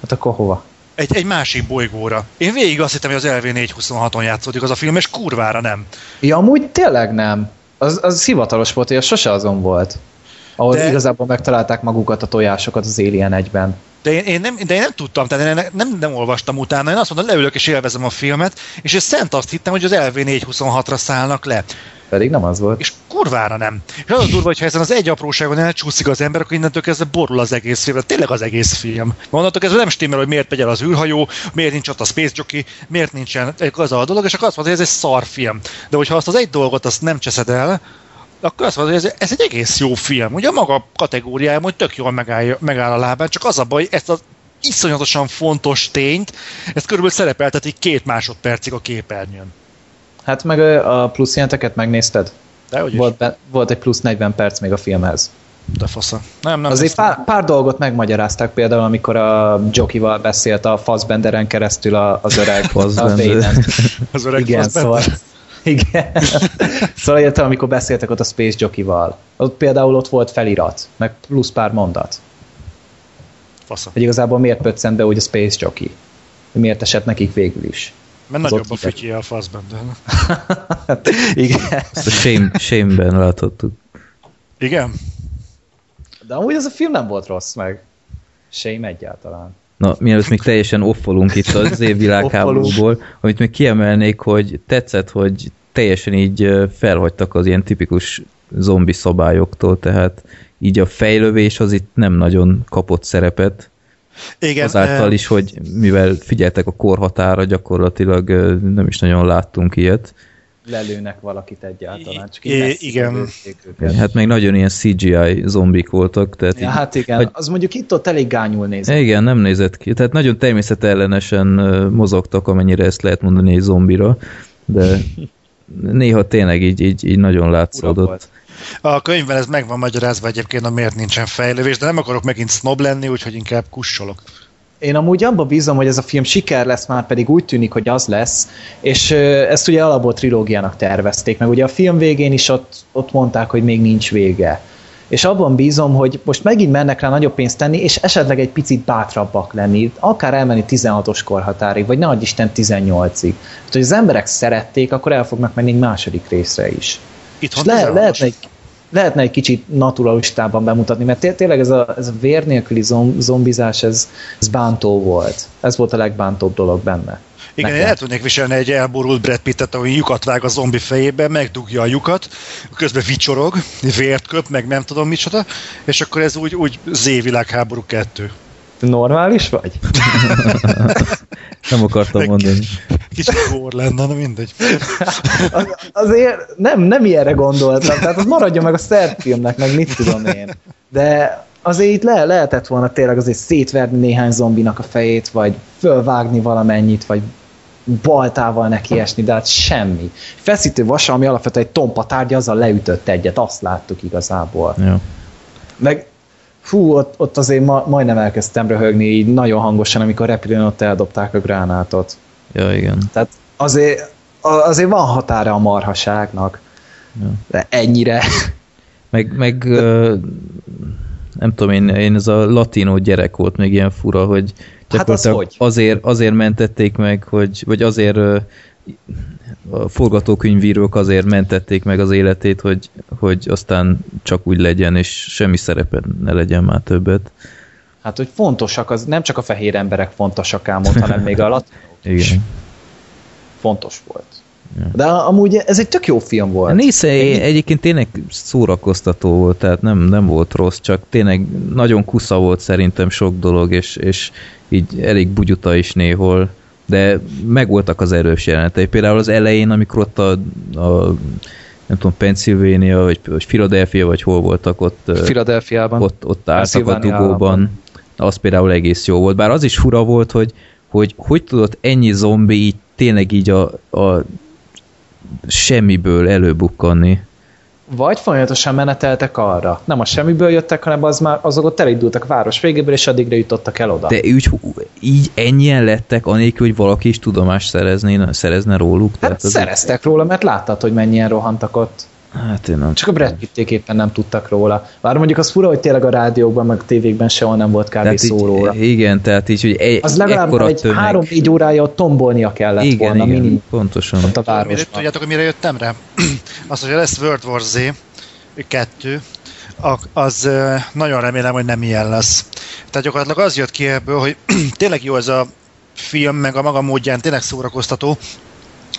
Hát akkor hova? egy, egy másik bolygóra. Én végig azt hittem, hogy az LV426-on játszódik az a film, és kurvára nem. Ja, amúgy tényleg nem. Az, az hivatalos volt, az sose azon volt. Ahol De- igazából megtalálták magukat a tojásokat az Alien 1-ben. De én, én, nem, de én nem tudtam, tehát én nem, nem, olvastam utána, én azt mondom, leülök és élvezem a filmet, és én szent azt hittem, hogy az LV426-ra szállnak le. Pedig nem az volt. És kurvára nem. És az a durva, hogy ha ezen az egy apróságon elcsúszik az ember, akkor innentől kezdve borul az egész film. Tényleg az egész film. Onnantól kezdve nem stimmel, hogy miért megy el az űrhajó, miért nincs ott a Space Jockey, miért nincsen az a dolog, és akkor azt mondod, hogy ez egy szar film. De hogyha azt az egy dolgot azt nem cseszed el, akkor azt mondod, hogy ez, ez egy egész jó film. Ugye a maga kategóriájában, hogy tök jól megáll, megáll a lábán, csak az a baj, ezt az iszonyatosan fontos tényt, ezt körülbelül szerepeltetik két másodpercig a képernyőn. Hát meg a plusz jelenteket megnézted? De hogy volt, be, volt egy plusz 40 perc még a filmhez. De fasza. Nem, nem Azért pár, pár dolgot megmagyarázták, például amikor a Jokival beszélt a Fassbenderen keresztül az öreg Fassbender. az öreg Igen, szóval, igen. szóval értem, amikor beszéltek ott a Space Jokival. Ott például ott volt felirat, meg plusz pár mondat. Fasza. Hogy igazából miért pöccent be úgy a Space Jockey? Miért esett nekik végül is? Mert nagyobb a fütyi a Fassbender. igen. Ezt a shame, shame-ben láthattuk. Igen? De amúgy ez a film nem volt rossz meg. Shame egyáltalán. Na, mielőtt még teljesen offolunk itt az évvilágháborúból, amit még kiemelnék, hogy tetszett, hogy teljesen így felhagytak az ilyen tipikus zombi szabályoktól, tehát így a fejlövés az itt nem nagyon kapott szerepet. Igen, Azáltal is, hogy mivel figyeltek a korhatára, gyakorlatilag nem is nagyon láttunk ilyet. Lelőnek valakit egyáltalán. Csak I- igen. Hát meg nagyon ilyen CGI zombik voltak. Tehát ja, így, hát igen, hogy, az mondjuk itt ott elég gányul nézett. Igen, nem nézett ki. Tehát nagyon természetellenesen mozogtak, amennyire ezt lehet mondani egy zombira, de néha tényleg így, így, így nagyon látszódott. A könyvben ez meg van magyarázva egyébként, miért nincsen fejlődés, de nem akarok megint snob lenni, úgyhogy inkább kussolok. Én amúgy abban bízom, hogy ez a film siker lesz, már pedig úgy tűnik, hogy az lesz, és ezt ugye alapból trilógiának tervezték, meg ugye a film végén is ott, ott mondták, hogy még nincs vége. És abban bízom, hogy most megint mennek rá nagyobb pénzt tenni, és esetleg egy picit bátrabbak lenni, akár elmenni 16-os korhatárig, vagy nagy Isten 18-ig. Hát, hogy az emberek szerették, akkor el fognak menni egy második részre is. Itthon le, lehetne, egy, lehetne egy kicsit naturalistában bemutatni, mert té- tényleg ez a, ez a vér nélküli zombizás, ez, ez bántó volt. Ez volt a legbántóbb dolog benne. Igen, Nekem. én el tudnék viselni egy elborult Brad Pittet, ahogy lyukat vág a zombi fejébe, megdugja a lyukat, közben vicsorog, vért köp, meg nem tudom micsoda, és akkor ez úgy, úgy Z-világháború kettő. Normális vagy? nem akartam mondani. Kicsit gór lenne, de mindegy. Az, azért nem, nem ilyenre gondoltam, tehát az maradjon meg a szert filmnek, meg mit tudom én. De azért itt le, lehetett volna tényleg azért szétverni néhány zombinak a fejét, vagy fölvágni valamennyit, vagy baltával neki esni, de hát semmi. Feszítő vasa, ami alapvetően egy tompa tárgya, azzal leütött egyet, azt láttuk igazából. Ja. Meg fú, ott, ott azért ma, majdnem elkezdtem röhögni így nagyon hangosan, amikor repülőn ott eldobták a gránátot. Ja, igen. Tehát azért, azért van határa a marhaságnak. Ja. De ennyire. Meg, meg nem tudom én, én ez a latinó gyerek volt még ilyen fura, hogy hát az hogy? azért, azért mentették meg, hogy, vagy azért a forgatókönyvírók azért mentették meg az életét, hogy, hogy aztán csak úgy legyen, és semmi szerepe ne legyen már többet. Hát, hogy fontosak, az nem csak a fehér emberek fontosak ám ott, hanem még a is. Igen. Fontos volt. Ja. De amúgy ez egy tök jó film volt. Nézze, Én... egyébként tényleg szórakoztató volt, tehát nem, nem volt rossz, csak tényleg nagyon kusza volt szerintem sok dolog, és, és így elég bugyuta is néhol, de megvoltak az erős jelenetei. Például az elején, amikor ott a, a nem tudom, Pennsylvania, vagy, vagy Philadelphia, vagy hol voltak ott. Philadelphiában. Ott, ott álltak a dugóban. Az például egész jó volt. Bár az is fura volt, hogy hogy, hogy tudott ennyi zombi így tényleg így a, a semmiből előbukkanni. Vagy folyamatosan meneteltek arra. Nem a semmiből jöttek, hanem az már, azok ott elindultak a város végéből, és addigra jutottak el oda. De úgy, így ennyien lettek, anélkül, hogy valaki is tudomást szerezne, szerezne róluk. Hát Tehát szereztek az... róla, mert láttad, hogy mennyien rohantak ott. Hát én nem. Csak a Brad Pitték éppen nem tudtak róla. Bár mondjuk az fura, hogy tényleg a rádiókban, meg a tévékben sehol nem volt kb. szó róla. Igen, tehát így, hogy egy, Az legalább egy tömeg... három-négy órája ott tombolnia kellett igen, volna. Igen, minimum. pontosan. Ott a városban. Tudjátok, hogy mire jöttem rá? az, hogy lesz World War Z 2, az nagyon remélem, hogy nem ilyen lesz. Tehát gyakorlatilag az jött ki ebből, hogy tényleg jó ez a film, meg a maga módján tényleg szórakoztató,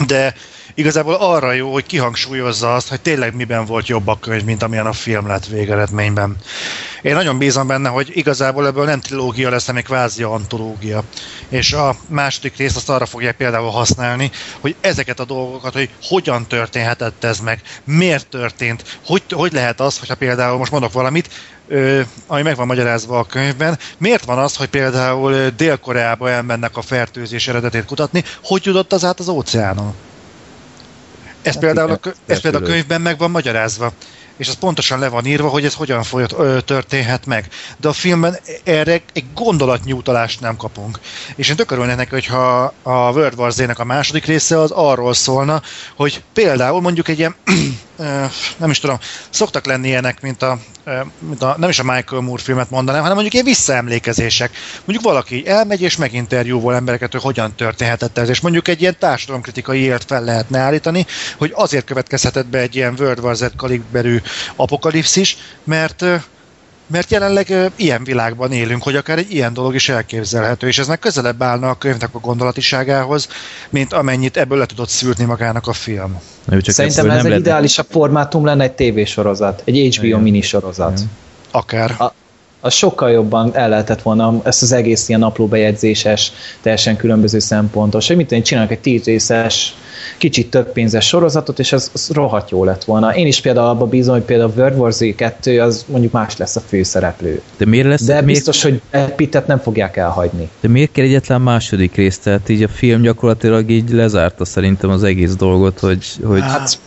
de igazából arra jó, hogy kihangsúlyozza azt, hogy tényleg miben volt jobb a könyv, mint amilyen a film lett végeredményben. Én nagyon bízom benne, hogy igazából ebből nem trilógia lesz, hanem egy kvázi antológia. És a második részt azt arra fogják például használni, hogy ezeket a dolgokat, hogy hogyan történhetett ez meg, miért történt, hogy, hogy lehet az, hogyha például most mondok valamit, ö, ami meg van magyarázva a könyvben. Miért van az, hogy például Dél-Koreába elmennek a fertőzés eredetét kutatni, hogy jutott az át az óceánon? Ez, például, a, ez például a könyvben meg van magyarázva és az pontosan le van írva, hogy ez hogyan folyat, ö, történhet meg. De a filmben erre egy gondolatnyi utalást nem kapunk. És én tök neki, hogyha a World War Z-nek a második része az arról szólna, hogy például mondjuk egy ilyen, nem is tudom, szoktak lenni ilyenek, mint a, mint a, nem is a Michael Moore filmet mondanám, hanem mondjuk ilyen visszaemlékezések. Mondjuk valaki elmegy és meginterjúvol embereket, hogy hogyan történhetett ez, és mondjuk egy ilyen társadalomkritikai élt fel lehetne állítani, hogy azért következhetett be egy ilyen World War Z kaliberű apokalipszis, mert mert jelenleg ilyen világban élünk, hogy akár egy ilyen dolog is elképzelhető, és ez meg közelebb állna a könyvnek a gondolatiságához, mint amennyit ebből le tudott szűrni magának a film. Jó, csak Szerintem ez, ez egy lehet... ideálisabb formátum lenne egy tévésorozat, egy HBO Igen. minisorozat. Igen. Akár. A, az sokkal jobban el lehetett volna ezt az egész ilyen naplóbejegyzéses, teljesen különböző szempontos, hogy mit tudom, csinálnak egy tíz részes, kicsit több pénzes sorozatot, és az, az rohadt jó lett volna. Én is például abban bízom, hogy például World War Z 2 az mondjuk más lesz a főszereplő. De miért lesz? De miért... biztos, hogy Pittet nem fogják elhagyni. De miért kell egyetlen második részt? Tehát így a film gyakorlatilag így lezárta szerintem az egész dolgot, hogy... hogy... Hát,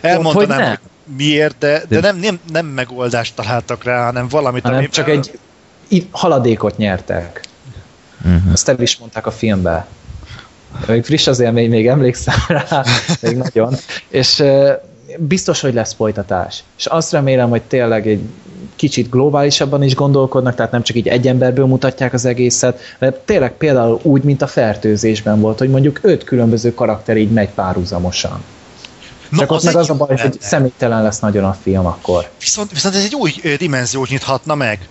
elmondanám, hogy, miért, de, de, nem, nem, nem megoldást találtak rá, hanem valamit, hanem ami... csak egy haladékot nyertek. Uh-huh. Ezt el is mondták a filmbe. Még friss az élmény, még emlékszem rá, még nagyon. És biztos, hogy lesz folytatás. És azt remélem, hogy tényleg egy kicsit globálisabban is gondolkodnak, tehát nem csak így egy emberből mutatják az egészet, de tényleg például úgy, mint a fertőzésben volt, hogy mondjuk öt különböző karakter így megy párhuzamosan. No, Csak ott meg az a baj, hogy személytelen lesz nagyon a film akkor. Viszont, viszont ez egy új dimenziót nyithatna meg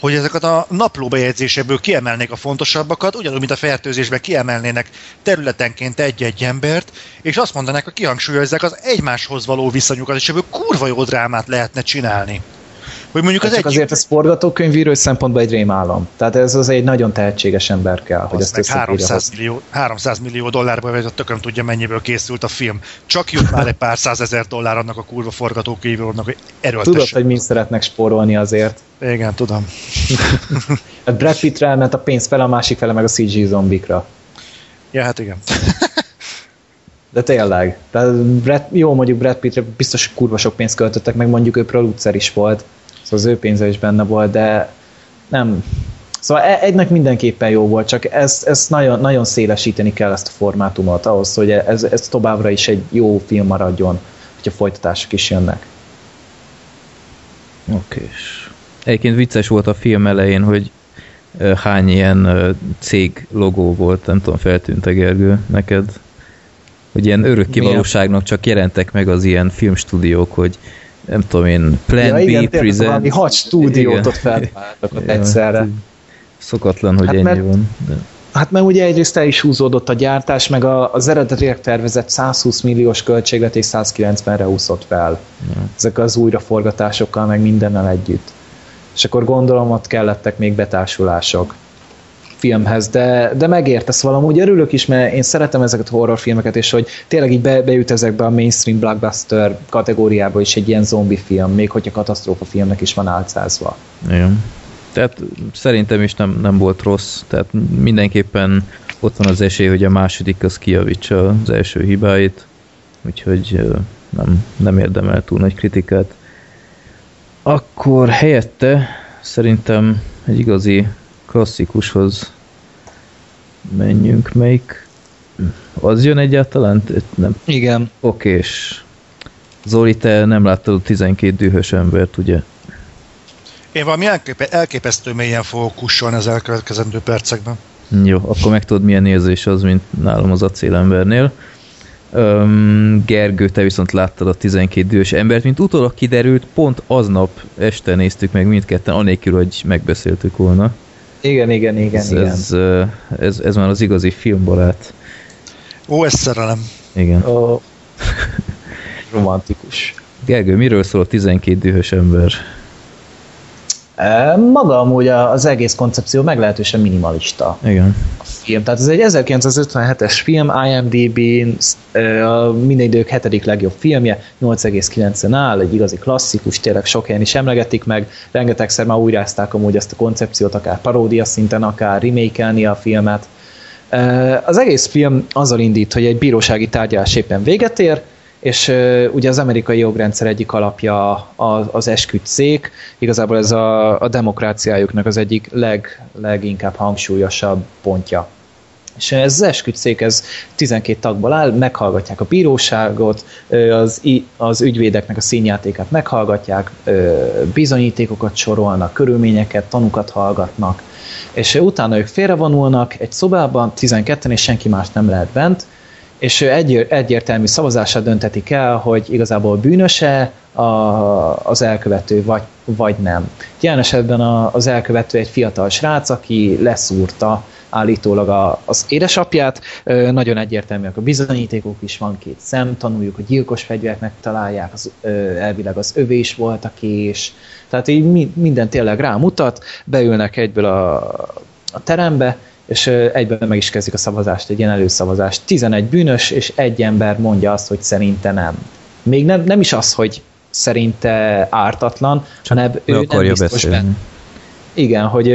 hogy ezeket a naplóbejegyzésekből kiemelnék a fontosabbakat, ugyanúgy, mint a fertőzésben kiemelnének területenként egy-egy embert, és azt mondanák, hogy kihangsúlyozzák az egymáshoz való viszonyukat, és ebből kurva jó drámát lehetne csinálni. Hogy mondjuk az hát csak egy... azért ez forgatókönyvíró szempontból egy rémálom. Tehát ez az egy nagyon tehetséges ember kell, hogy ezt 300 millió, 300 millió dollárba vagy tököm tudja mennyiből készült a film. Csak jut már egy pár százezer dollár annak a kurva forgatókönyvírónak, hogy erőltesse. Tudod, hogy mind szeretnek spórolni azért. Igen, tudom. a Brad Pittre elment a pénz fel, a másik fele meg a CG zombikra. Ja, hát igen. De tényleg. Tehát Brad, jó, mondjuk Brad Pittre biztos kurva sok pénzt költöttek, meg mondjuk ő producer is volt. Szóval az ő pénze is benne volt, de nem. Szóval e- egynek mindenképpen jó volt, csak ezt, ezt nagyon, nagyon szélesíteni kell ezt a formátumot ahhoz, hogy ez, ez továbbra is egy jó film maradjon, hogyha folytatások is jönnek. Oké. Egyébként vicces volt a film elején, hogy hány ilyen cég logó volt, nem tudom, feltűnt -e Gergő neked? Hogy ilyen örökké valóságnak csak jelentek meg az ilyen filmstúdiók, hogy nem tudom én, Plan ja, B igen, Present. Valami hat stúdiót ott feltaláltak ott egyszerre. Szokatlan, hogy hát ennyi mert, van. De. Hát mert ugye egyrészt el is húzódott a gyártás, meg a, az eredetileg tervezett 120 milliós költségvetés 190-re úszott fel. Ja. Ezek az újraforgatásokkal, meg mindennel együtt. És akkor gondolom ott kellettek még betársulások filmhez, de, de megértesz valamúgy, örülök is, mert én szeretem ezeket a horrorfilmeket, és hogy tényleg így be, bejut ezekbe a mainstream blockbuster kategóriába is egy ilyen zombi film, még hogyha katasztrófa filmnek is van álcázva. Igen. Tehát szerintem is nem, nem volt rossz, tehát mindenképpen ott van az esély, hogy a második az kijavítsa az első hibáit, úgyhogy nem, nem érdemel túl nagy kritikát. Akkor helyette szerintem egy igazi klasszikushoz menjünk. Melyik? Az jön egyáltalán? Nem. Igen. Okés. Zoli, te nem láttad a 12 dühös embert, ugye? Én valami elképe, elképesztő mélyen fogok kussolni az elkövetkezendő percekben. Jó, akkor meg tudod milyen érzés az, mint nálam az acélembernél. Um, Gergő, te viszont láttad a 12 dühös embert, mint utólag kiderült, pont aznap este néztük meg mindketten, anélkül, hogy megbeszéltük volna. Igen, igen, igen, ez, igen. Ez, ez, ez már az igazi filmbarát. Ó, ez szerelem. Igen. Ó, romantikus. Gergő, miről szól a 12 dühös ember? Maga amúgy az egész koncepció meglehetősen minimalista. Igen. a film. Tehát ez egy 1957-es film, IMDb-n minden idők hetedik legjobb filmje, 8,9-en áll, egy igazi klasszikus, tényleg sok helyen is emlegetik meg, rengetegszer már újrázták amúgy ezt a koncepciót, akár paródia szinten, akár remake a filmet. Az egész film azzal indít, hogy egy bírósági tárgyalás éppen véget ér, és ugye az amerikai jogrendszer egyik alapja a- az esküdtszék, igazából ez a, a demokráciájuknak az egyik leg, leginkább hangsúlyosabb pontja. És ez az esküdtszék, ez 12 tagból áll, meghallgatják a bíróságot, az, az ügyvédeknek a színjátékát meghallgatják, bizonyítékokat sorolnak, körülményeket, tanukat hallgatnak, és utána ők félrevonulnak egy szobában, 12-en, és senki más nem lehet bent, és ő egy, egyértelmű szavazással döntetik el, hogy igazából bűnöse a, az elkövető, vagy, vagy nem. Jelen esetben a, az elkövető egy fiatal srác, aki leszúrta állítólag a, az édesapját, Ö, nagyon egyértelműek a bizonyítékok is, van két szemtanújuk, a gyilkos fegyvert megtalálják, az, ö, elvileg az övé is volt a kés, tehát így mi, minden tényleg rámutat, beülnek egyből a, a terembe, és egyben meg is kezdik a szavazást, egy ilyen előszavazást. 11 bűnös, és egy ember mondja azt, hogy szerinte nem. Még nem, nem is az, hogy szerinte ártatlan, hanem ő nem biztos beszélni. benne. Igen, hogy,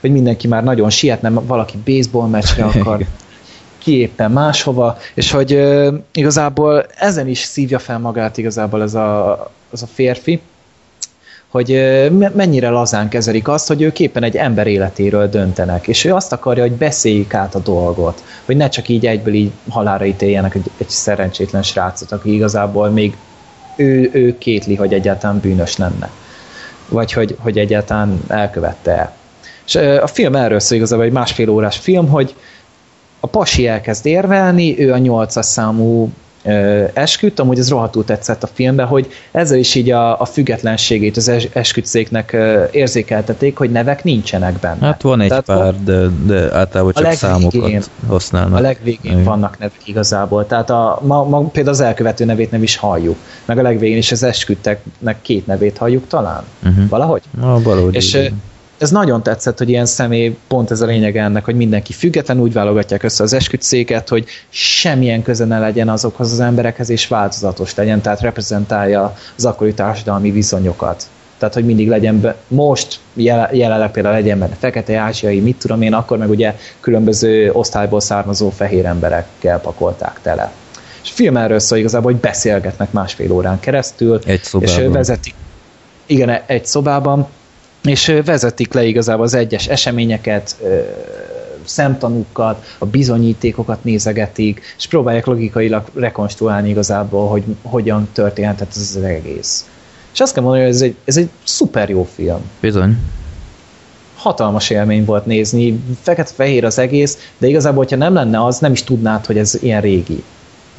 hogy mindenki már nagyon sietne, valaki baseball meccsre akar, ki éppen máshova, és hogy igazából ezen is szívja fel magát igazából ez a, az a férfi, hogy mennyire lazán kezelik azt, hogy ők éppen egy ember életéről döntenek, és ő azt akarja, hogy beszéljük át a dolgot, hogy ne csak így egyből így halára ítéljenek egy, egy szerencsétlen srácot, aki igazából még ő, ő kétli, hogy egyáltalán bűnös lenne, vagy hogy, hogy egyáltalán elkövette el. És a film erről szól igazából egy másfél órás film, hogy a pasi elkezd érvelni, ő a nyolcas számú ö, esküt, amúgy ez rohadtul tetszett a filmben, hogy ezzel is így a, a függetlenségét az es, eskütszéknek ö, érzékeltették, hogy nevek nincsenek benne. Hát van egy Tehát pár, de, de általában csak legvégén- számokat használnak. a legvégén Igen. vannak nevek igazából. Tehát a, ma, ma, például az elkövető nevét nem is halljuk. Meg a legvégén is az esküdteknek két nevét halljuk talán. Uh-huh. Valahogy? Na, valahogy És így. Ez nagyon tetszett, hogy ilyen személy, pont ez a lényeg ennek, hogy mindenki független, úgy válogatják össze az esküdszéket, hogy semmilyen köze ne legyen azokhoz az emberekhez, és változatos legyen, tehát reprezentálja az akkori társadalmi viszonyokat. Tehát, hogy mindig legyen, be, most jel- jelenleg például legyen benne fekete ázsiai, mit tudom én, akkor meg ugye különböző osztályból származó fehér emberekkel pakolták tele. És a film erről szól igazából, hogy beszélgetnek másfél órán keresztül, Egy és szobában. ö, vezetik, igen, egy szobában, és vezetik le igazából az egyes eseményeket, szemtanúkat, a bizonyítékokat nézegetik, és próbálják logikailag rekonstruálni igazából, hogy hogyan történhetett ez az egész. És azt kell mondani, hogy ez egy, ez egy szuper jó film. Bizony. Hatalmas élmény volt nézni, fekete-fehér az egész, de igazából, hogyha nem lenne az, nem is tudnád, hogy ez ilyen régi.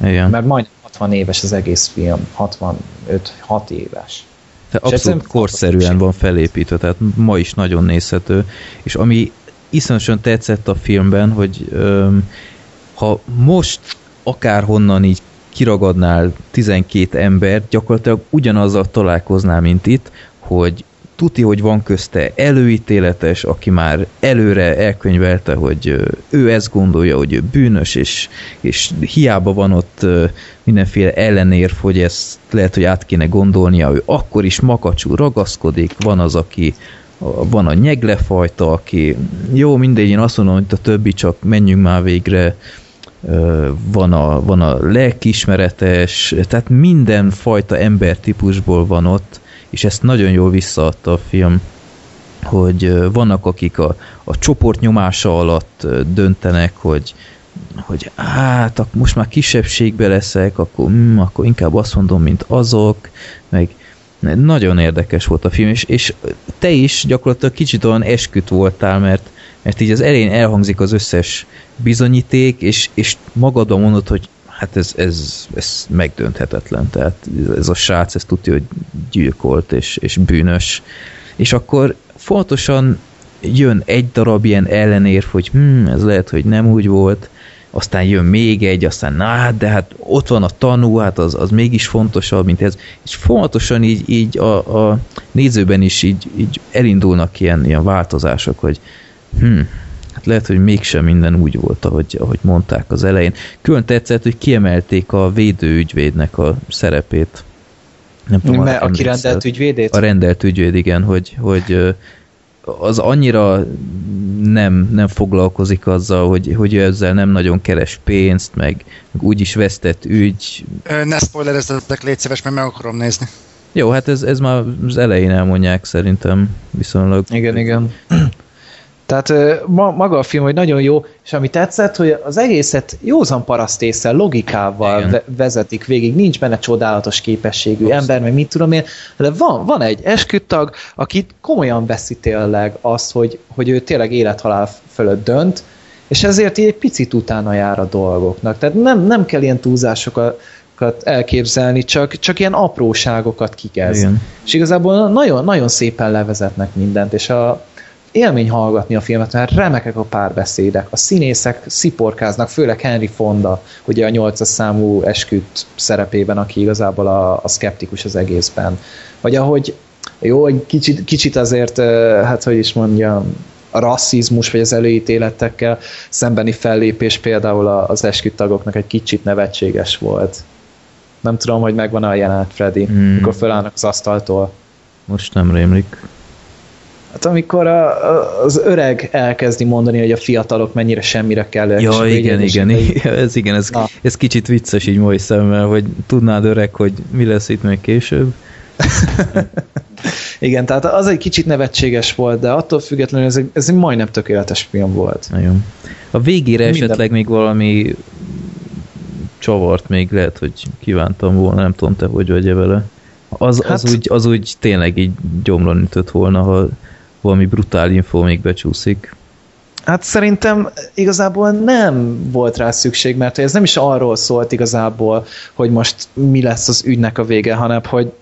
Igen. Mert majdnem 60 éves az egész film, 65-6 éves. De abszolút egyszerűen korszerűen van felépítve, tehát ma is nagyon nézhető, és ami iszonyosan tetszett a filmben, hogy öm, ha most akárhonnan így kiragadnál 12 embert, gyakorlatilag ugyanazzal találkoznál, mint itt, hogy tuti, hogy van közte előítéletes, aki már előre elkönyvelte, hogy ő ezt gondolja, hogy ő bűnös, és, és hiába van ott mindenféle ellenérv, hogy ezt lehet, hogy át kéne gondolnia, ő akkor is makacsú ragaszkodik, van az, aki van a nyeglefajta, aki jó, mindegy, én azt mondom, hogy a többi, csak menjünk már végre, van a, van a lelkismeretes, tehát minden fajta embertípusból van ott, és ezt nagyon jól visszaadta a film, hogy vannak, akik a, a csoport nyomása alatt döntenek, hogy, hogy hát most már kisebbségbe leszek, akkor, mm, akkor inkább azt mondom, mint azok, meg nagyon érdekes volt a film, és, és te is gyakorlatilag kicsit olyan esküt voltál, mert, mert így az elején elhangzik az összes bizonyíték, és, és magadban mondod, hogy hát ez, ez, ez megdönthetetlen, tehát ez a srác, ez tudja, hogy gyilkolt és, és bűnös, és akkor fontosan jön egy darab ilyen ellenérv, hogy hm, ez lehet, hogy nem úgy volt, aztán jön még egy, aztán na, hát, de hát ott van a tanú, hát az, az mégis fontosabb, mint ez. És folyamatosan így, így a, a nézőben is így, így elindulnak ilyen, ilyen változások, hogy hm, hát lehet, hogy mégsem minden úgy volt, ahogy, ahogy mondták az elején. Külön tetszett, hogy kiemelték a védőügyvédnek a szerepét. Nem tudom, Mert aki rendelt ügyvédét? A rendelt ügyvéd, igen, hogy, hogy az annyira nem, nem foglalkozik azzal, hogy, hogy ő ezzel nem nagyon keres pénzt, meg, meg úgyis vesztett ügy. Ne spoilerezzetek, légy szíves, mert meg akarom nézni. Jó, hát ez, ez már az elején elmondják szerintem viszonylag. Igen, igen. Tehát ma, maga a film, hogy nagyon jó, és ami tetszett, hogy az egészet józan parasztésszel, logikával ve- vezetik végig, nincs benne csodálatos képességű Abszett. ember, meg mit tudom én, de van, van egy esküdtag, aki komolyan veszi tényleg azt, hogy, hogy ő tényleg élethalál fölött dönt, és ezért egy picit utána jár a dolgoknak. Tehát nem, nem kell ilyen túlzásokat elképzelni, csak, csak ilyen apróságokat kikez. Igen. És igazából nagyon, nagyon szépen levezetnek mindent, és a, élmény hallgatni a filmet, mert remekek a párbeszédek, a színészek sziporkáznak, főleg Henry Fonda, ugye a nyolcas számú esküdt szerepében, aki igazából a, a szkeptikus az egészben. Vagy ahogy, jó, egy kicsit, kicsit azért, hát hogy is mondjam, a rasszizmus vagy az előítéletekkel szembeni fellépés például az esküdt tagoknak egy kicsit nevetséges volt. Nem tudom, hogy megvan a jelenet, Freddy, hmm. mikor fölállnak az asztaltól. Most nem rémlik. Hát amikor a, a, az öreg elkezdi mondani, hogy a fiatalok mennyire semmire kell. Ja, igen, igen, igen, ez igen, ez, ez kicsit vicces így mai szemmel, hogy tudnád öreg, hogy mi lesz itt még később. igen, tehát az egy kicsit nevetséges volt, de attól függetlenül ez egy, ez egy majdnem tökéletes film volt. Nagyon. A végére Minden... esetleg még valami csavart még lehet, hogy kívántam volna, nem tudom te, hogy vagy -e vele. Az, hát... az, úgy, az úgy tényleg így gyomron ütött volna, ha valami brutál info még becsúszik. Hát szerintem igazából nem volt rá szükség, mert ez nem is arról szólt igazából, hogy most mi lesz az ügynek a vége, hanem hogy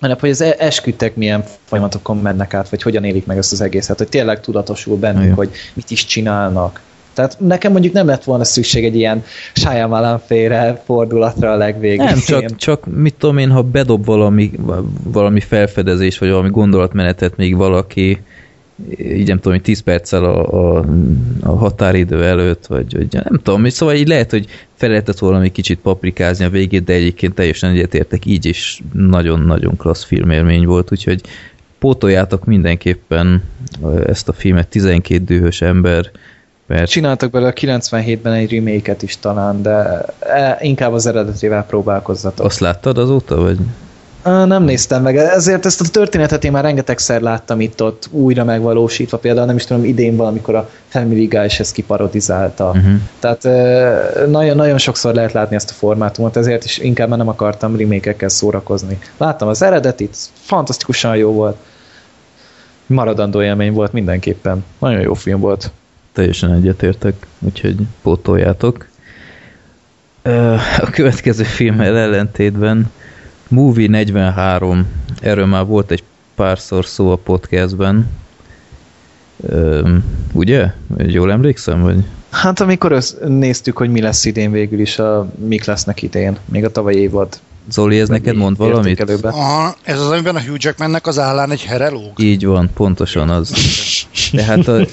hanem hogy az e- esküdtek milyen folyamatokon mennek át, vagy hogyan élik meg ezt az egészet, hogy tényleg tudatosul bennünk, Ajaj. hogy mit is csinálnak. Tehát nekem mondjuk nem lett volna szükség egy ilyen Shyamalan félre fordulatra a legvégén. Nem, csak, csak mit tudom én, ha bedob valami, valami felfedezés, vagy valami gondolatmenetet még valaki, így nem tudom, hogy 10 perccel a, a, a határidő előtt, vagy, vagy nem tudom, szóval így lehet, hogy fel lehetett volna egy kicsit paprikázni a végét, de egyébként teljesen egyetértek, így is nagyon-nagyon klassz filmélmény volt, úgyhogy pótoljátok mindenképpen ezt a filmet, 12 dühös ember, mert... Csináltak belőle a 97-ben egy remake is talán, de e, inkább az eredetével próbálkozzatok. Azt láttad azóta, vagy? Nem néztem meg, ezért ezt a történetet én már rengetegszer láttam itt-ott újra megvalósítva, például nem is tudom, idén valamikor a Family Guy is ezt kiparodizálta. Uh-huh. Tehát nagyon, nagyon sokszor lehet látni ezt a formátumot, ezért is inkább nem akartam remake szórakozni. Láttam az eredetit, fantasztikusan jó volt. Maradandó élmény volt mindenképpen. Nagyon jó film volt. Teljesen egyetértek, úgyhogy pótoljátok. A következő filmmel ellentétben Movie 43, erről már volt egy párszor szó a podcastben. Üm, ugye? Jól emlékszem, vagy? Hát amikor néztük, hogy mi lesz idén végül is, a, mik lesznek idén, még a tavalyi évad. Zoli, ez neked mond valamit? Aha, ez az, amiben a Hugh Jackmannek az állán egy herelóg? Így van, pontosan az. De hát a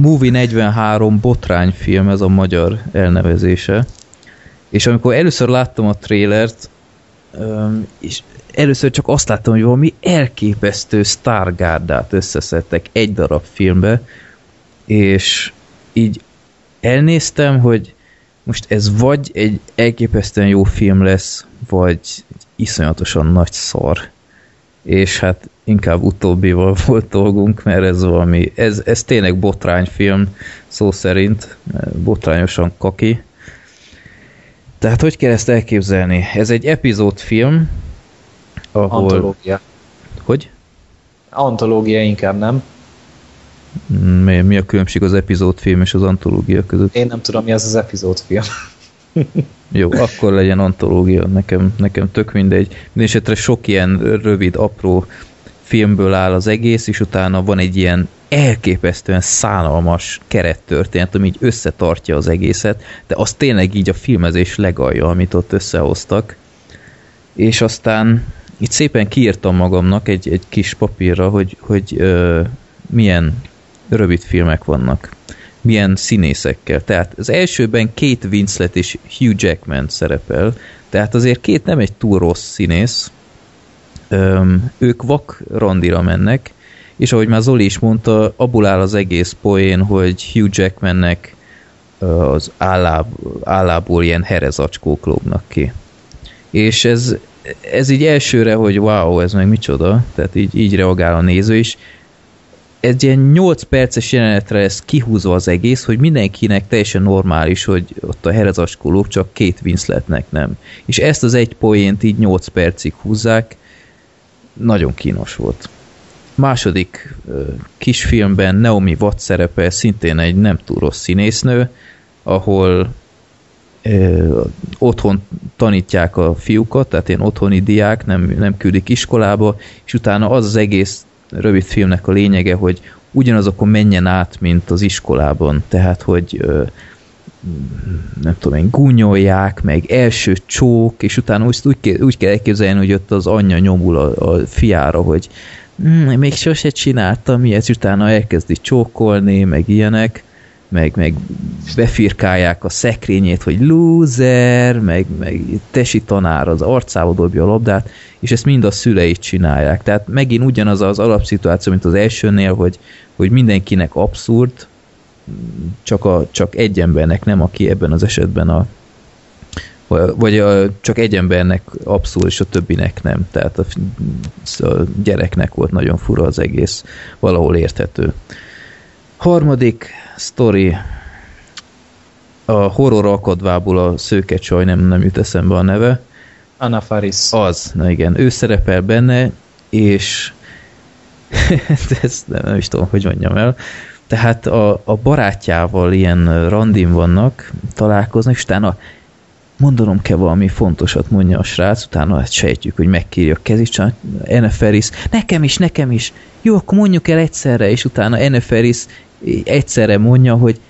Movie 43 botrányfilm, ez a magyar elnevezése. És amikor először láttam a trélert, és először csak azt láttam, hogy valami elképesztő sztárgárdát összeszedtek egy darab filmbe, és így elnéztem, hogy most ez vagy egy elképesztően jó film lesz, vagy egy iszonyatosan nagy szar. És hát inkább utóbbival volt dolgunk, mert ez valami, ez, ez tényleg botrányfilm, szó szerint, botrányosan kaki, tehát hogy kell ezt elképzelni? Ez egy epizódfilm, ahol... Antológia. Hogy? Antológia inkább, nem? Mi, mi a különbség az epizódfilm és az antológia között? Én nem tudom, mi az az epizódfilm. Jó, akkor legyen antológia, nekem, nekem tök mindegy. Mindenesetre sok ilyen rövid, apró filmből áll az egész, és utána van egy ilyen elképesztően szánalmas kerettörténet, ami így összetartja az egészet, de az tényleg így a filmezés legalja, amit ott összehoztak. És aztán itt szépen kiírtam magamnak egy, egy kis papírra, hogy, hogy ö, milyen rövid filmek vannak. Milyen színészekkel. Tehát az elsőben Kate Winslet és Hugh Jackman szerepel, tehát azért két nem egy túl rossz színész. Ők vak randira mennek, és ahogy már Zoli is mondta, abból áll az egész poén, hogy Hugh Jackmannek az álláb, állából ilyen herezacskók lógnak ki. És ez, ez így elsőre, hogy wow, ez meg micsoda, tehát így, így reagál a néző is. Ez ilyen 8 perces jelenetre ez kihúzva az egész, hogy mindenkinek teljesen normális, hogy ott a herezacskó csak két Winsletnek nem. És ezt az egy poént így 8 percig húzzák, nagyon kínos volt. Második kisfilmben Naomi Watts szerepel, szintén egy nem túl rossz színésznő, ahol otthon tanítják a fiúkat, tehát ilyen otthoni diák, nem, nem küldik iskolába, és utána az az egész rövid filmnek a lényege, hogy ugyanazokon menjen át, mint az iskolában, tehát hogy nem tudom én, gúnyolják, meg első csók, és utána úgy, úgy, kell, úgy kell elképzelni, hogy ott az anyja nyomul a, a fiára, hogy mm, még sose csináltam ilyet, utána elkezdi csókolni, meg ilyenek, meg, meg befirkálják a szekrényét, hogy loser, meg, meg tesi tanár az arcába dobja a labdát, és ezt mind a szüleit csinálják. Tehát megint ugyanaz az alapszituáció, mint az elsőnél, hogy, hogy mindenkinek abszurd, csak, a, csak egy embernek nem, aki ebben az esetben a vagy a, csak egy embernek abszurd, és a többinek nem. Tehát a, a gyereknek volt nagyon fura az egész, valahol érthető. Harmadik sztori, a horror akadvából a szőke csaj, nem, nem jut eszembe a neve. Anna Faris. Az, na igen, ő szerepel benne, és ezt nem, nem is tudom, hogy mondjam el. Tehát a, a barátjával ilyen randin vannak, találkoznak, és utána mondanom kell valami fontosat, mondja a srác, utána hát sejtjük, hogy megkírja a kezét, csak Eneferis, nekem is, nekem is, jó, akkor mondjuk el egyszerre, és utána Eneferis egyszerre mondja, hogy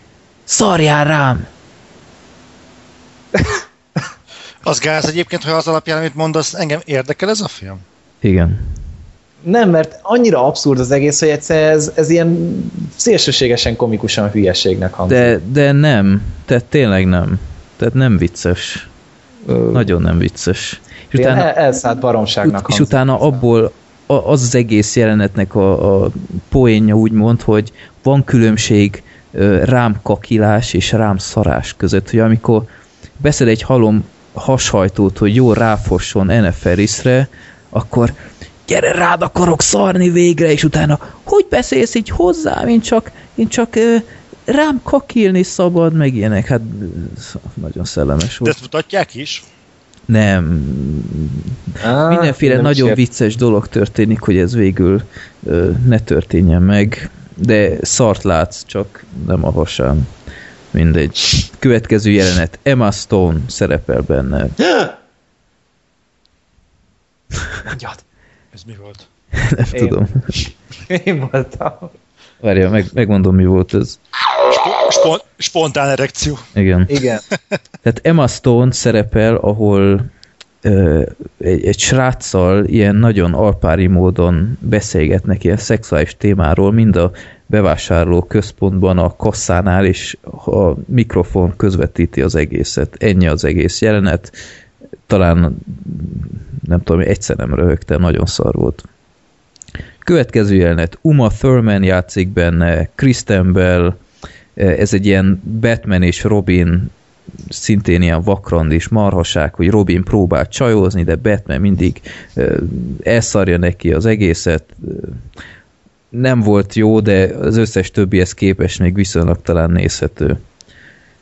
szarjál rám! Az gáz egyébként, hogy az alapján, amit mondasz, engem érdekel ez a film? Igen. Nem, mert annyira abszurd az egész, hogy egyszer ez, ez ilyen szélsőségesen komikusan hülyeségnek hangzik. De, de nem. Tehát tényleg nem. Tehát nem vicces. Ö... Nagyon nem vicces. És utána, el, elszállt baromságnak És utána abból az az egész jelenetnek a, a poénja úgymond, hogy van különbség rám kakilás és rám szarás között, hogy amikor beszél egy halom hashajtót, hogy jó ráfosson Eneferisre, akkor gyere rád akarok szarni végre, és utána hogy beszélsz így hozzám, én csak, én csak rám kakilni szabad, meg ilyenek, hát nagyon szellemes volt. De ezt mutatják is? Nem. Á, Mindenféle nem nagyon vicces dolog történik, hogy ez végül ö, ne történjen meg, de szart látsz, csak nem a hasán. Mindegy. Következő jelenet. Emma Stone szerepel benne. Mondjad. Ez mi volt? nem Én. tudom. Én voltam. Várja, meg, megmondom, mi volt ez. Spon spontán erekció. Igen. Igen. Tehát Emma Stone szerepel, ahol ö, egy, egy sráccal ilyen nagyon alpári módon beszélgetnek ilyen szexuális témáról, mind a bevásárló központban a kasszánál, és a mikrofon közvetíti az egészet. Ennyi az egész jelenet. Talán nem tudom, egyszer nem röhögtem, nagyon szar volt. Következő jelenet, Uma Thurman játszik benne, Kristen Bell, ez egy ilyen Batman és Robin szintén ilyen vakrand és marhaság, hogy Robin próbál csajozni, de Batman mindig elszarja neki az egészet. Nem volt jó, de az összes többihez képest még viszonylag talán nézhető.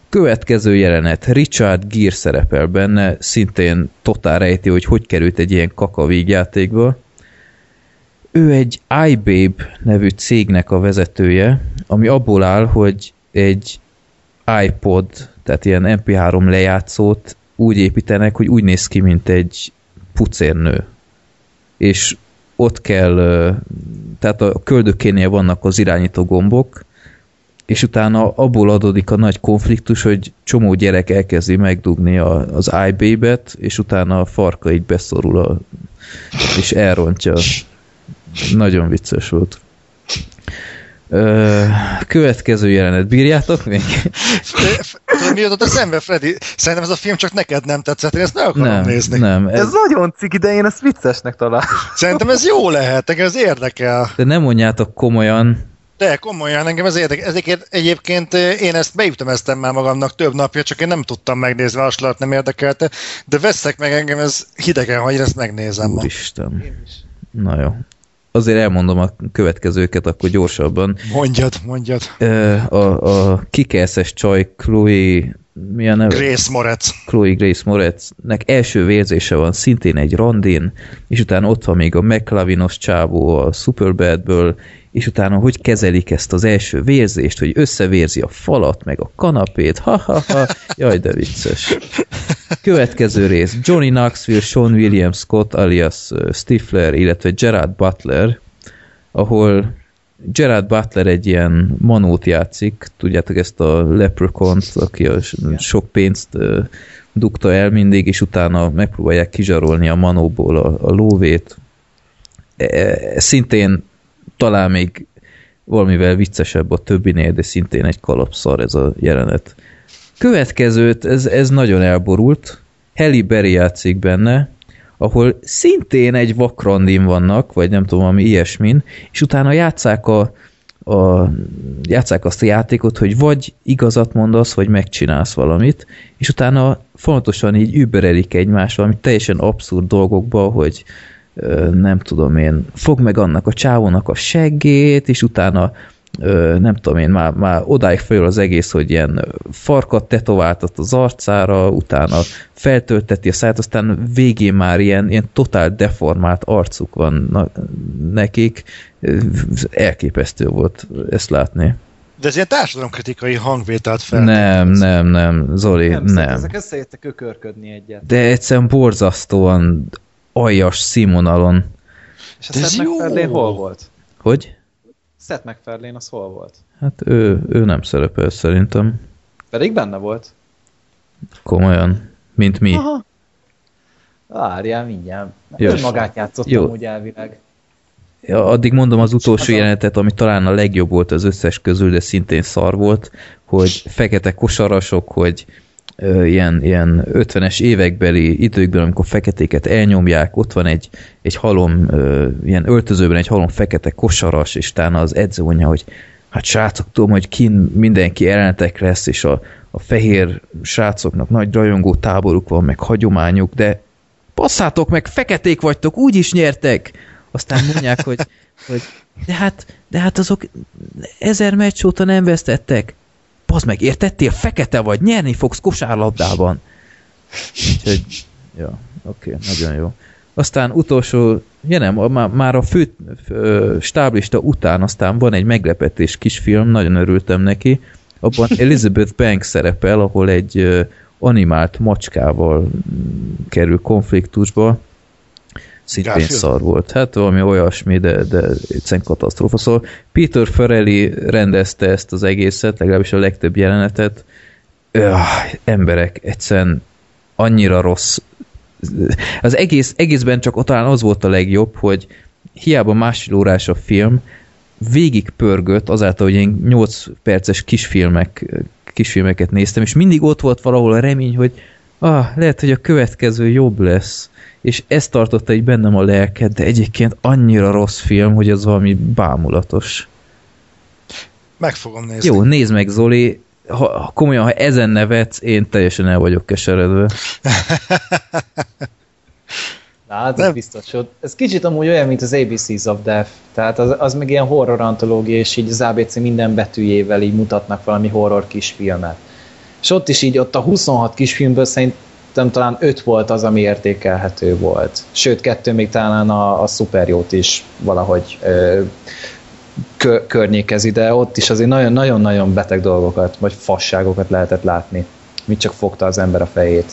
Következő jelenet, Richard Gere szerepel benne, szintén totál rejti, hogy hogy került egy ilyen kakavígjátékba. Ő egy iBabe nevű cégnek a vezetője, ami abból áll, hogy egy iPod, tehát ilyen MP3 lejátszót úgy építenek, hogy úgy néz ki, mint egy pucérnő. És ott kell tehát a köldökénél vannak az irányító gombok, és utána abból adódik a nagy konfliktus, hogy csomó gyerek elkezdi megdugni a, az iBabe-et, és utána a farka így beszorul, a, és elrontja. Nagyon vicces volt. Ö, következő jelenet, bírjátok még? mi jutott eszembe, Freddy? Szerintem ez a film csak neked nem tetszett, én ezt meg akarom nem, nézni. Nem, Ez, ez nagyon ciki, de én ezt viccesnek találom. Szerintem ez jó lehet, engem ez érdekel. De nem mondjátok komolyan, De komolyan, engem ez érdekel. Ezért egyébként én ezt beütemeztem már magamnak több napja, csak én nem tudtam megnézni, a nem érdekelte, de veszek meg engem, ez hidegen, hogy én ezt megnézem ma. Úristen. Na jó. Azért elmondom a következőket, akkor gyorsabban. Mondjad, mondjad. A, a kikelszes csaj Chloe, mi a neve? Grace Moretz. Chloe Grace Moretznek első vérzése van szintén egy randin, és utána ott van még a McLavinos csávó a Superbadből, és utána hogy kezelik ezt az első vérzést, hogy összevérzi a falat, meg a kanapét, ha-ha-ha, jaj, de vicces. Következő rész, Johnny Knoxville, Sean William Scott alias Stifler, illetve Gerard Butler, ahol Gerard Butler egy ilyen manót játszik, tudjátok ezt a leprechaun aki a sok pénzt dugta el mindig, és utána megpróbálják kizsarolni a manóból a, a lóvét. E, szintén talán még valamivel viccesebb a többinél, de szintén egy kalapszar ez a jelenet. Következőt, ez, ez nagyon elborult, Halle Berry játszik benne, ahol szintén egy vakrandin vannak, vagy nem tudom, ami ilyesmin, és utána játszák, a, a, játszák azt a játékot, hogy vagy igazat mondasz, vagy megcsinálsz valamit, és utána fontosan így überelik egymást valami teljesen abszurd dolgokba, hogy nem tudom én, fog meg annak a csávónak a seggét, és utána nem tudom én, már, már odáig föl az egész, hogy ilyen farkat tetováltat az arcára, utána feltölteti a száját, aztán végén már ilyen, ilyen totál deformált arcuk van nekik. Elképesztő volt ezt látni. De ez ilyen társadalomkritikai hangvételt fel. Nem, nem, nem, Zoli, Nem, nem. Ezek összejöttek ökörködni egyet. De egyszerűen borzasztóan aljas színvonalon. És a De ez Seth jó! MacFarlane hol volt? Hogy? Seth MacFarlane az hol volt? Hát ő, ő nem szerepel szerintem. Pedig benne volt. Komolyan. Mint mi. Aha. Várjál, mindjárt. Jó. Magát játszottam Jó. úgy elvileg. Ja, addig mondom az utolsó jelenetet, ami talán a legjobb volt az összes közül, de szintén szar volt, hogy fekete kosarasok, hogy ilyen, ilyen 50-es évekbeli időkben, amikor feketéket elnyomják, ott van egy, egy halom, ilyen öltözőben egy halom fekete kosaras, és utána az edző mondja, hogy hát srácok, tudom, hogy kin mindenki ellenetek lesz, és a, a fehér srácoknak nagy rajongó táboruk van, meg hagyományuk, de passzátok meg, feketék vagytok, úgy is nyertek! Aztán mondják, hogy, hogy de, hát, de hát azok ezer meccs óta nem vesztettek. Bazd meg, értettél? Fekete vagy, nyerni fogsz kosárlabdában. Úgyhogy, ja, oké, nagyon jó. Aztán utolsó, ja nem, a- má- már a fő ö, stáblista után aztán van egy meglepetés kisfilm, nagyon örültem neki. Abban Elizabeth Banks szerepel, ahol egy animált macskával kerül konfliktusba. Szintén Garfield? szar volt. Hát valami olyasmi, de, de egyszerűen katasztrófa. Szóval Peter Farrelly rendezte ezt az egészet, legalábbis a legtöbb jelenetet. Öh, emberek, egyszerűen annyira rossz. Az egész, egészben csak talán az volt a legjobb, hogy hiába másfél órás a film, végig pörgött azáltal, hogy én 8 perces kisfilmek, kisfilmeket néztem, és mindig ott volt valahol a remény, hogy ah, lehet, hogy a következő jobb lesz. És ez tartotta egy bennem a lelket, de egyébként annyira rossz film, hogy az valami bámulatos. Meg fogom nézni. Jó, nézd meg, Zoli, ha, ha komolyan, ha ezen nevetsz, én teljesen el vagyok keseredve. Na, hát ez biztos. hogy Ez kicsit amúgy olyan, mint az ABCs of Death. Tehát az, az meg ilyen horror antológia, és így az ABC minden betűjével így mutatnak valami horror kisfilmet. És ott is így, ott a 26 kisfilmből szerintem talán 5 volt az, ami értékelhető volt. Sőt, kettő még talán a, a szuperjót is valahogy ö, kö, környékezi, de ott is azért nagyon- nagyon-nagyon beteg dolgokat, vagy fasságokat lehetett látni. Mit csak fogta az ember a fejét.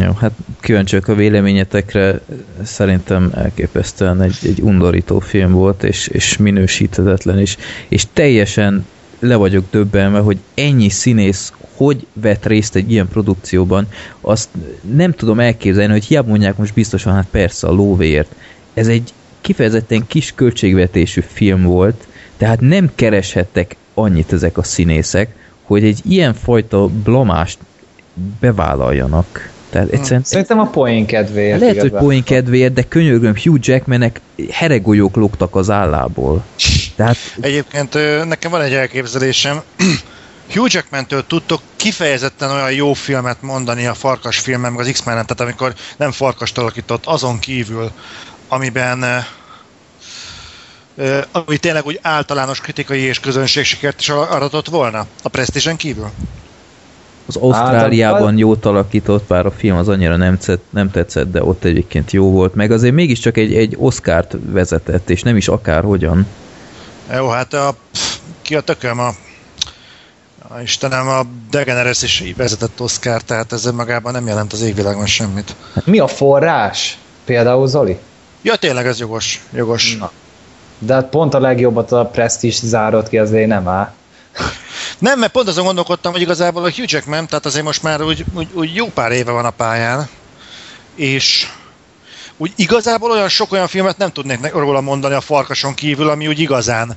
Jó, hát kíváncsiak a véleményetekre. Szerintem elképesztően egy, egy undorító film volt, és, és minősíthetetlen, és, és teljesen le vagyok döbbenve, hogy ennyi színész hogy vett részt egy ilyen produkcióban, azt nem tudom elképzelni, hogy hiába mondják most biztosan, hát persze a lóvéért. Ez egy kifejezetten kis költségvetésű film volt, tehát nem kereshettek annyit ezek a színészek, hogy egy ilyen fajta blamást bevállaljanak. Tehát egyszerűen, Szerintem a poén kedvéért. lehet, hogy poén kedvéért, de könyörgöm, Hugh Jackmanek heregolyók lógtak az állából. Tehát Egyébként nekem van egy elképzelésem. Hugh Jackman-től tudtok kifejezetten olyan jó filmet mondani a farkas filmen, meg az x men tehát amikor nem farkast alakított, azon kívül, amiben ami tényleg úgy általános kritikai és közönségsikert is aratott volna a Prestige-en kívül? az Ausztráliában Hát, jót alakított, bár a film az annyira nem, tetszett, nem tetszett, de ott egyébként jó volt, meg azért mégiscsak egy, egy Oscárt vezetett, és nem is akárhogyan. Jó, hát a, ki a tököm a, a Istenem, a Degeneres is vezetett Oscar, tehát ez magában nem jelent az égvilágon semmit. Mi a forrás? Például Zoli? Ja, tényleg ez jogos, jogos. Na. De hát pont a legjobbat a Prestige zárott ki, azért nem áll. Nem, mert pont azon gondolkodtam, hogy igazából a Hugh Jackman, tehát azért most már úgy, úgy, úgy jó pár éve van a pályán, és úgy igazából olyan sok olyan filmet nem tudnék róla mondani a farkason kívül, ami úgy igazán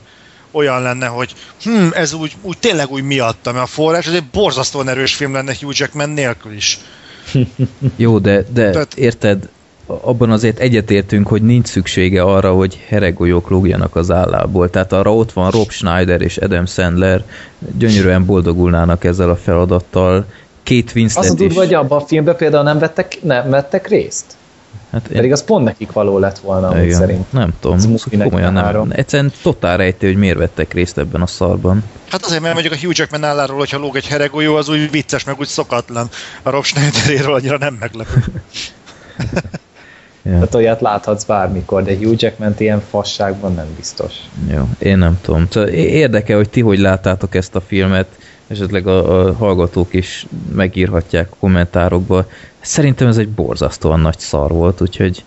olyan lenne, hogy hm, ez úgy, úgy tényleg úgy miattam, mert a forrás ez egy borzasztóan erős film lenne Hugh Jackman nélkül is. Jó, de, de Tehát- érted, abban azért egyetértünk, hogy nincs szüksége arra, hogy heregolyók lógjanak az állából. Tehát arra ott van Rob Schneider és Adam Sandler, gyönyörűen boldogulnának ezzel a feladattal. Két Winslet Azt tudod, hogy abban a filmben például nem vettek, nem vettek részt? Hát én- Pedig az pont nekik való lett volna, amúgy igen, szerint. nem tudom, Ez komolyan nem. 43. Egyszerűen totál rejtő, hogy miért vettek részt ebben a szarban. Hát azért, mert mondjuk a Hugh Jackman álláról, hogyha lóg egy heregolyó, az úgy vicces, meg úgy szokatlan. A Rob Schneideréről annyira nem meglepő. Ja. Tehát olyat láthatsz bármikor, de Hugh Jackman ilyen fasságban nem biztos. Jó, én nem tudom. Szóval Érdekel, hogy ti hogy láttátok ezt a filmet, esetleg a, a hallgatók is megírhatják a kommentárokba. Szerintem ez egy borzasztóan nagy szar volt, úgyhogy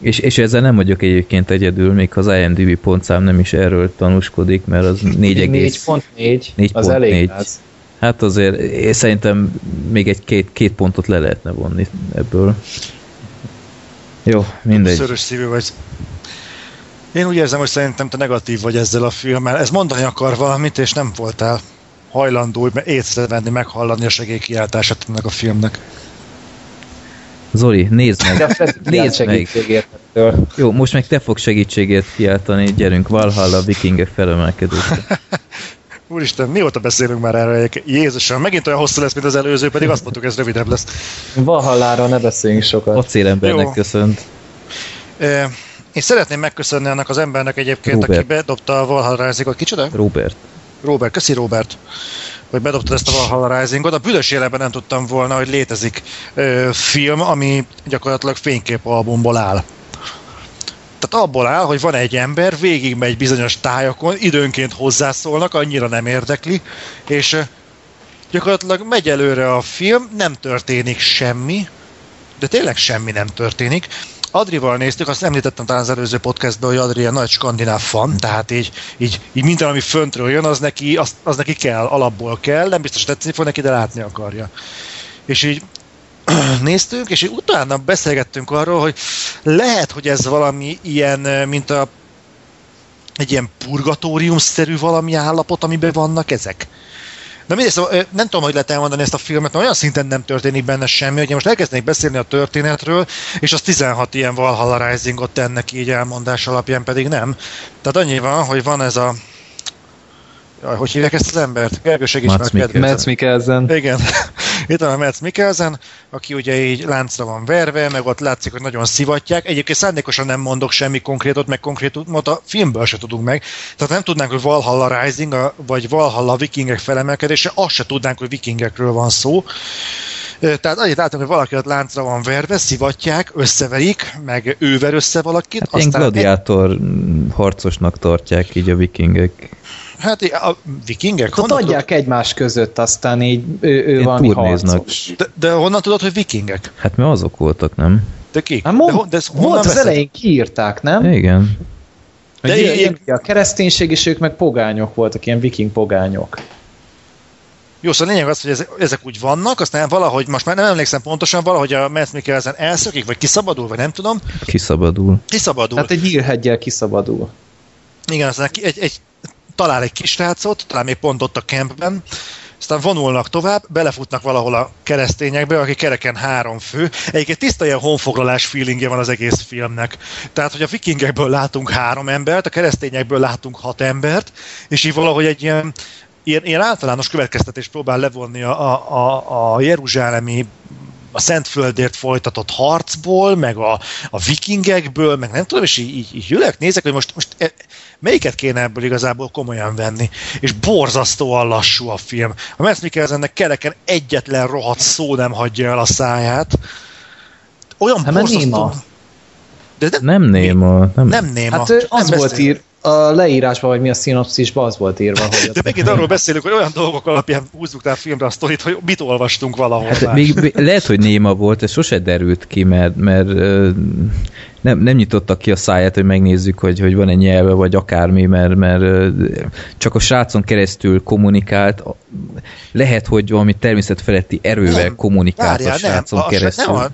és, és ezzel nem vagyok egyébként egyedül, még az IMDb pontszám nem is erről tanúskodik, mert az 4, 4.4, az 4.4. elég az. Hát azért én szerintem még egy két, két pontot le lehetne vonni ebből. Jó, mindegy. Szörös szívű vagy. Én úgy érzem, hogy szerintem te negatív vagy ezzel a filmmel. Ez mondani akar valamit, és nem voltál hajlandó észrevenni, meghallani a segélykiáltását ennek a filmnek. Zoli, nézd meg. De a Nézd meg. Jó, most meg te fogsz segítségért kiáltani, gyerünk, Valhalla, vikingek felemelkedésre. Úristen, mióta beszélünk már erről? Jézusom, megint olyan hosszú lesz, mint az előző, pedig azt mondtuk, ez rövidebb lesz. Valhalláról ne beszéljünk sokat. Acélembernek Jó. köszönt. Ö, Én szeretném megköszönni annak az embernek egyébként, Robert. aki bedobta a Valhalla Rising-ot. Kicsoda? Robert. Robert, köszi Robert, hogy bedobtad ezt a Valhalla Rising-ot. A büdös életben nem tudtam volna, hogy létezik ö, film, ami gyakorlatilag fényképalbumból áll. Tehát abból áll, hogy van egy ember, végigmegy bizonyos tájakon, időnként hozzászólnak, annyira nem érdekli, és gyakorlatilag megy előre a film, nem történik semmi, de tényleg semmi nem történik. Adrival néztük, azt említettem talán az előző podcastban, hogy Adri egy nagy skandináv fan, tehát így, így, így minden, ami föntről jön, az neki, az, az neki kell, alapból kell, nem biztos tetszeni fog neki, de látni akarja. És így néztünk, és így utána beszélgettünk arról, hogy lehet, hogy ez valami ilyen, mint a egy ilyen purgatóriumszerű valami állapot, amiben vannak ezek. Na mindegy, szóval, nem tudom, hogy lehet elmondani ezt a filmet, mert olyan szinten nem történik benne semmi, hogy én most elkezdenék beszélni a történetről, és az 16 ilyen Valhalla Risingot tennek így elmondás alapján pedig nem. Tehát annyi van, hogy van ez a... Jaj, hogy hívják ezt az embert? Gergő segíts Mads kedvencem. Mads Mikkelsen. Igen. Itt van a Mads Mikkelsen, aki ugye így láncra van verve, meg ott látszik, hogy nagyon szivatják. Egyébként szándékosan nem mondok semmi konkrétot, meg konkrétumot a filmből se tudunk meg. Tehát nem tudnánk, hogy Valhalla Rising, a- vagy Valhalla vikingek felemelkedése, azt se tudnánk, hogy vikingekről van szó. Tehát annyit látunk, hogy valaki ott láncra van verve, szivatják, összeverik, meg ő ver össze valakit. Hát aztán gladiátor egy... harcosnak tartják így a vikingek. Hát a vikingek? Hát adják tudod? egymás között, aztán így ő, ő valami harcos. De, de honnan tudod, hogy vikingek? Hát mert azok voltak, nem? De kik? Hát mond, de, de volt az elején kiírták, nem? Igen. De ilyen, ilyen, a kereszténység, és ők meg pogányok voltak, ilyen viking pogányok. Jó, szóval lényeg az, hogy ezek, ezek úgy vannak, aztán valahogy, most már nem emlékszem pontosan, valahogy a Matt Mikkelsen elszökik, vagy kiszabadul, vagy nem tudom. Kiszabadul. Kiszabadul. Hát egy nyírhegyel kiszabadul. Igen, aztán egy, egy, talál egy kis rácot, talán még pont ott a campben, aztán vonulnak tovább, belefutnak valahol a keresztényekbe, aki kereken három fő. Egyébként tiszta ilyen honfoglalás feelingje van az egész filmnek. Tehát, hogy a vikingekből látunk három embert, a keresztényekből látunk hat embert, és így valahogy egy ilyen, ilyen, ilyen általános következtetés próbál levonni a, a, a, a jeruzsálemi a Szentföldért folytatott harcból, meg a, a vikingekből, meg nem tudom, és így, így, így ülök, nézek, hogy most, most e, melyiket kéne ebből igazából komolyan venni. És borzasztóan lassú a film. A Mads Mikkelsennek kereken egyetlen rohadt szó nem hagyja el a száját. Olyan hát borzasztó... De, de nem néma. Nem, nem néma. Hát az nem volt ír, a leírásban, vagy mi a szinopszisban az volt írva, hogy... De megint arról beszélünk, hogy olyan dolgok alapján húzzuk rá a filmre a sztorit, hogy mit olvastunk valahol hát még, még, lehet, hogy néma volt, ez sose derült ki, mert, mert nem, nem nyitottak ki a száját, hogy megnézzük, hogy, hogy van-e nyelve, vagy akármi, mert, mert csak a srácon keresztül kommunikált. Lehet, hogy valami természetfeletti erővel kommunikált Várjál, a srácon nem, keresztül. Nem, a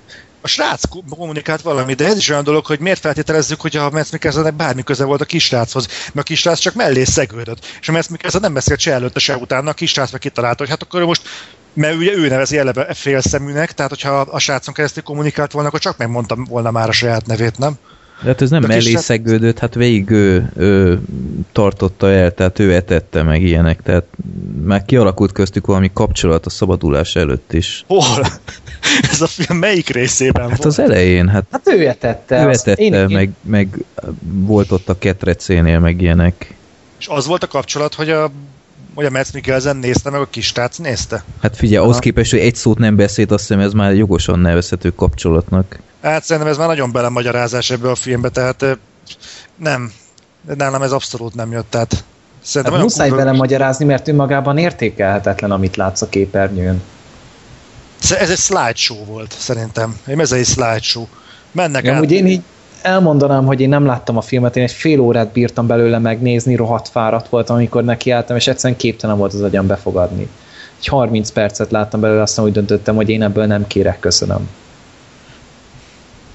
srác kommunikált valami, de ez is olyan dolog, hogy miért feltételezzük, hogy a Metz Mikkelsennek bármi köze volt a kisráchoz, mert a kisrác csak mellé szegődött. És a Metz Mikkelsen nem beszélt se előtte, se utána, a kisrác meg kitalálta, hogy hát akkor most mert ugye ő nevezi eleve félszeműnek, tehát hogyha a srácon keresztül kommunikált volna, akkor csak megmondtam volna már a saját nevét, nem? De hát ez nem mellé szegődött, hát végig ő, ő tartotta el, tehát ő etette meg ilyenek, tehát már kialakult köztük valami kapcsolat a szabadulás előtt is. Hol? Ez a film melyik részében Hát volt? az elején, hát... Hát ő etette. Ő etette, én, meg, én... meg volt ott a ketrecénél, meg ilyenek. És az volt a kapcsolat, hogy a hogy a Metz Mikkelsen nézte, meg a tác nézte? Hát figyelj, ahhoz képest, hogy egy szót nem beszélt, azt hiszem ez már jogosan nevezhető kapcsolatnak. Hát szerintem ez már nagyon belemagyarázás ebbe a filmbe, tehát nem, nálam ez abszolút nem jött, tehát szerintem hát muszáj kurva... magyarázni, mert önmagában értékelhetetlen, amit látsz a képernyőn. Ez egy slideshow volt, szerintem. Ez egy slideshow. Mennek ja, át... én így elmondanám, hogy én nem láttam a filmet, én egy fél órát bírtam belőle megnézni, rohadt fáradt voltam, amikor nekiálltam, és egyszerűen képtelen volt az agyam befogadni. Egy 30 percet láttam belőle, aztán úgy döntöttem, hogy én ebből nem kérek, köszönöm.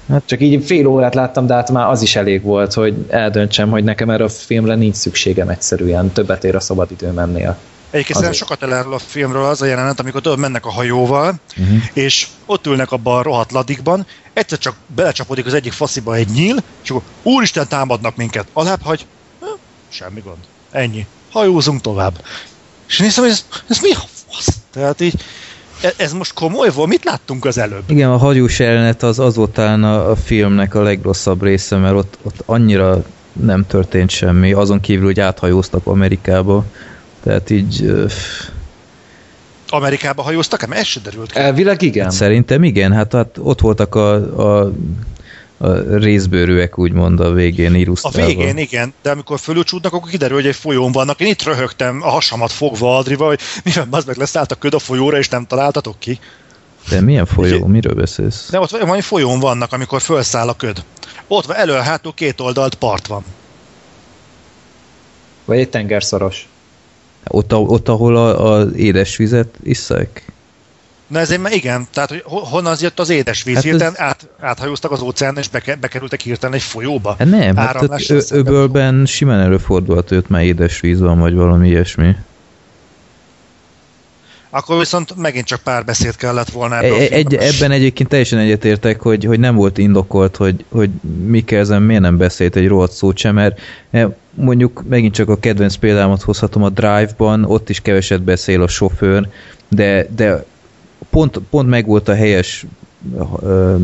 Hát csak így fél órát láttam, de hát már az is elég volt, hogy eldöntsem, hogy nekem erre a filmre nincs szükségem egyszerűen, többet ér a szabadidőm ennél. Egyébként szerintem sokat elárul a filmről az a jelenet, amikor tudod, mennek a hajóval, uh-huh. és ott ülnek abban a rohadt ladikban, egyszer csak belecsapodik az egyik fasziba egy nyíl, és akkor úristen támadnak minket, alább hagy, semmi gond, ennyi, hajózunk tovább. És néztem, hogy ez, ez mi a fasz? Tehát így, ez most komoly volt? Mit láttunk az előbb? Igen, a hagyós jelenet az, az volt talán a, a filmnek a legrosszabb része, mert ott, ott annyira nem történt semmi, azon kívül, hogy áthajóztak Amerikába. Tehát így... Amerikába hajóztak? Mert ez se derült ki. Elvileg igen. Hát szerintem igen, hát, hát ott voltak a, a, a részbőrűek úgymond a végén irusztrálva. A végén igen, de amikor fölülcsúdnak, akkor kiderül, hogy egy folyón vannak. Én itt röhögtem a hasamat fogva Adriva, hogy mivel az meg leszállt a köd a folyóra, és nem találtatok ki. De milyen folyó? Miről beszélsz? De ott valami folyón vannak, amikor felszáll a köd. Ott van elő, hátul két oldalt part van. Vagy egy tengerszoros. Ott, ott ahol a, a édesvizet isszák? Na ezért már igen, tehát hogy honnan az jött az édesvíz? Hát hirtelen ez... át, áthajóztak az óceán, és beke, bekerültek hirtelen egy folyóba? Hát nem, hát ö, öbölben simán előfordulhat, hogy ott már édesvíz van, vagy valami ilyesmi. Akkor viszont megint csak pár beszéd kellett volna ebben e, egy, Ebben egyébként teljesen egyetértek, hogy, hogy nem volt indokolt, hogy, hogy Mikkelzen miért nem beszélt egy rohadt szót sem, mert e, mondjuk megint csak a kedvenc példámat hozhatom a Drive-ban, ott is keveset beszél a sofőr, de, de pont, pont meg volt a helyes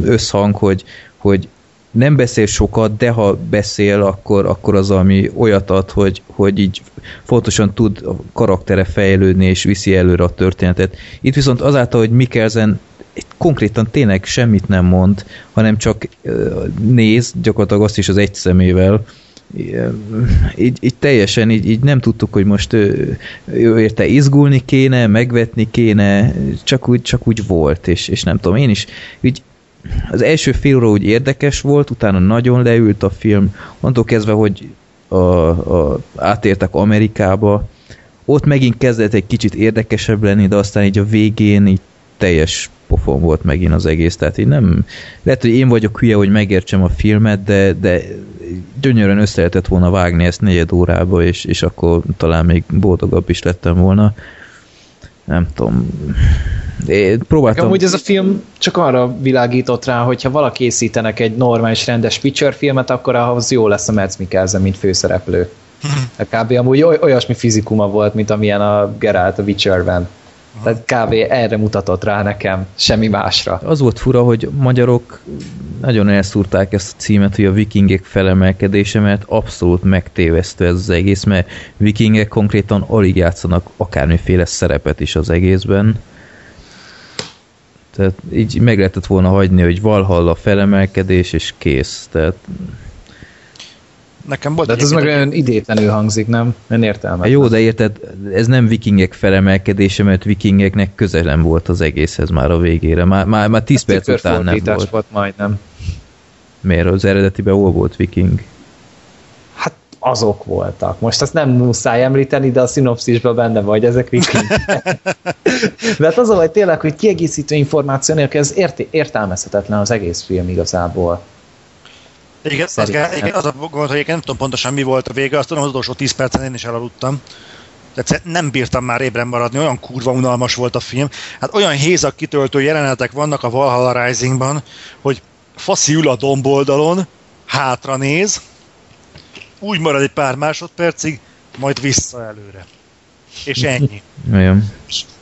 összhang, hogy, hogy nem beszél sokat, de ha beszél, akkor, akkor az, ami olyat ad, hogy, hogy így fontosan tud a karaktere fejlődni, és viszi előre a történetet. Itt viszont azáltal, hogy Mikkelzen konkrétan tényleg semmit nem mond, hanem csak néz, gyakorlatilag azt is az egy szemével, így, így teljesen így, így nem tudtuk, hogy most ő, ő érte izgulni kéne, megvetni kéne, csak úgy, csak úgy volt, és, és nem tudom, én is. Így az első fél óra úgy érdekes volt, utána nagyon leült a film, onnantól kezdve, hogy a, a, átértek Amerikába, ott megint kezdett egy kicsit érdekesebb lenni, de aztán így a végén így teljes pofon volt megint az egész, tehát így nem, lehet, hogy én vagyok hülye, hogy megértsem a filmet, de, de gyönyörűen össze lehetett volna vágni ezt negyed órába, és, és akkor talán még boldogabb is lettem volna. Nem tudom. Én próbáltam... Amúgy ez a film csak arra világított rá, hogyha valaki készítenek egy normális, rendes Witcher filmet, akkor ahhoz jó lesz a Mads Mikkelsen, mint főszereplő. Kb. amúgy olyasmi fizikuma volt, mint amilyen a Geralt a Witcherben. Tehát kb. erre mutatott rá nekem, semmi másra. Az volt fura, hogy magyarok nagyon elszúrták ezt a címet, hogy a vikingek felemelkedése, mert abszolút megtévesztő ez az egész, mert vikingek konkrétan alig játszanak akármiféle szerepet is az egészben. Tehát így meg lehetett volna hagyni, hogy Valhalla felemelkedés, és kész. Tehát Nekem volt. De hát ez meg olyan idétlenül hangzik, nem? Nem értelme. Jó, de érted, ez nem vikingek felemelkedése, mert vikingeknek közelem volt az egészhez már a végére. Már, már, már 10 perc után nem volt. volt majdnem. Miért? Az eredetiben hol volt viking? Hát azok voltak. Most azt nem muszáj említeni, de a szinopszisban benne vagy, ezek viking. de hát az a vagy tényleg, hogy kiegészítő információ nélkül ez ért- értelmezhetetlen az egész film igazából. Igen, az, igen, az a gond, hogy nem tudom pontosan mi volt a vége, azt tudom, az utolsó 10 percen én is elaludtam. Tehát nem bírtam már ébren maradni, olyan kurva unalmas volt a film. Hát olyan hézak kitöltő jelenetek vannak a Valhalla Risingban, hogy faszi ül a domboldalon, hátra néz, úgy marad egy pár másodpercig, majd vissza előre. És ennyi. Igen.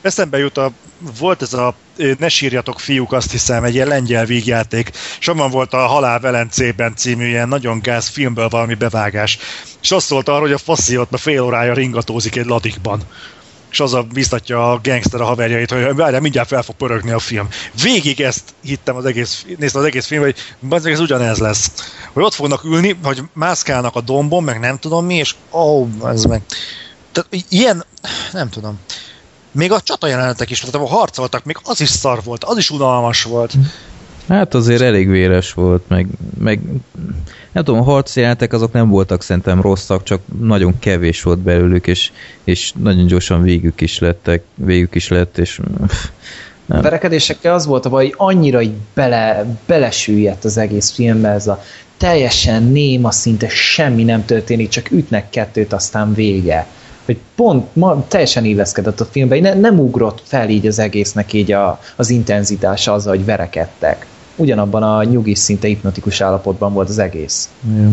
eszembe jut a volt ez a Ne sírjatok fiúk, azt hiszem, egy ilyen lengyel vígjáték, és abban volt a Halál Velencében című ilyen nagyon gáz filmből valami bevágás. És azt szólt arra, hogy a faszi ott fél órája ringatózik egy ladikban és az a biztatja a gangster a haverjait, hogy várjál, mindjárt fel fog pörögni a film. Végig ezt hittem az egész, néztem az egész film, hogy ez ugyanez lesz. Hogy ott fognak ülni, hogy mászkálnak a dombon, meg nem tudom mi, és ó, oh, ez meg. Tehát ilyen, nem tudom. Még a jelenetek is, tehát ahol harcoltak, még az is szar volt, az is unalmas volt. Hát azért elég véres volt, meg, meg nem tudom, a harcjelenetek azok nem voltak szerintem rosszak, csak nagyon kevés volt belőlük, és, és nagyon gyorsan végük is lettek, végük is lett, és nem. A verekedésekkel az volt a baj, hogy annyira így bele, belesüllyedt az egész filmbe ez a teljesen néma, szinte semmi nem történik, csak ütnek kettőt, aztán vége hogy pont ma teljesen illeszkedett a filmbe, ne, nem ugrott fel így az egésznek így a, az intenzitása azzal, hogy verekedtek. Ugyanabban a nyugis szinte hipnotikus állapotban volt az egész. Ja.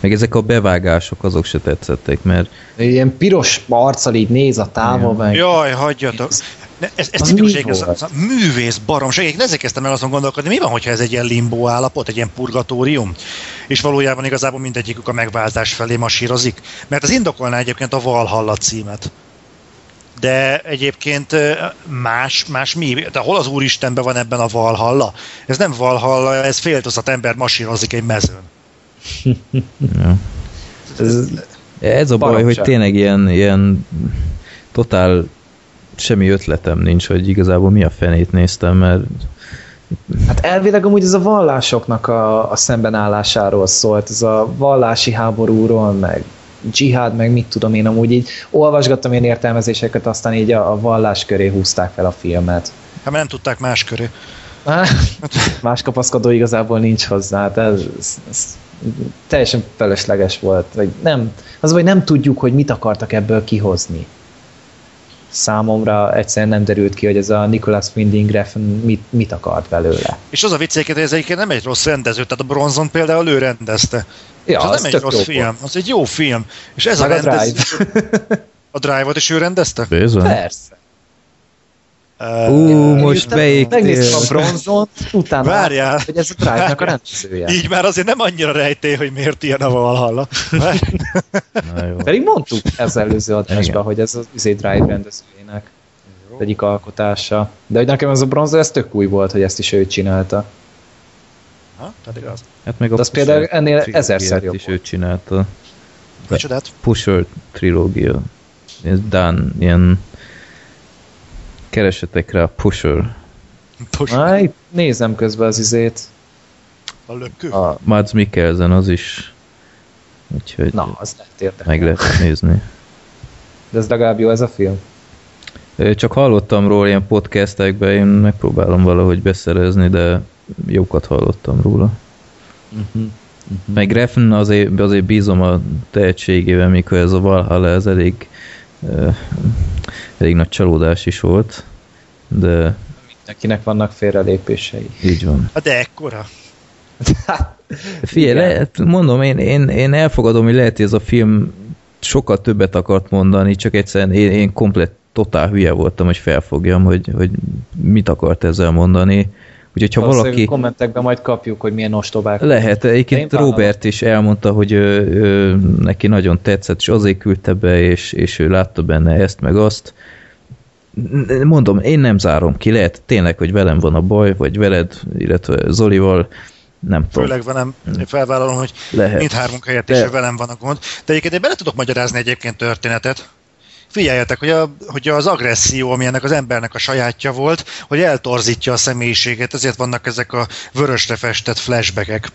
Meg ezek a bevágások azok se tetszettek, mert... Ilyen piros arccal így néz a távol, meg... Jaj, hagyjatok. Ez, ez tipikus egy ez, ez a művész baromság. Én ezek kezdtem el azon gondolkodni, mi van, hogyha ez egy ilyen limbo állapot, egy ilyen purgatórium, és valójában igazából mindegyikük a megváltás felé masírozik. Mert az indokolná egyébként a Valhalla címet. De egyébként más, más mi? De hol az Úristenben van ebben a Valhalla? Ez nem Valhalla, ez féltozat ember masírozik egy mezőn. ja. ez, ez a baj, hogy tényleg ilyen, ilyen totál semmi ötletem nincs, hogy igazából mi a fenét néztem, mert Hát elvileg amúgy ez a vallásoknak a, a szembenállásáról szólt, ez a vallási háborúról, meg dzsihád, meg mit tudom én, amúgy így olvasgattam én értelmezéseket, aztán így a, a vallás köré húzták fel a filmet. Hát mert nem tudták más köré. más kapaszkodó igazából nincs hozzá, hát ez, ez, ez teljesen felesleges volt. Vagy nem, az vagy nem tudjuk, hogy mit akartak ebből kihozni számomra egyszerűen nem derült ki, hogy ez a Nicholas Winding Refn mit, mit akart belőle. És az a vicc, hogy ez egyébként nem egy rossz rendező, tehát a Bronzon például ő rendezte. Ja, az, az nem egy rossz film, volt. az egy jó film. És ez Meg a, rendező... a Drive. a Drive-ot is ő rendezte? Bizony. Persze. Uh, uh, most beég. Megnéztem a bronzot, utána, Várjál. hogy ez a Drive-nak a rendezője. Így már azért nem annyira rejtély, hogy miért ilyen a Valhalla. Pedig mondtuk ez előző adásban, hogy ez az izé Drive rendezőjének. egyik alkotása. De hogy nekem ez a bronzer, ez tök új volt, hogy ezt is ő csinálta. Ha, tehát igaz. Hát meg De az például ennél ezerszer jobb is ő csinálta. Micsodát? Pusher trilógia. Ez Dan, ilyen keresetek rá Pusher. Ah, itt nézem közben az izét. A lökő? A, Mads Mikkelsen az is. Úgyhogy na, az lett érdekel. meg lehet nézni. De ez legalább jó ez a film? Csak hallottam róla ilyen podcastekben, én megpróbálom valahogy beszerezni, de jókat hallottam róla. Uh-huh. Meg Refn azért, azért bízom a tehetségével, mikor ez a Valhalla, ez elég, elég nagy csalódás is volt, de Mindenkinek vannak félrelépései. így van. Hát de ekkora. Figyelj, lehet, mondom, én, én, én elfogadom, hogy lehet, hogy ez a film sokkal többet akart mondani, csak egyszerűen én, én komplet totál hülye voltam, hogy felfogjam, hogy, hogy mit akart ezzel mondani. Úgyhogy ha Valószínűleg valaki... kommentekben majd kapjuk, hogy milyen ostobák. Lehet, Én egyébként. Robert is elmondta, hogy ő, ő, neki nagyon tetszett, és azért küldte be, és, és ő látta benne ezt, meg azt. Mondom, én nem zárom ki, lehet tényleg, hogy velem van a baj, vagy veled, illetve Zolival, nem tudom. Főleg velem, én felvállalom, hogy Lehet. mindhármunk helyett De- is velem van a gond. De egyébként én bele tudok magyarázni egyébként történetet. Figyeljetek, hogy, a, hogy az agresszió, ami ennek az embernek a sajátja volt, hogy eltorzítja a személyiséget, ezért vannak ezek a vörösre festett flashbackek.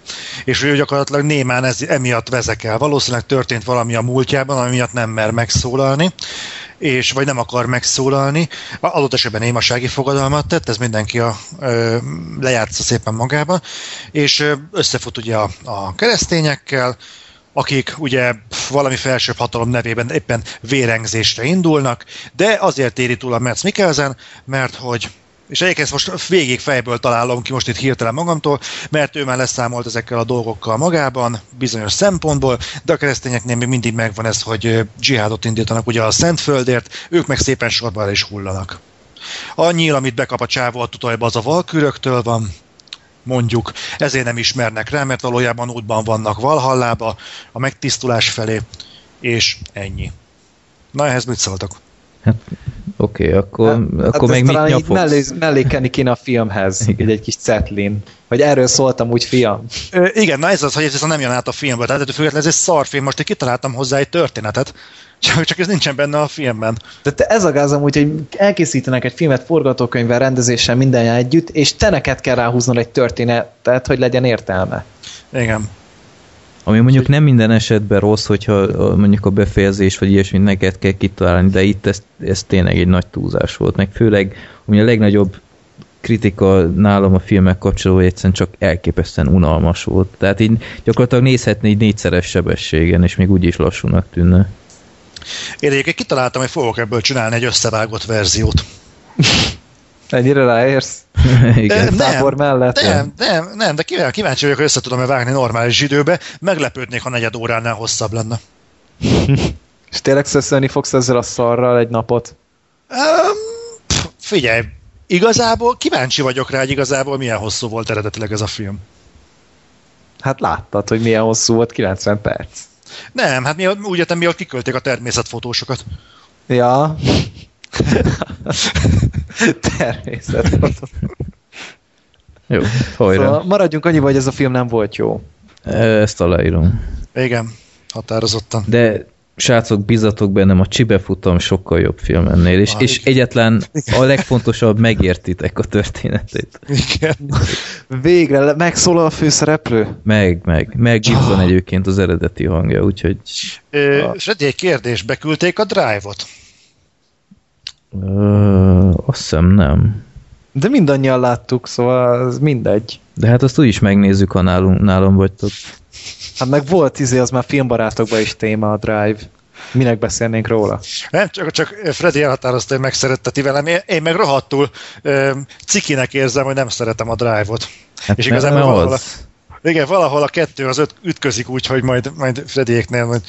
És ő gyakorlatilag némán ez, emiatt vezekel. Valószínűleg történt valami a múltjában, ami miatt nem mer megszólalni és vagy nem akar megszólalni. Adott esetben némasági fogadalmat tett, ez mindenki a, ö, lejátsza szépen magában, és összefut ugye a, a keresztényekkel, akik ugye valami felsőbb hatalom nevében éppen vérengzésre indulnak, de azért éri túl a Metz Mikkelsen, mert hogy és egyébként ezt most végig fejből találom ki most itt hirtelen magamtól, mert ő már leszámolt ezekkel a dolgokkal magában, bizonyos szempontból, de a keresztényeknél még mindig megvan ez, hogy dzsihádot indítanak ugye a Szentföldért, ők meg szépen sorban is hullanak. A nyíl, amit bekap a csávó a tutajba, az a valküröktől van, mondjuk, ezért nem ismernek rá, mert valójában útban vannak Valhallába, a megtisztulás felé, és ennyi. Na ehhez mit szóltak? Oké, okay, akkor, Hát akkor ezt meg mit nyafogsz? mellé, mellékeni kéne a filmhez, Igen. egy kis cetlin. Hogy erről szóltam úgy, fiam. Ö, igen, na ez az, hogy ez viszont nem jön át a filmbe, tehát függetlenül ez egy szarfilm, most én kitaláltam hozzá egy történetet, csak, csak ez nincsen benne a filmben. De te ez a gáz amúgy, hogy elkészítenek egy filmet forgatókönyvvel, rendezéssel, mindenjel együtt, és te neked kell ráhúznod egy történetet, hogy legyen értelme. Igen. Ami mondjuk nem minden esetben rossz, hogyha mondjuk a befejezés vagy ilyesmit neked kell kitalálni, de itt ez, ez tényleg egy nagy túlzás volt. Meg főleg, ami a legnagyobb kritika nálam a filmek kapcsolatban, hogy egyszerűen csak elképesztően unalmas volt. Tehát így gyakorlatilag nézhetné így négyszeres sebességen, és még úgy is lassúnak tűnne. Én egyébként kitaláltam, hogy fogok ebből csinálni egy összevágott verziót. Ennyire ráérsz? Igen. Nem, Tábor mellett? Nem, nem, nem, de kíváncsi, kíváncsi vagyok, hogy össze tudom-e vágni normális időbe. Meglepődnék, ha negyed óránál hosszabb lenne. És tényleg szöszölni fogsz ezzel a szarral egy napot? Um, pff, figyelj, igazából kíváncsi vagyok rá, hogy igazából milyen hosszú volt eredetileg ez a film. Hát láttad, hogy milyen hosszú volt, 90 perc. Nem, hát mi, úgy értem, miatt kikölték a természetfotósokat. Ja. Természetesen. Jó, hajrá. Szóval maradjunk annyiba, hogy ez a film nem volt jó. Ezt aláírom. Igen, határozottan. De srácok, bizatok bennem, a csibefutam sokkal jobb film ennél, és, Ah, és igen. egyetlen a legfontosabb, megértitek a történetét. Igen. Végre megszólal a főszereplő? Meg, meg, meg Gibson Ah. egyébként az eredeti hangja, úgyhogy Ö, Freddy, egy kérdés, beküldték a Drive-ot? ö, azt hiszem nem. De mindannyian láttuk, szóval ez mindegy. De hát azt úgy is megnézzük, ha nálunk, nálam vagytok. Hát meg volt izé, az már filmbarátokban is téma a Drive. Minek beszélnénk róla? Nem, csak, csak Freddy elhatározta, hogy megszeretteti velem. Én, én meg rohadtul ö, cikinek érzem, hogy nem szeretem a Drive-ot. Hát És nem igazából valahol a- az. Igen, valahol a kettő az öt, ütközik úgy, hogy majd, majd Freddyéknél majd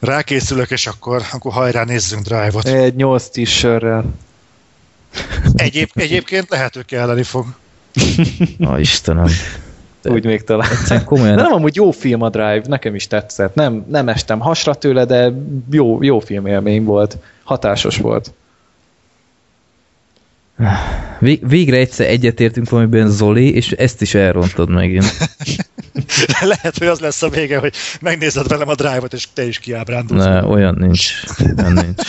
rákészülök, és akkor, akkor hajrá nézzünk Drive-ot. Egy 8-10 sörrel. Egyéb, egyébként lehet, hogy kelleni fog. Ó, Istenem. De- Úgy még talán. Egyszerűen De komolyan, nem amúgy jó film a Drive, nekem is tetszett. Nem, nem estem hasra tőle, de jó, jó filmélmény volt. Hatásos volt. Vég, végre egyszer egyetértünk valamiben Zoli, és ezt is elrontod megint. Lehet, hogy az lesz a vége, hogy megnézed velem a drive-ot, és te is kiábrándulsz. Ne, olyan nincs. Olyan nincs.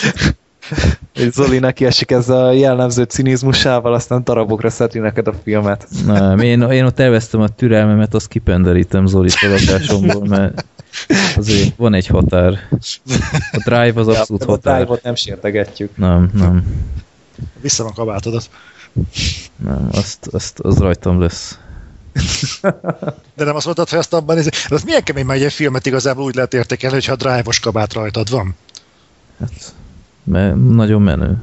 És Zoli neki esik ez a jellemző cinizmusával, aztán darabokra szedni neked a filmet. Nem, én, én ott elvesztem a türelmemet, azt kipenderítem Zoli feladásomból, mert azért van egy határ. A drive az abszolút ja, határ. A drive-ot nem sértegetjük. Nem, nem. Vissza a kabátodat. Nem, azt, azt, az rajtam lesz. De nem azt mondtad, hogy azt abban nézi. De az milyen kemény, mert egy filmet igazából úgy lehet értékelni, hogyha a drive-os kabát rajtad van. Hát, mert nagyon menő.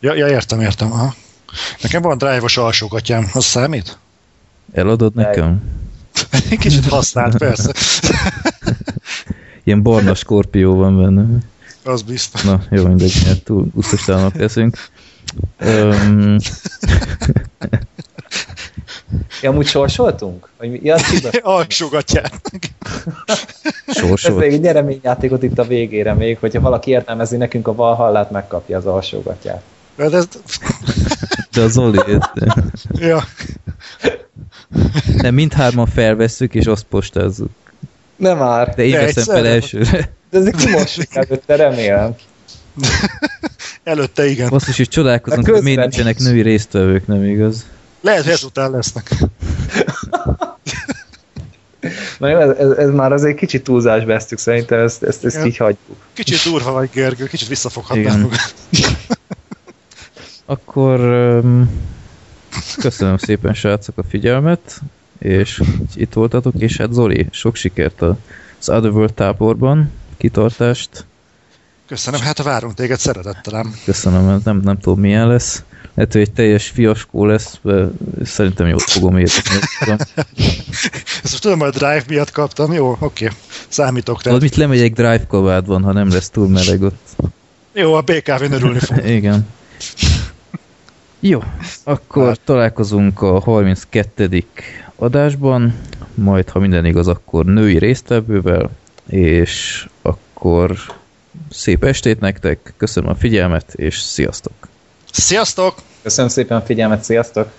Ja, ja értem, értem. Aha. Nekem van drive-os alsógatjám, az számít? Eladod nekem? Kicsit használt, persze. Ilyen barna skorpió van benne. Az biztos. Na, jó, mindegy, mert túl usztostának leszünk. Um, ja, amúgy sorsoltunk? Vagy mi? Ja, Alsógatják. Sorsolt. Ez még egy nyereményjátékot itt a végére még, hogyha valaki értelmezi nekünk a Valhallát, megkapja az alsógatját. De, ez... De az Zoli... ja. Nem, mindhárman felvesszük, és azt postázzuk. Nem már. De én De veszem fel elsőre. De ezek kimossuk előtte, remélem. Előtte igen. Is, is csodálkozunk, hogy miért nincsenek női résztvevők, nem igaz? Lehet, hogy ezután lesznek. Na jó, ez, ez, ez már azért kicsit túlzás vesztük, szerintem ezt, ezt, ezt így hagyjuk. Kicsit durva vagy, Gergő, kicsit visszafoghatnám magad. Akkor köszönöm szépen, srácok, a figyelmet, és itt voltatok, és hát Zoli, sok sikert az Otherworld táborban, kitartást. Köszönöm, hát várunk téged szeretettelem. Köszönöm, nem, nem tudom milyen lesz. Hogy egy teljes fiaskó lesz, szerintem jól fogom érteni. Ezt most tudom, hogy a Drive miatt kaptam, jó, oké, okay. számítok rá. Mit lemegyek Drive kabádban, ha nem lesz túl meleg ott. Jó, a BKV-n örülni fog. Igen. Jó, akkor hát. találkozunk a 32. adásban, majd ha minden igaz, akkor női résztvevővel, és akkor szép estét nektek, köszönöm a figyelmet, és sziasztok! Sziasztok! Köszönöm szépen a figyelmet, sziasztok!